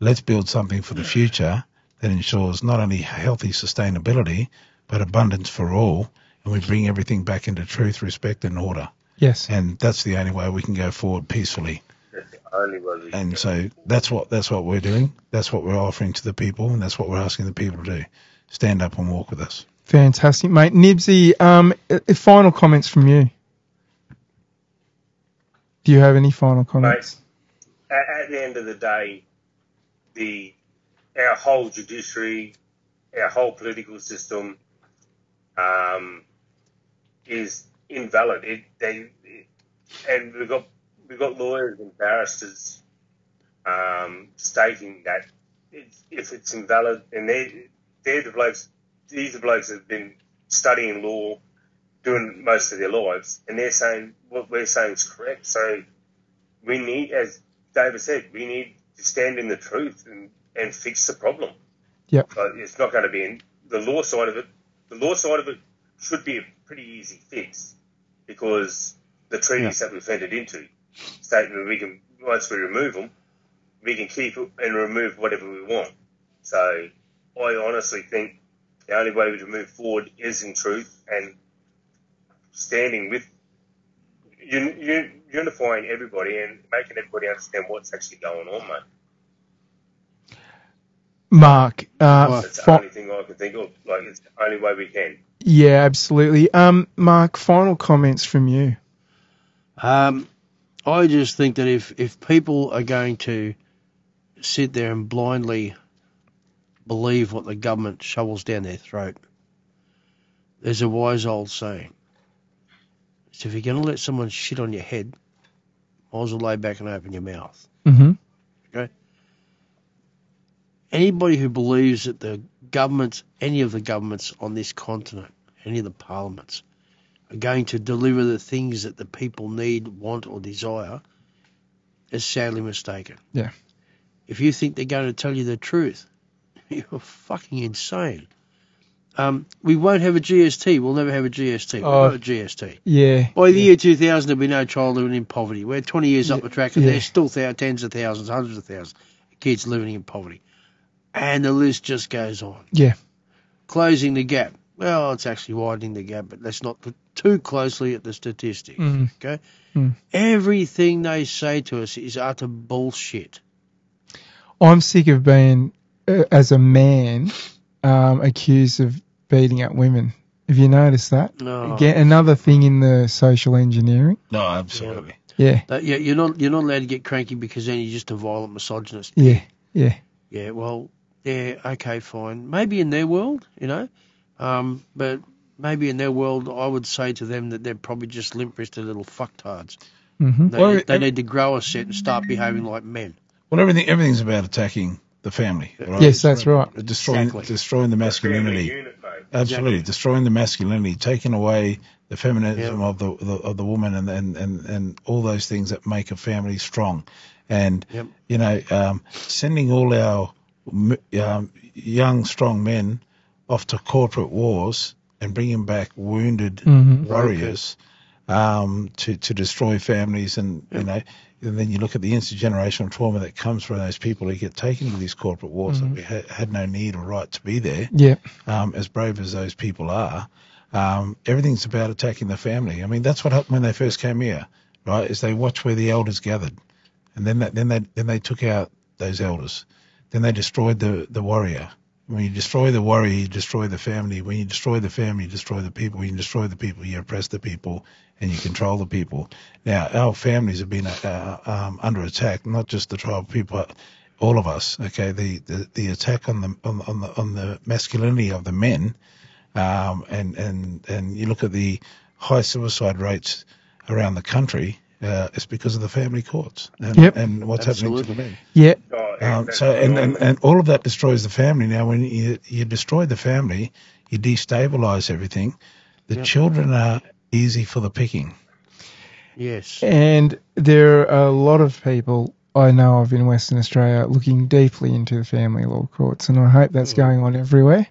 let's build something for the future that ensures not only healthy sustainability, but abundance for all. And we bring everything back into truth, respect, and order. Yes. And that's the only way we can go forward peacefully. the only way And so that's what that's what we're doing. That's what we're offering to the people, and that's what we're asking the people to do. Stand up and walk with us. Fantastic, mate. Nibsy, um, final comments from you. Do you have any final comments? at, at the end of the day, the our whole judiciary, our whole political system, um, is invalid. It, they, it, and we've got we've got lawyers and barristers um, stating that it's, if it's invalid, and they they're the blokes. These are blokes that have been studying law, doing most of their lives, and they're saying what we're saying is correct. So we need, as David said, we need to stand in the truth and, and fix the problem. But it's not going to be in the law side of it. The law side of it should be pretty easy fix because the treaties that we've entered into state that we can, once we remove them, we can keep and remove whatever we want. So I honestly think the only way we to move forward is in truth and standing with un, un, unifying everybody and making everybody understand what's actually going on, mate. Mark, uh, That's the only thing I can think of. Like it's the only way we can. Yeah, absolutely. Um, Mark, final comments from you. Um, I just think that if, if people are going to sit there and blindly believe what the government shovels down their throat, there's a wise old saying. So if you're going to let someone shit on your head, might as well lay back and open your mouth. Mm-hmm. Anybody who believes that the governments, any of the governments on this continent, any of the parliaments, are going to deliver the things that the people need, want, or desire is sadly mistaken. Yeah. if you think they're going to tell you the truth, you're fucking insane. Um, we won't have a GST. We'll never have a GST. We've Oh. got a GST. Yeah. By the year 2000, there'll be no child living in poverty. We're 20 years up the track, and Yeah. there's still thou- tens of thousands, hundreds of thousands of kids living in poverty. And the list just goes on. Yeah. Closing the gap. Well, it's actually widening the gap, but let's not look too closely at the statistics. Mm. Okay? Mm. Everything they say to us is utter bullshit. I'm sick of being, uh, as a man, um, accused of beating up women. Have you noticed that? No. Again, another thing in the social engineering. No, absolutely. Yeah. That- yeah, you're not you're not allowed to get cranky because then you're just a violent misogynist. Yeah. Yeah. Yeah, well, yeah, okay, fine. Maybe in their world, you know, um, but maybe in their world, I would say to them that they're probably just limp-wristed little fucktards. hmm They, Well, they need to grow a set and start behaving like men. Well, everything everything's about attacking the family. Right? Yes, that's right. Destroying Exactly. destroying the masculinity. unit. Absolutely, Exactly. destroying the masculinity, taking away the feminism Yep. of the, the of the woman, and, and and and all those things that make a family strong, and Yep. you know, um, sending all our m- um, young strong men off to corporate wars and bringing back wounded Mhm. warriors um, to to destroy families, and you know. And then you look at the intergenerational trauma that comes from those people who get taken to these corporate wars that we ha- had no need or right to be there Yeah. um, as brave as those people are, um, everything's about attacking the family. I mean, that's what happened when they first came here, right? Is they watched where the elders gathered, and then that, then they then they took out those elders, then they destroyed the the warrior. When you destroy the warrior, you destroy the family. When you destroy the family, you destroy the people. When you destroy the people, you oppress the people and you control the people. Now, our families have been uh, um, under attack, not just the tribal people, all of us. Okay, the, the, the attack on the on, on the on the masculinity of the men, um, and and and you look at the high suicide rates around the country. Uh, it's because of the family courts and, Yep. and what's happening to the men. Yeah. Oh, Um, so and, and, and all of that destroys the family. Now, when you you destroy the family, you destabilize everything. The Yep. children are easy for the picking. Yes. And there are a lot of people I know of in Western Australia looking deeply into the family law courts, and I hope that's Mm. going on everywhere.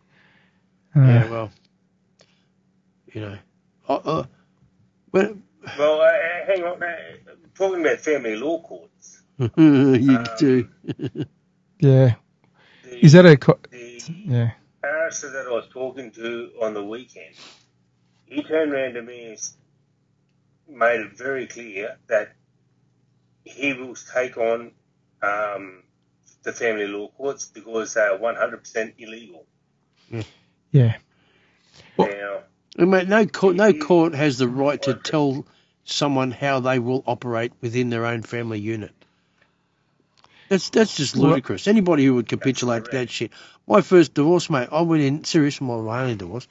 Uh, Yeah, well, you know, uh, uh, when, Well, uh, hang on. Uh, talking about family law courts. you Um, do. yeah. The, Is that a co- the yeah? barrister that I was talking to on the weekend? He turned around to me and made it very clear that he will take on um, the family law courts because they are 100% illegal. Yeah. Now, I mean, no court, no court has the right to tell someone how they will operate within their own family unit. That's that's just ludicrous. Anybody who would capitulate to that shit. My first divorce, mate, I went in serious. My my only divorce.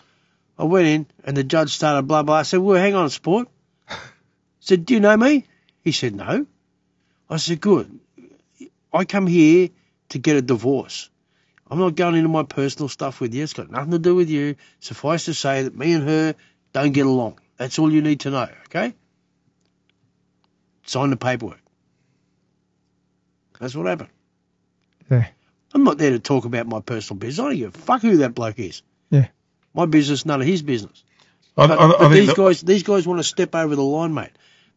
I went in and the judge started blah blah. I said, "Well, hang on, sport." I said, "Do you know me?" He said, "No." I said, "Good. I come here to get a divorce. I'm not going into my personal stuff with you. It's got nothing to do with you. Suffice to say that me and her don't get along. That's all you need to know, okay? Sign the paperwork. That's what happened. Yeah. I'm not there to talk about my personal business. I don't give a fuck who that bloke is. Yeah. My business, none of his business. I, But, I, but I think these guys, these guys want to step over the line, mate.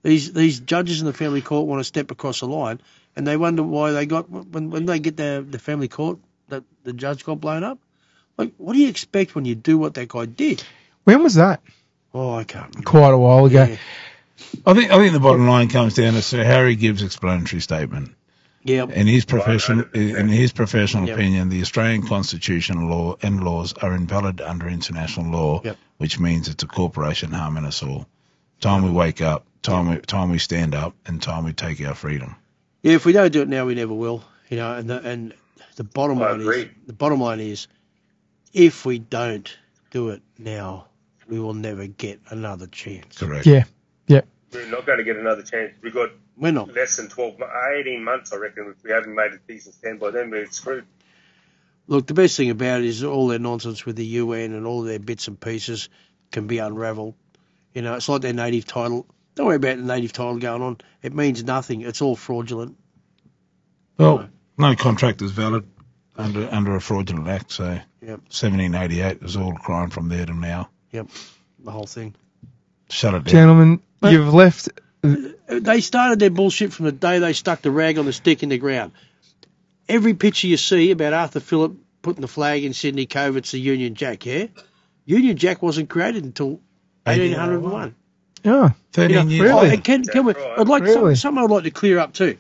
These these judges in the family court want to step across the line, and they wonder why they got when when they get the the family court that the judge got blown up. Like, what do you expect when you do what that guy did? When was that? Oh, I can't. remember. Quite a while ago. Yeah. I think I think the bottom line comes down to Sir Harry Gibbs' explanatory statement. Yeah. In his profession, in his professional Yep. opinion, the Australian Constitution law and laws are invalid under international law, Yep. which means it's a corporation harming us all. Time we wake up, time we time we stand up, and time we take our freedom. Yeah, if we don't do it now, we never will. You know, and the, and the bottom I line is the bottom line is, if we don't do it now, we will never get another chance. Correct. Yeah. We're not going to get another chance. We've got We're not. less than 12, 18 months, I reckon. If we haven't made a decent stand by then, we're screwed. Look, the best thing about it is all their nonsense with the UN and all their bits and pieces can be unravelled. You know, it's like their native title. Don't worry about the native title going on. It means nothing. It's all fraudulent. Well, no contract is valid under under a fraudulent act. So Yep. 1788 is all crime from there to now. Yep. The whole thing. Shut it down. Gentlemen, But- you've left. They started their bullshit from the day they stuck the rag on the stick in the ground. Every picture you see about Arthur Phillip putting the flag in Sydney Cove, it's the Union Jack, yeah? Union Jack wasn't created until 1801. Oh, 13 You know, years. Really? oh, and can, can we, right. I'd like Really? some, something I'd like to clear up too.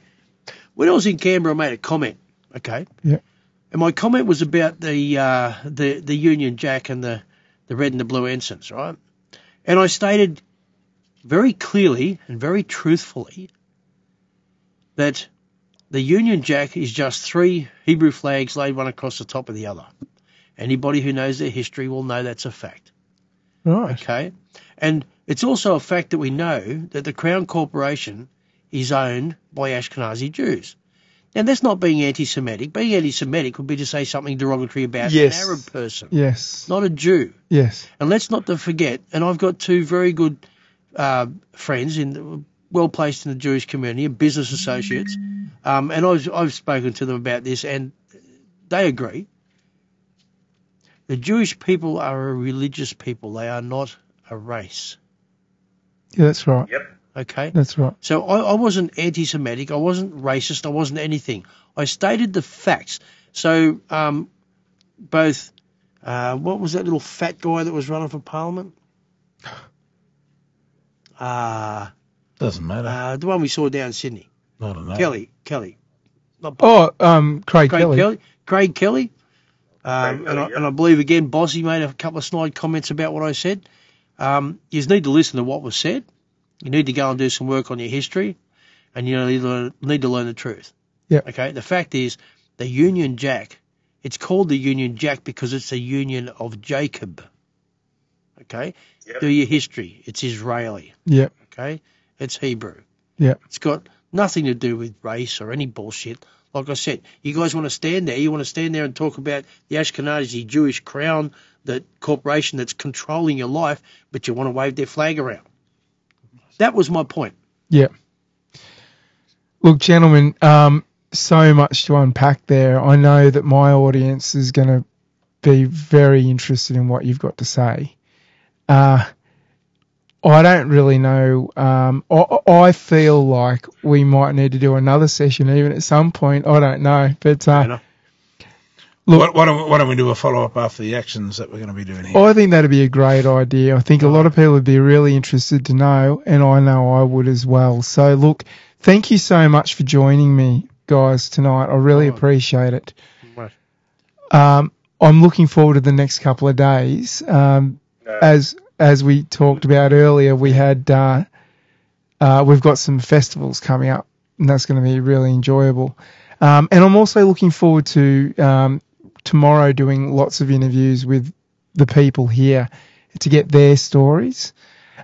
When I was in Canberra, I made a comment. Okay. Yeah. And my comment was about the uh, the the Union Jack and the the red and the blue ensigns, right? And I stated very clearly and very truthfully that the Union Jack is just three Hebrew flags laid one across the top of the other. Anybody who knows their history will know that's a fact. right. Okay. And it's also a fact that we know that the Crown Corporation is owned by Ashkenazi Jews. Now, that's not being anti Semitic. Being anti Semitic would be to say something derogatory about Yes. an Arab person, Yes. not a Jew. Yes. And let's not forget, and I've got two very good uh, friends in well placed in the Jewish community and business associates, um, and I've, I've spoken to them about this, and they agree. The Jewish people are a religious people. They are not a race. Yeah, that's right. Yep. Okay. That's right. So I, I wasn't anti-Semitic. I wasn't racist. I wasn't anything. I stated the facts. So um, both, uh, what was that little fat guy that was running for parliament? Uh, Doesn't matter. uh, the one we saw down in Sydney, I don't know. Kelly, Kelly, not Oh, um, Craig, Craig Kelly. Kelly. Craig Kelly. Um, Craig and, I, yeah. and I believe again, Bossy made a couple of snide comments about what I said. Um, you need to listen to what was said. You need to go and do some work on your history, and you need to learn, need to learn the truth. Yeah. Okay. The fact is, the Union Jack. It's called the Union Jack because it's a union of Jacob. Okay. Yep. Do your history. It's Israeli. Yeah. Okay. It's Hebrew. Yeah. It's got nothing to do with race or any bullshit. Like I said, you guys want to stand there. You want to stand there and talk about the Ashkenazi Jewish crown, the corporation that's controlling your life, but you want to wave their flag around. That was my point. Yeah. Look, gentlemen, um, so much to unpack there. I know that my audience is going to be very interested in what you've got to say. Uh, I don't really know. Um, I, I feel like we might need to do another session even at some point. I don't know, but You uh, look, Why, why, don't, why don't we do a follow up after the actions that we're going to be doing here? I think that'd be a great idea. I think a lot of people would be really interested to know, and I know I would as well. So, look, thank you so much for joining me, guys, tonight. I really Oh. appreciate it. Right. Um, I'm looking forward to the next couple of days. Um, No, as as we talked about earlier, we had uh, uh, we've got some festivals coming up, and that's going to be really enjoyable. Um, and I'm also looking forward to um, tomorrow doing lots of interviews with the people here to get their stories.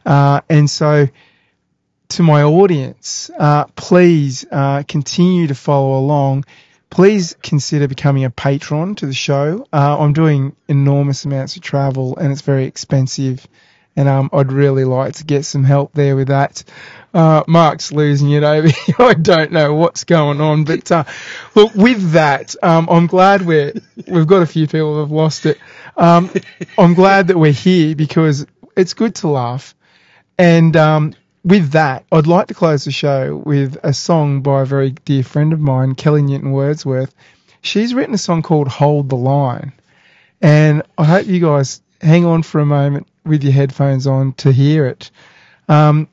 Uh, and so, to my audience, uh, please uh, continue to follow along. Please consider becoming a patron to the show. Uh, I'm doing enormous amounts of travel and it's very expensive. And um, I'd really like to get some help there with that. Uh, Mark's losing it over here. I don't know what's going on, but uh, look, with that, um, I'm glad we're we've got a few people who have lost it. Um, I'm glad that we're here because it's good to laugh. And um, with that, I'd like to close the show with a song by a very dear friend of mine, Kelly Newton Wordsworth. She's written a song called Hold the Line. And I hope you guys hang on for a moment with your headphones on to hear it. Um,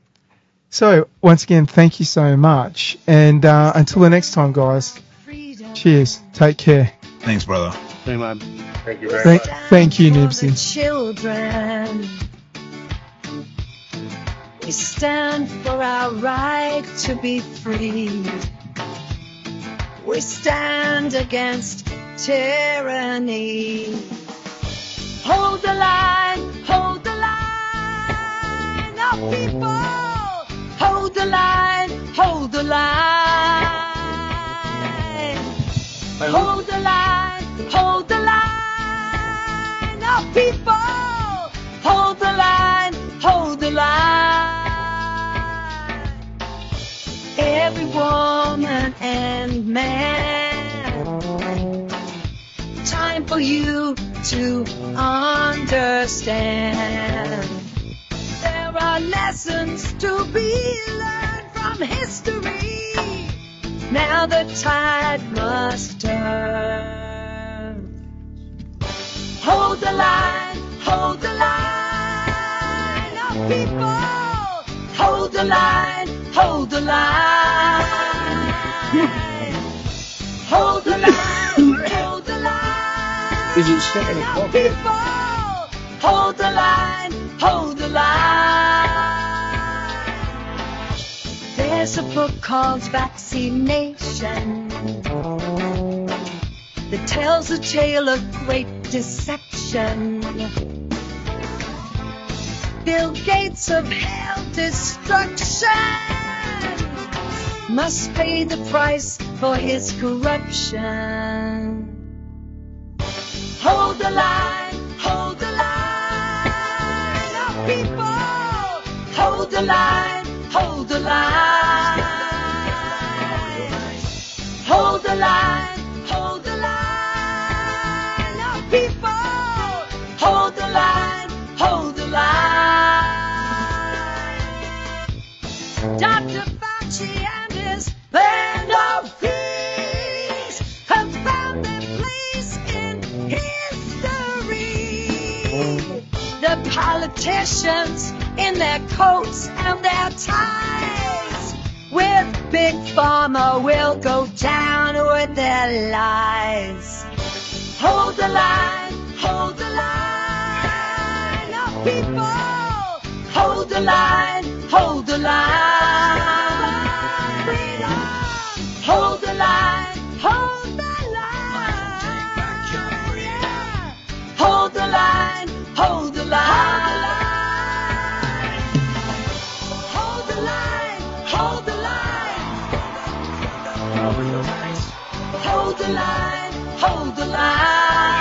so, once again, thank you so much. And uh, until the next time, guys, cheers. Take care. Thanks, brother. Thank you very Thank, much. thank you, For Nibsy. We stand for our right to be free. We stand against tyranny. Hold the line, hold the line, oh people. Hold the line, hold the line. Hold the line, hold the line, oh people. Hold the line, hold the line. Every woman and man Time for you to understand. There are lessons to be learned from history. Now the tide must turn. Hold the line, hold the line, oh people. Hold the line, hold the line. Hold the line, hold the line. Is it seven o'clock? people. Hold the line, hold the line. There's a book called Vaccination that tells a tale of great deception. Bill Gates of hell destruction must pay the price for his corruption. Hold the line, hold the line, oh people. Hold the line, hold the line. Band of thieves have found their place in history. The politicians in their coats and their ties with big pharma will go down with their lies. Hold the line, hold the line, oh people. Hold the line, hold the line. Hold the line. Hold the line, hold the line. Hold the line, hold the line.